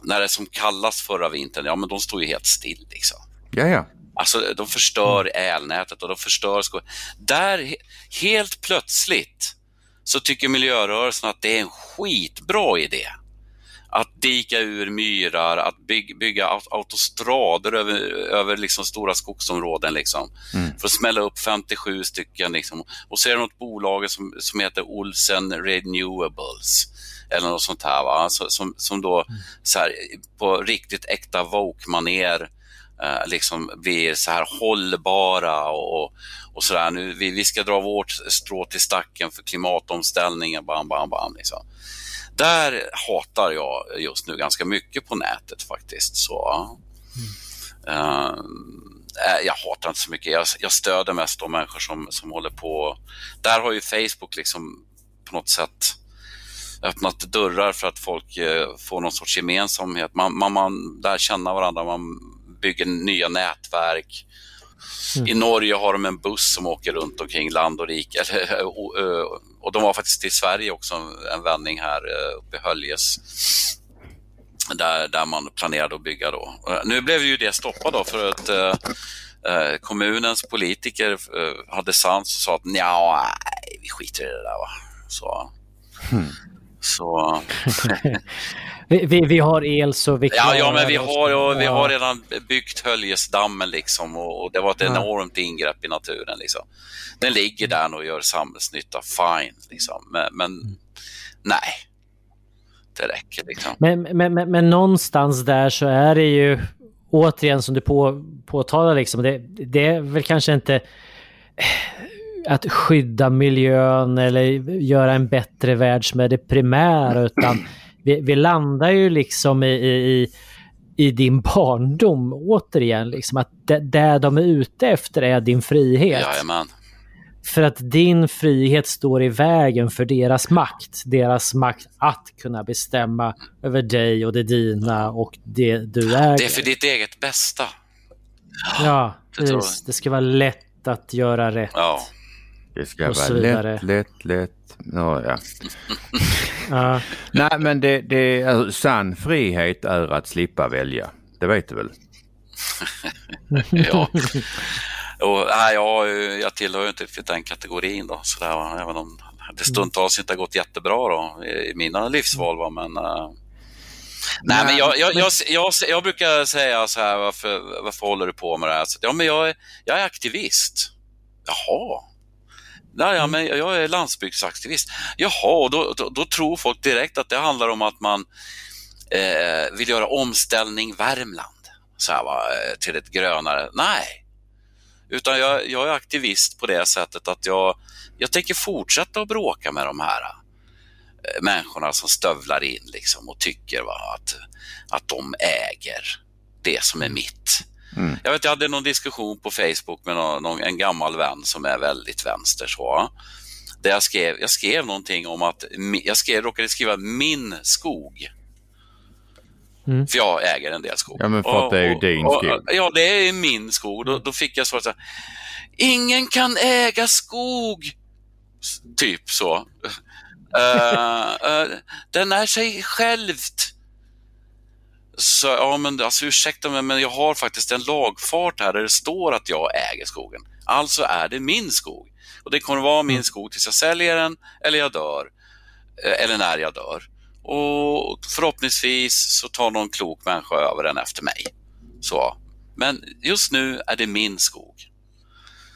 S4: när det som kallas förra vintern, ja men de står ju helt still liksom.
S2: Ja, ja.
S4: Alltså de förstör elnätet och de förstör sko- Där, he- helt plötsligt, så tycker miljörörelsen att det är en skitbra idé. Att dika ur myrar, att byg, bygga aut- autostrader över, över liksom stora skogsområden. Liksom,
S2: Mm.
S4: För att smälla upp 57 stycken. Liksom. Och så är det något bolag som, som heter Olsen Renewables. Eller något sånt här. Va? Som, som då så här, på riktigt äkta woke-manér eh, liksom blir så här hållbara och, och sådär. Nu, vi, vi ska dra vårt strå till stacken för klimatomställningen, bam, bam, bam. Liksom. Där hatar jag just nu ganska mycket på nätet faktiskt. Så, mm. eh, jag hatar inte så mycket. Jag, jag stöder mest de människor som, som håller på. Där har ju Facebook liksom på något sätt öppnat dörrar för att folk eh, får någon sorts gemensamhet. Man, man, man lär känna varandra, man bygger nya nätverk. I Norge har de en buss som åker runt omkring land och rike. Och, och de var faktiskt i Sverige också en vändning här uppe i Höljes. Där, där man planerade att bygga då. Nu blev ju det stoppat då för att eh, kommunens politiker eh, hade sans och sa att nja, vi skiter i det där. Va? Så, så
S3: Vi, vi, vi har el så vi
S4: Ja, ja, men vi har, vi har redan byggt Höljesdammen liksom och, och det var ett
S3: Ja.
S4: enormt ingrepp i naturen. Liksom. Den ligger där och gör samhällsnytta, fine. Liksom. Men, men nej, det räcker liksom.
S3: Men, men, men, men någonstans där så är det ju återigen som du på, påtalar liksom. Det, det är väl kanske inte att skydda miljön eller göra en bättre värld som är det primära utan vi, vi landar ju liksom i, i, i din barndom återigen. Liksom, att det, det de är ute efter är din frihet.
S4: Jajamän.
S3: För att din frihet står i vägen för deras makt. Deras makt att kunna bestämma över dig och det dina och det du äger.
S4: Det är för ditt eget bästa.
S3: Ja,
S4: Det.
S3: Det ska vara lätt att göra rätt.
S4: Ja.
S2: Det ska
S3: Och så
S2: vara
S3: vidare.
S2: lätt, lätt, lätt. Ja, ja. Ja. Nej, men det, det, alltså, sann frihet är att slippa välja. Det vet du väl?
S4: ja. Och, nej, jag, jag tillhör ju inte den kategorin då, sådär, även om det stundtals inte har gått jättebra då, i mina livsval. Va? Men, uh, nej, men jag, jag, jag, jag, jag brukar säga så här, varför, varför håller du på med det här? Så, ja, men jag, jag är aktivist. Jaha. Nej, ja, men jag är landsbygdsaktivist. Jaha, då, då, då tror folk direkt att det handlar om att man eh, vill göra omställning Värmland så här, va, till ett grönare. Nej, utan jag, jag, är aktivist på det sättet att jag, jag tänker fortsätta att bråka med de här äh, människorna som stövlar in liksom och tycker va, att, att de äger det som är mitt. Mm. Jag, vet, jag hade någon diskussion på Facebook med någon, någon, en gammal vän som är väldigt vänster. Så, där jag skrev, jag skrev någonting om att, jag skrev, råkade skriva min skog. Mm. För jag äger en del skog.
S2: Ja, men för att det är ju din skog.
S4: Ja, det är min skog. Då, då fick jag svaret så här, ingen kan äga skog. Typ så. uh, uh, den är sig självt. Så, ja, men alltså ursäkta mig, men jag har faktiskt en lagfart här där det står att jag äger skogen. Alltså är det min skog. Och det kommer vara min mm. skog tills jag säljer den eller jag dör. Eh, eller när jag dör och förhoppningsvis så tar någon klok människa över den efter mig. Så. Men just nu är det min skog.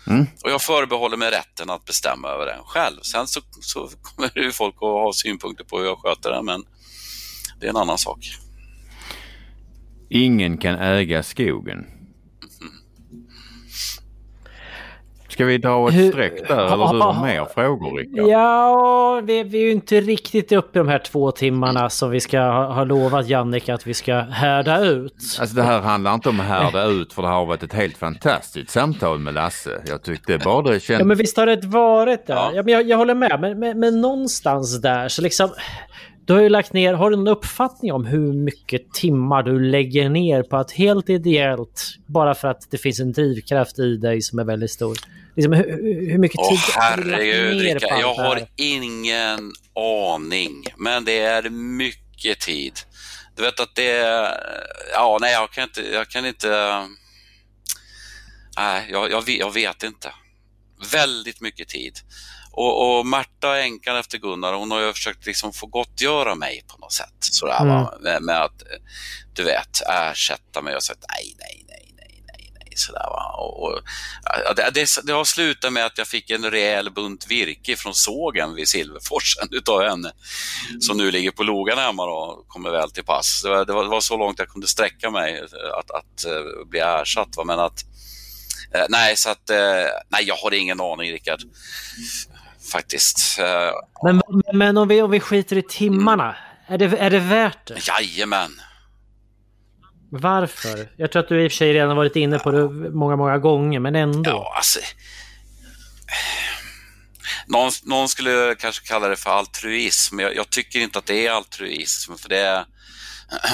S4: Mm. Och jag förbehåller mig rätten att bestämma över den själv. Sen så, så kommer ju folk att ha synpunkter på hur jag sköter den, men det är en annan sak.
S2: Ingen kan äga skogen. Ska vi dra ett streck där eller du har mer frågor Rickard?
S3: Ja, vi, vi, är ju inte riktigt uppe i de här två timmarna som vi ska ha, ha lovat Jannik att vi ska härda ut.
S2: Alltså det här handlar inte om att härda ut för det har varit ett helt fantastiskt samtal med Lasse. Jag tyckte bara det kändes...
S3: Ja men visst har det varit det. Ja. ja men jag, jag, håller med, men, men, men någonstans där så liksom... Du har ju lagt ner, har du någon uppfattning om hur mycket timmar du lägger ner på att helt ideellt, bara för att det finns en drivkraft i dig som är väldigt stor? Liksom, hur, hur mycket tid
S4: oh, herregud, Rika, jag har ingen aning, men det är mycket tid. Du vet att det ja, nej, jag kan inte, jag kan inte, nej, jag, jag, jag vet inte. Väldigt mycket tid. Och, och Märta, änkan efter Gunnar, hon har ju försökt liksom få gottgöra mig på något sätt. Sådär, mm. med, med, att, du vet, ersätta mig och sagt nej, nej, nej, nej, nej, nej, sådär va. Och, och det, det, det, har slutat med att jag fick en rejäl bunt virke från sågen vid Silverforsen utav henne, som nu ligger på logan hemma och kommer väl till pass. Det var, det var, så långt jag kunde sträcka mig att, att, att uh, bli ersatt. Va? Men att, nej, så att, nej, jag har ingen aning Rickard faktiskt.
S3: Men, men om, vi, om vi skiter i timmarna, är, det, är det värt det?
S4: Jajamän.
S3: Varför? Jag tror att du i och för sig redan varit inne på det många, många gånger, men ändå.
S4: Ja, alltså... Någon, någon skulle kanske kalla det för altruism. Jag, jag tycker inte att det är altruism, för det,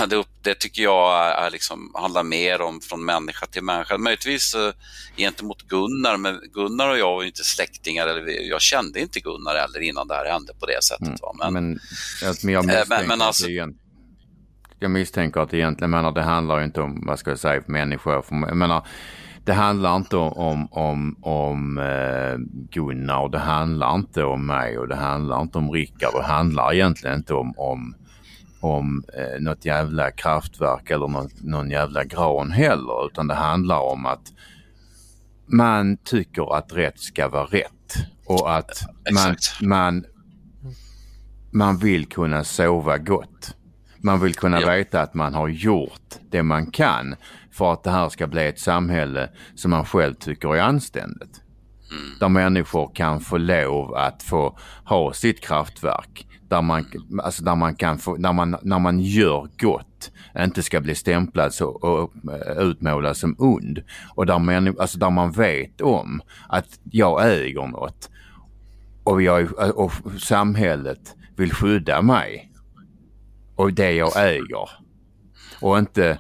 S4: det, det tycker jag är liksom, handlar mer om från människa till människa. Möjligtvis uh, gentemot Gunnar, men Gunnar och jag var inte släktingar. Eller, jag kände inte Gunnar heller innan det här hände på det sättet.
S2: Mm. Men, men, jag misstänker, men, men alltså, att jag misstänker att egentligen, menar, det handlar inte om, vad ska jag säga, människor. Jag menar, det handlar inte om, om, om eh, Gunnar och det handlar inte om mig och det handlar inte om Rickard. Det handlar egentligen inte om, om om eh, något jävla kraftverk eller någon, någon jävla gran heller utan det handlar om att man tycker att rätt ska vara rätt och att man, man, man vill kunna sova gott. Man vill kunna ja. veta att man har gjort det man kan för att det här ska bli ett samhälle som man själv tycker är anständigt. Mm. Där människor kan få lov att få ha sitt kraftverk där man, alltså där man kan få, när man, när man gör gott, inte ska bli stämplad så, och eh, utmålad som ond. Och där, man, alltså där man vet om att jag äger något och, jag, och samhället vill skydda mig och det jag äger. Och inte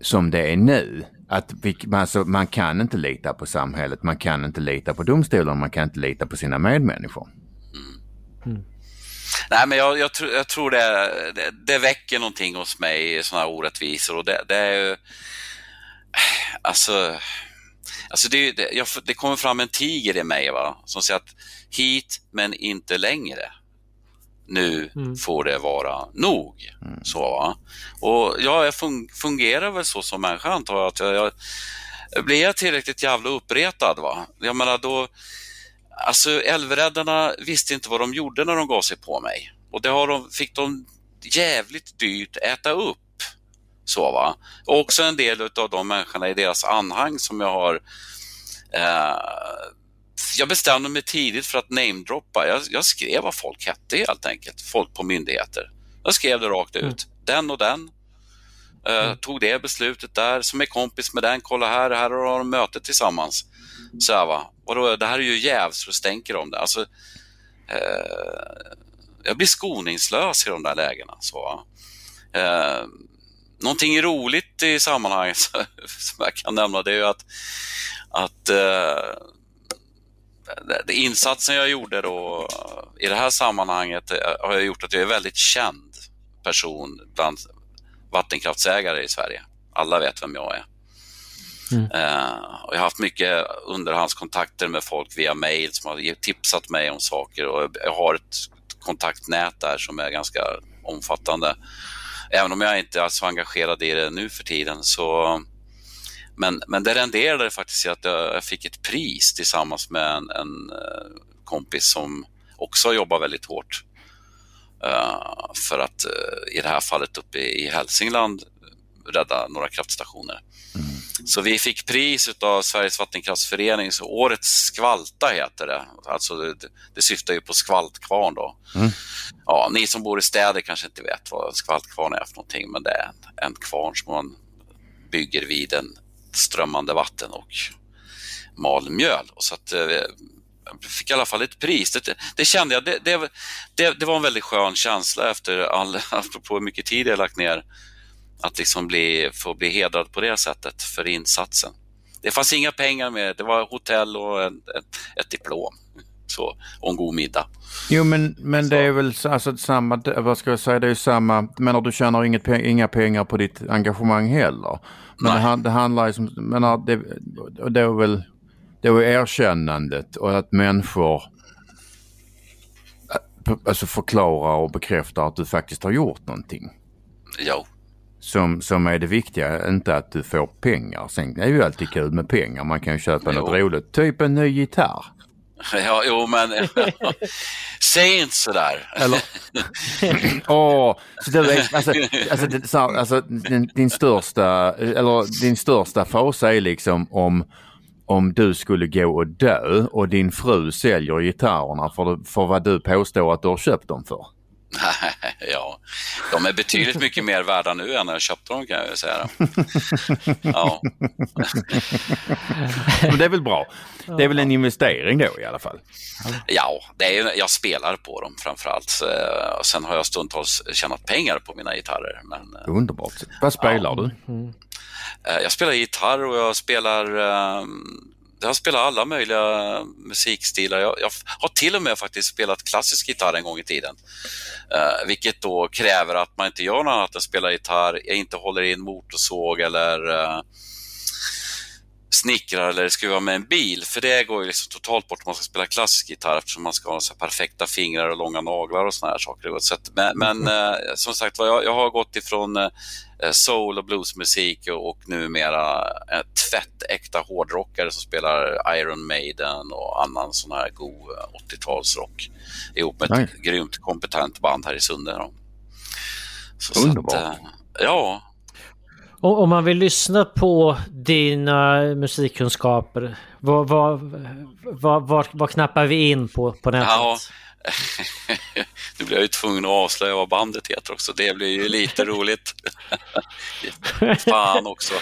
S2: som det är nu. Att vi, alltså, man kan inte lita på samhället, man kan inte lita på domstolen, man kan inte lita på sina medmänniskor.
S4: Mm. Nej, men jag, jag, tror, jag tror det, det, det, väcker någonting hos mig, sådana här orättvisor. Och det, det är ju... Alltså, alltså det, det, jag, det kommer fram en tiger i mig va? som säger att hit men inte längre. Nu mm. får det vara nog. Mm. Så, va? Och ja, jag fungerar väl så som människa antar jag. Att jag, jag blir jag tillräckligt jävla uppretad, va? jag menar då, alltså älvräddarna visste inte vad de gjorde när de gav sig på mig. Och det har de, fick de jävligt dyrt äta upp. Så va. Och också en del av de människorna i deras anhang som jag har eh, jag bestämde mig tidigt för att namedroppa. Jag, jag skrev vad folk hette helt enkelt, folk på myndigheter. Jag skrev det rakt ut. Mm. Den och den. Uh, mm. Tog det beslutet där, som är kompis med den. Kolla här, här har de möte tillsammans. Så här, va. Och då, det här är ju jäv så det stänker om det. Alltså, eh, jag blir skoningslös i de där lägena. Så, eh, någonting roligt i sammanhanget som jag kan nämna det är ju att, att eh, det, insatsen jag gjorde då i det här sammanhanget eh, har jag gjort att jag är väldigt känd person bland vattenkraftsägare i Sverige. Alla vet vem jag är. Mm. Uh, och jag har haft mycket underhandskontakter med folk via mail som har tipsat mig om saker och jag har ett kontaktnät där som är ganska omfattande. Även om jag inte är så engagerad i det nu för tiden så men, men det renderade faktiskt i att jag fick ett pris tillsammans med en, en eh, kompis som också jobbar väldigt hårt. Uh, för att uh, i det här fallet uppe i Hälsingland rädda några kraftstationer. Mm. Så vi fick pris av Sveriges vattenkraftsförening, så Årets skvalta heter det. Alltså det, det syftar ju på skvaltkvarn då. Mm. Ja, ni som bor i städer kanske inte vet vad skvaltkvarn är för någonting, men det är en, en kvarn som man bygger vid en strömmande vatten och malmjöl. Och så att, eh, fick i alla fall ett pris. Det, det kände jag, det, det, det, var en väldigt skön känsla efter all, apropå hur mycket tid jag lagt ner, att liksom bli, få bli hedrad på det sättet för insatsen. Det fanns inga pengar med, det var hotell och ett, ett diplom så, och en god middag.
S2: Jo men, men det är väl alltså samma, vad ska jag säga, det är samma, men du tjänar inget, inga pengar på ditt engagemang heller. Men det, det, handlar ju som, menar, det, det är väl det är erkännandet och att människor äh, alltså förklarar och bekräftar att du faktiskt har gjort någonting.
S4: Ja.
S2: Som, som är det viktiga, inte att du får pengar. Sen är det ju alltid kul med pengar. Man kan ju köpa jo. något roligt, typ en ny gitarr.
S4: Ja, jo men säg inte sådär.
S2: Eller, åh, så det är, alltså, alltså, alltså din, din, största, eller din största fasa är liksom om, om du skulle gå och dö och din fru säljer gitarrerna för, för vad du påstår att du har köpt dem för.
S4: ja, de är betydligt mycket mer värda nu än när jag köpte dem kan jag säga.
S2: Ja. Men det är väl bra. Det är väl en investering då i alla fall?
S4: Ja, det är, jag spelar på dem framförallt. Eh, sen har jag stundtals tjänat pengar på mina gitarrer. Men,
S2: eh, Underbart. Vad spelar ja. du? Mm.
S4: Jag spelar gitarr och jag spelar um, jag spelar alla möjliga musikstilar. Jag, jag, har till och med faktiskt spelat klassisk gitarr en gång i tiden. Uh, vilket då kräver att man inte gör något annat än spela gitarr, jag inte håller in motorsåg eller uh, snickrar eller skruvar med en bil. För det går ju liksom totalt bort om man ska spela klassisk gitarr eftersom man ska ha så perfekta fingrar och långa naglar och såna här saker. Så att, men, men uh, som sagt jag, jag har gått ifrån Eh, soul och bluesmusik och, och numera eh, tvättäkta hårdrockare som spelar Iron Maiden och annan sån här god 80-talsrock eh, ihop med ett Nej. grymt kompetent band här i Sunne.
S2: Så, Underbart. Så att,
S4: ja.
S3: Och om man vill lyssna på dina musikkunskaper, vad, vad, vad, vad, vad knappar vi in på på nätet? Ja,
S4: nu blir jag ju tvungen att avslöja vad bandet heter också. Det blir ju lite roligt. Fan också.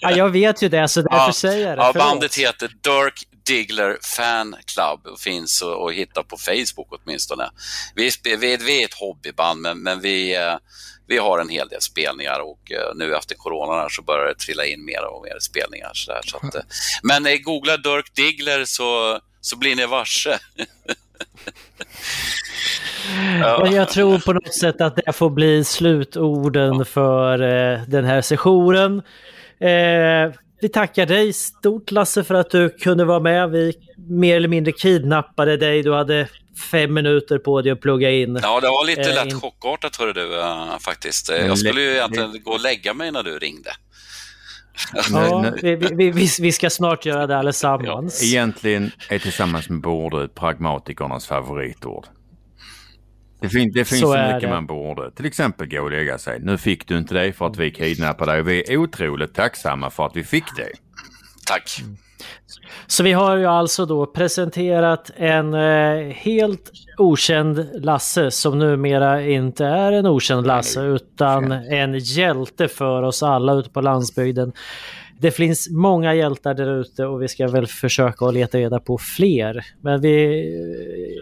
S3: ja, jag vet ju det, så därför ja, säger jag det.
S4: Ja, bandet heter Dirk Diggler Fan Club och finns att hitta på Facebook åtminstone. Vi, vi, vi är ett hobbyband, men, men vi, eh, vi har en hel del spelningar och eh, nu efter corona så börjar det trilla in mer och mer spelningar. Så där, så att, eh, men googla Dirk Diggler så, så blir ni varse.
S3: Men jag tror på något sätt att det får bli slutorden för eh, den här sessionen. Eh, vi tackar dig stort Lasse för att du kunde vara med. Vi mer eller mindre kidnappade dig. Du hade fem minuter på dig att plugga in.
S4: Ja, det var lite
S3: Eh,
S4: lätt chockartat hörru du, faktiskt. Jag skulle ju egentligen gå och lägga mig när du ringde.
S3: Ja, vi, vi, vi, vi ska snart göra det allesammans.
S2: Egentligen är tillsammans med borde pragmatikernas favoritord. Det, fin- det finns
S3: Så
S2: så, mycket
S3: det.
S2: man borde. Till exempel gå och lägga sig. Nu fick du inte det för att vi kidnappade dig. Vi är otroligt tacksamma för att vi fick det.
S4: Tack.
S3: Så vi har ju alltså då presenterat en eh, helt okänd Lasse som numera inte är en okänd Lasse utan en hjälte för oss alla ute på landsbygden. Det finns många hjältar där ute och vi ska väl försöka att leta reda på fler. Men vi,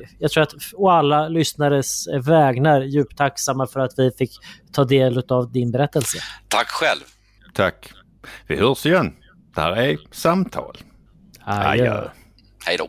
S3: eh, jag tror att å alla lyssnares vägnar djupt tacksamma för att vi fick ta del av din berättelse.
S4: Tack själv.
S2: Tack. Vi hörs igen. Det här är Samtal.
S3: Adjö.
S4: Hej då.